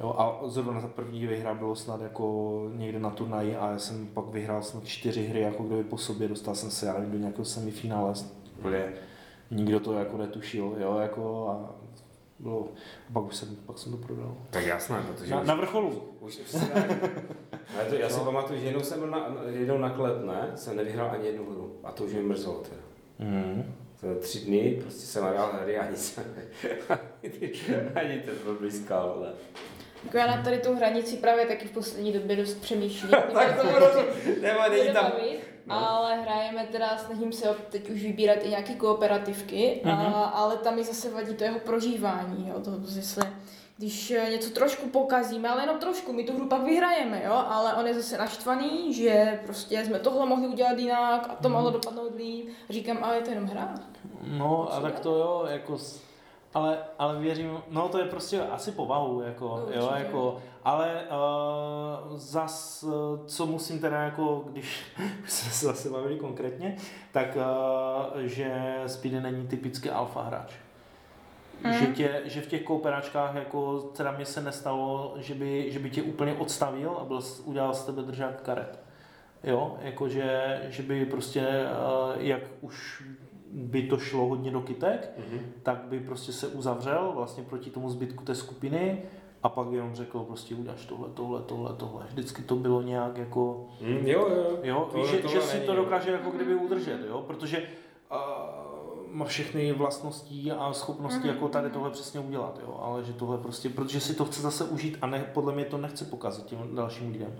Jo, a zrovna ta první výhra bylo snad jako někde na turnaji a já jsem pak vyhrál snad čtyři hry jako kdyby po sobě, dostal jsem se já nevím, do nějakého semifinále, úplně nikdo to jako netušil, jo, jako a bylo, pak už jsem, pak jsem to prodal. Tak jasné, protože Na, už, na vrcholu. už, už Ale to, já si pamatuju, že jednou jsem byl na, jednou na kletne, jsem nevyhrál ani jednu hru. A to už mě mrzelo teda. Mm. To tři dny, prostě jsem hrál hry a nic. ani ten blízkal, ale... Jako já na tady tu hranici právě taky v poslední době dost přemýšlím. tak to bylo, nemá, není tam. Bavit, No. Ale hrajeme teda, snažím se teď už vybírat i nějaké kooperativky, a, Mhm. ale tam mi zase vadí to jeho prožívání, jo, to zase, když eh, něco trošku pokazíme, ale jenom trošku, my tu hru pak vyhrajeme, jo, ale on je zase naštvaný, že prostě jsme tohle mohli udělat jinak a to mohlo dopadnout líp. Říkám, ale je to jenom hra. No, a tak to jo, jako, ale, ale věřím, no to je prostě asi povahu, jako, No, jo, určitě. jako, ale uh, zas, uh, co musím teda jako, když jsme se zase bavili konkrétně, tak uh, že Speedy není typický alfa hráč. Že, tě, že v těch kooperačkách jako teda mě se nestalo, že by, že by tě úplně odstavil a byl, udělal z tebe držák karet. Jo, jakože, že by prostě, uh, jak už by to šlo hodně do kytek, Mhm. tak by prostě se uzavřel vlastně proti tomu zbytku té skupiny a pak jenom řekl prostě uděláš tohle, tohle, tohle, tohle. Vždycky to bylo nějak jako, Mm, jo, jo. jo, Tohle- víš, že, tohle že si není, to jo. dokáže jako kdyby udržet, jo, protože uh, má všechny vlastnosti a schopnosti Mhm, jako tady mhm. tohle přesně udělat, jo, ale že tohle prostě, protože si to chce zase užít a ne, podle mě to nechce pokazit těm dalším lidem.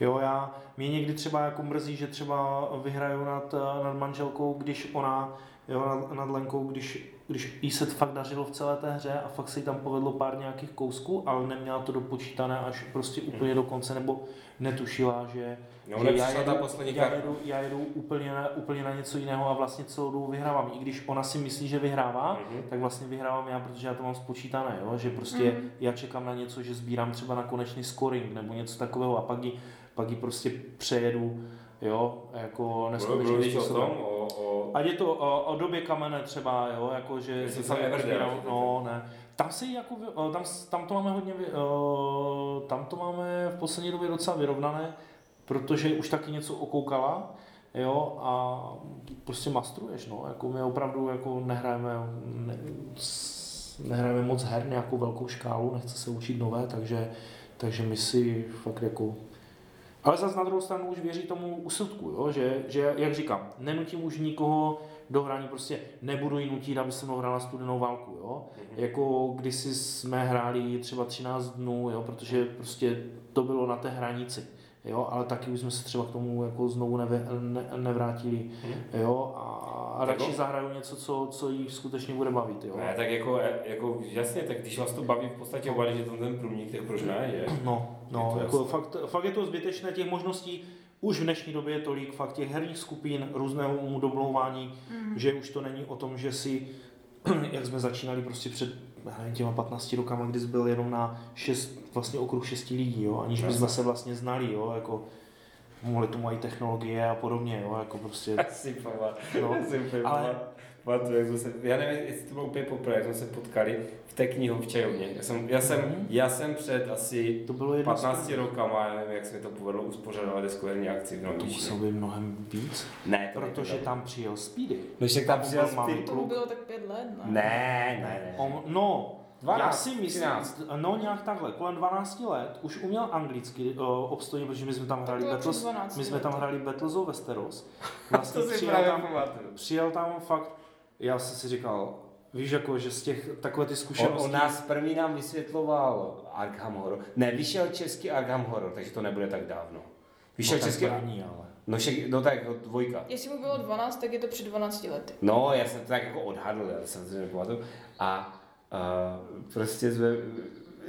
Jo, já, mě někdy třeba jako mrzí, že třeba vyhraju nad, nad manželkou, když ona, jo, nad, nad Lenkou, když, když jí se fakt dařilo v celé té hře a fakt se jí tam povedlo pár nějakých kousků, ale neměla to dopočítané až prostě úplně do konce, nebo netušila, že, No, že nepřišla ta poslední já jedu, já jedu úplně, na, úplně na něco jiného a vlastně celou dobu vyhrávám. I když ona si myslí, že vyhrává, Mhm. tak vlastně vyhrávám já, protože já to mám spočítané, jo? že prostě Mhm. já čekám na něco, že sbírám třeba na konečný scoring nebo něco takového a pak ji, pak ji prostě přejedu, jo, jako o způsobem. tom, o, o... Ať je to o, o době kamene třeba, jo, jako že Jestli že to- no ne. Tam si jako, tam, tam to máme hodně, tam to máme v poslední době docela vyrovnané, protože už taky něco okoukala, jo, a prostě mastruješ, no, jako my opravdu jako nehrajeme, ne, nehrajeme moc her, nějakou velkou škálu, nechce se učit nové, takže, takže my si fakt jako ale zase na druhou stranu už věří tomu úsudku, jo? Že, že, jak říkám, nenutím už nikoho do hraní, prostě nebudu jí nutit, aby se mnou hrála studenou válku, jo? Jako kdysi jsme hráli třeba 13 dnů, jo? protože prostě to bylo na té hranici, jo? Ale taky už jsme se třeba k tomu jako znovu neve, ne, nevrátili, jo? A, a Tak radši jo. zahraju něco, co, co jí skutečně bude bavit, jo? Ne, tak jako, jako, jasně, tak když vás to baví v podstatě obali, že tam ten průnik, tak proč ne, je? No, Je no to jako jasné. fakt, fakt je to zbytečné, těch možností už v dnešní době je tolik fakt těch herních skupin, různému domlouvání, Mhm. že už to není o tom, že si, jak jsme začínali prostě před nevím, těma 15 rokama, kdy jsi byl jenom na šest, vlastně okruh šesti lidí, jo, aniž bychom se vlastně znali, jo, jako mohli tomu mají technologie a podobně, jo, jako prostě, Asi no, Já si úplně ale- pamatuju, jak jsme se, já nevím, jestli to bylo úplně poprvé, jak jsme se potkali v té knihu v Čajovně. Já jsem, já jsem, Mhm. já jsem před asi to bylo jedno 15 rokama, já nevím, jak se mi to povedlo, uspořádat deskoherní akci v To muselo být mnohem víc, Ne, to protože tam přijel Speedy. No však tam Tam přijel Speedy. To bylo tak pět let, ne? Ne, ne, ne. On, no, 12, já si myslím, 13. no nějak takhle, kolem 12 let už uměl anglicky uh, obstojně, protože my jsme tam hráli Battles, přes 12 my jsme tam hráli Battles of Westeros. Vlastně To si přijel, tam, přijel tam fakt, já jsem si říkal, víš jako, že z těch takové ty On, zkušenosti, on nás první nám vysvětloval Arkham Horror. Ne, vyšel český Arkham Horror, takže to nebude tak dávno. Vyšel no, český... první, ale. No, však, no tak, jako dvojka. Jestli mu bylo 12, tak je to před 12 lety. No, já jsem to tak jako odhadl, já jsem si nepamatuju. A uh, prostě jsme,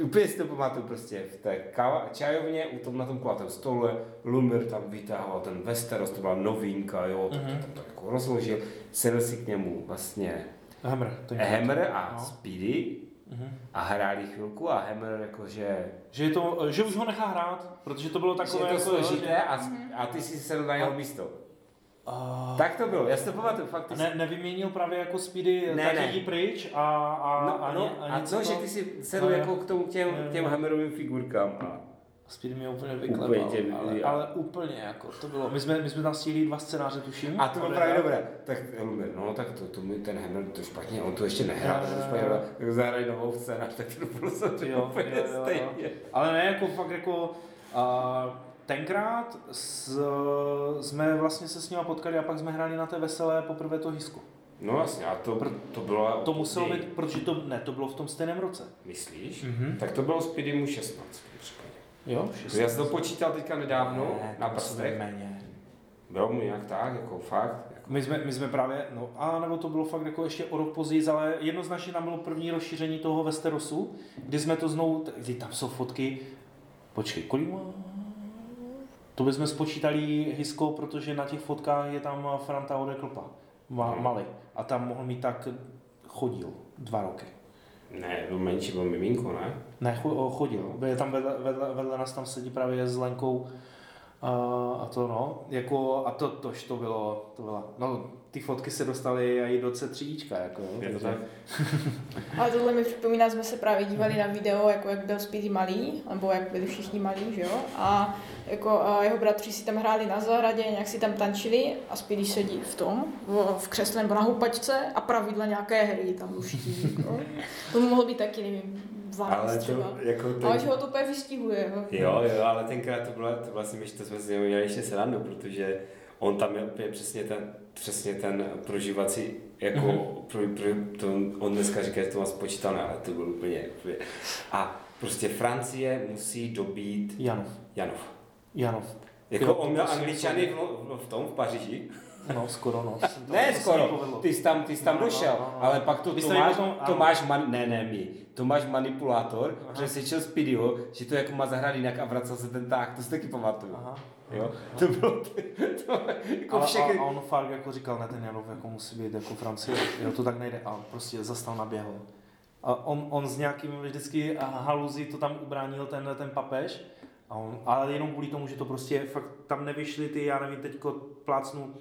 úplně si to pamatuju prostě v té kava, čajovně, u tom, na tom kulatém stole, Lumir tam vytáhl ten Westeros, to byla novinka, jo, tak Mhm. to tam tak jako rozložil, sedl si k němu vlastně Hammer. Hammer a No. Speedy Mhm. a hráli chvilku a Hammer jakože, Že, je to, že už ho nechá hrát, protože to bylo že takové je to jako, složité a, a ty si sedl na jeho místo. A, Tak to bylo, já si to pamatuju, fakt. a ne, nevyměnil právě jako Speedy, Ne, tak ne. jdi pryč a, a, No, a, no, a, něco no, že to- ty si sedl No, jako k tomu těm, jo. těm Hammerovým figurkám a Speedy mě úplně Úplně vyklepal, tě- ale, ale, úplně jako, to bylo, my jsme, my jsme tam stihli dva scénáře, tuším. A to bylo právě dobré. Tak, no, tak to, to mi ten Hammer to špatně, on to ještě nehrál, to špatně hrál. Tak zahrají novou scénář, tak to bylo samozřejmě úplně stejně. Ale ne, jako fakt jako, a, tenkrát s, jsme vlastně se s nima potkali a pak jsme hráli na té veselé poprvé to hisko. No jasně, a to, to bylo... To muselo být, protože to, ne, to bylo v tom stejném roce. Myslíš? Mhm. Tak to bylo Speedy mu 16 v tom případě. Jo, To já jsem to počítal teďka nedávno na prstech. méně. Bylo mu nějak tak, jako fakt. Jako, My jsme, my jsme právě, no a nebo to bylo fakt jako ještě o rok později, ale jednoznačně tam bylo první rozšíření toho Westerosu, kdy jsme to znovu, kdy tam jsou fotky, počkej, kolik má? To bychom spočítali Hisko, protože na těch fotkách je tam Franta Odeklpa, ma, Hmm. malý. A tam mohl mít tak, chodil dva roky. ne, byl menší, byl miminko, ne? Ne, cho- chodil. Je tam vedle, vedle, vedle nás tam sedí právě s Lenkou a, a to no, jako, a to, tož to bylo, to bylo, no, ty fotky se dostaly i do C3, jako, tak? Ale tohle mi připomíná, jsme se právě dívali na video, jako jak byl Speedy malý, nebo jak byli všichni malí, že jo? A jako a jeho bratři si tam hráli na zahradě, nějak si tam tančili a Speedy sedí v tom, v, v křesle nebo na houpačce a pravidla nějaké hry tam luští. Jako. To mohlo být taky, nevím, 12 Ale třeba. to, jako ten... Ale že ho to úplně vystihuje. Jo. Jo, jo, ale tenkrát to bylo, to vlastně, myš, to jsme si měli ještě srandu, protože on tam je úplně přesně ten, přesně ten prožívací, jako, mm-hmm. pro, pro, to, on dneska říká, že to má spočítané, ale to bylo úplně, úplně. A prostě Francie musí dobít Janov, Janov. Janov. Jako Jo, on měl Angličany v, v tom, v Paříži. No, skoro, no. to to- Ne to skoro, povedlo. ty jsi tam, ty jsi tam No, no, došel, no, no. ale pak to mi potom- ano. Tomáš man, ne, ne, my, Tomáš manipulátor, Aha. přesvědčil Speedyho, že to jako má zahrát jinak a vracel se ten táh, to si taky pamatuju. Aha. Jo, to bylo to, to jako Ale, všechny. a, a on fakt jako říkal, ne, ten Janov jako musí být jako Francie, jo, to tak nejde. A prostě zastal naběhl. A on, on s nějakým vždycky haluzí to tam ubránil ten, ten papež, a on, ale jenom kvůli tomu, že to prostě fakt tam nevyšly ty, já nevím, teďko plácnu,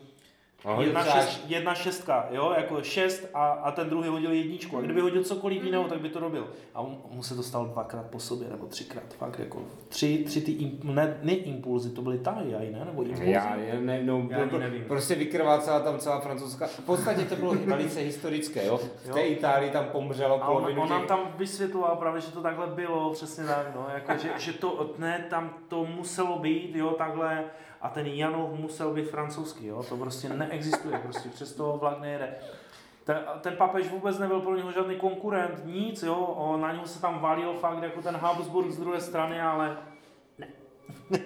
Jedna, šest, jedna šestka, jo, jako šest a, a ten druhý hodil jedničku. A kdyby hodil cokoliv jiného, tak by to robil. A on, on mu se dostal dvakrát po sobě, nebo třikrát, fakt jako tři, tři ty, imp, ne, ne impulzy, to byly tahy, aj ne, nebo impulzy. Já, já ne, no, Já to, nevím. prostě vykrvácela tam celá francouzská. V podstatě to bylo velice historické, jo. V té Jo. Itálii tam pomřelo A on, polovinu on nám těch- tam vysvětloval právě, že to takhle bylo, přesně tak, no, jako, že, že to, ne, tam to muselo být, jo, takhle, a ten Janov musel být francouzský, jo, to prostě neexistuje, prostě přes toho vlak nejede. Ten, ten papež vůbec nebyl pro něho žádný konkurent, nic, jo, o, na něho se tam valil fakt jako ten Habsburg z druhé strany, ale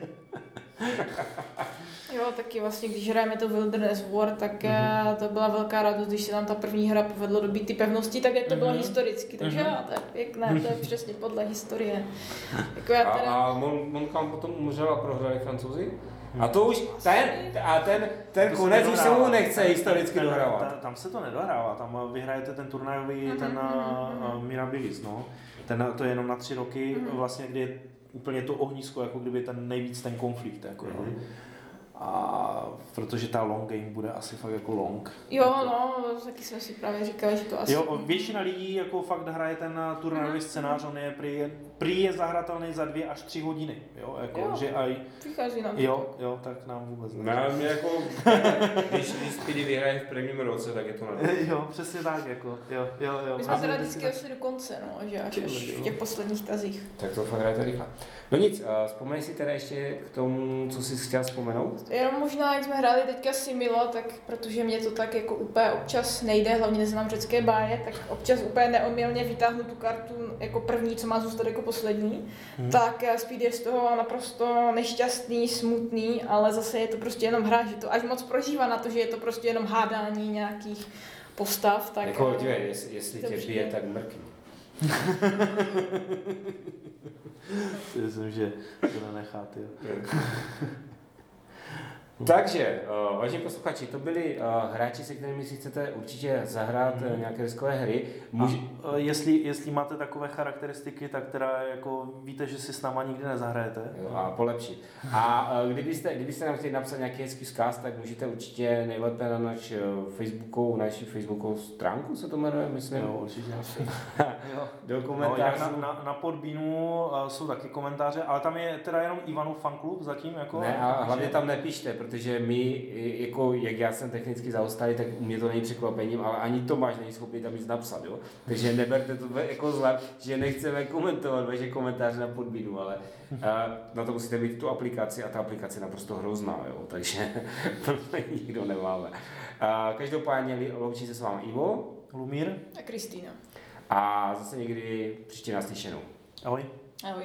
Jo, taky vlastně, když hrajeme to Wilderness War, tak Mhm. mm-hmm. to byla velká radost, když se nám ta první hra povedlo dobít ty pevnosti, tak jak to bylo Mhm. historicky. Takže Mhm. jo, to je pěkné, to je přesně podle historie. Jako já A, teda... a Mon, Montcalm potom umřel a prohráli francouzi? A to už, ten, a ten, ten konec už se mu nechce historicky Ten- dohrávat. ta- Tam se to nedohrává, tam eh, vyhrajete ten turnajový, Mhm, ten mhm, uh, Mirabilis, no. Ten, to je jenom na tři roky, Mhm. vlastně, kdy je úplně to ohnisko, jako kdyby ten nejvíc ten konflikt, jako, no. Mhm. A protože ta long game bude asi fakt jako long. Jo, no, taky jsme si právě říkali, že to asi... Jo, většina lidí jako fakt hraje ten eh, turnajový scénář, on je prý, prý je zahratelný za dvě až tři hodiny, jo, jako, Jo. že aj, Přichází nám jo, jo, tak nám vůbec ne. Mě jako, když, když Speedy vyhraje v prvním roce, tak je to na Jo, přesně tak, jako, jo, jo, jo. My jsme teda Asi vždycky došli do konce, no, že až, až v těch posledních tazích. Tak to fakt hrajete rychle. No nic, uh, vzpomeň si teda ještě k tomu, co jsi chtěl vzpomenout? Jenom možná, jak jsme hráli teďka Similo, tak protože mě to tak jako úplně občas nejde, hlavně neznám řecké báje, tak občas úplně neomylně vytáhnu tu kartu jako první, co má zůstat jako poslední. Hmm. Tak eh, Speed je z toho naprosto nešťastný, smutný, ale zase je to prostě jenom hra, že to až moc prožívá na to, že je to prostě jenom hádání nějakých postav. Tak, jako, eh, dívej, jestli, jestli tě bije, tak mrkni. Myslím, že to nenechat, jo. Takže, uh, vážení posluchači, to byli uh, hráči, se kterými si chcete určitě zahrát uh, nějaké riskové hry. Můž... eh, jestli, jestli máte takové charakteristiky, tak teda jako víte, že si s náma nikdy nezahrajete. Jo, a polepší. A eh, kdybyste, kdybyste nám chtěli napsat nějaký hezký vzkaz, tak můžete určitě nejlépe na naš Facebookovou, naši Facebookovou stránku se to jmenuje, myslím. Jo, určitě. Do No, komentářů. jak na, na, na Podbínu uh, jsou taky komentáře, ale tam je teda jenom Ivanův fanklub zatím. Jako, Ne, a hlavně že- tam nepište, protože my, jako jak já jsem technicky zaostalý, tak u mě to není překvapením, ale ani Tomáš není schopný tam nic napsat, jo. Takže neberte to jako zle, že nechceme komentovat vaše komentáře na podbínu, ale na to musíte mít tu aplikaci a ta aplikace je naprosto hrozná, jo. Takže to nikdo nemáme. Každopádně loučí se s vámi Ivo Lumír, A Kristýna. a zase někdy příště naslyšenou. ahoj. Ahoj.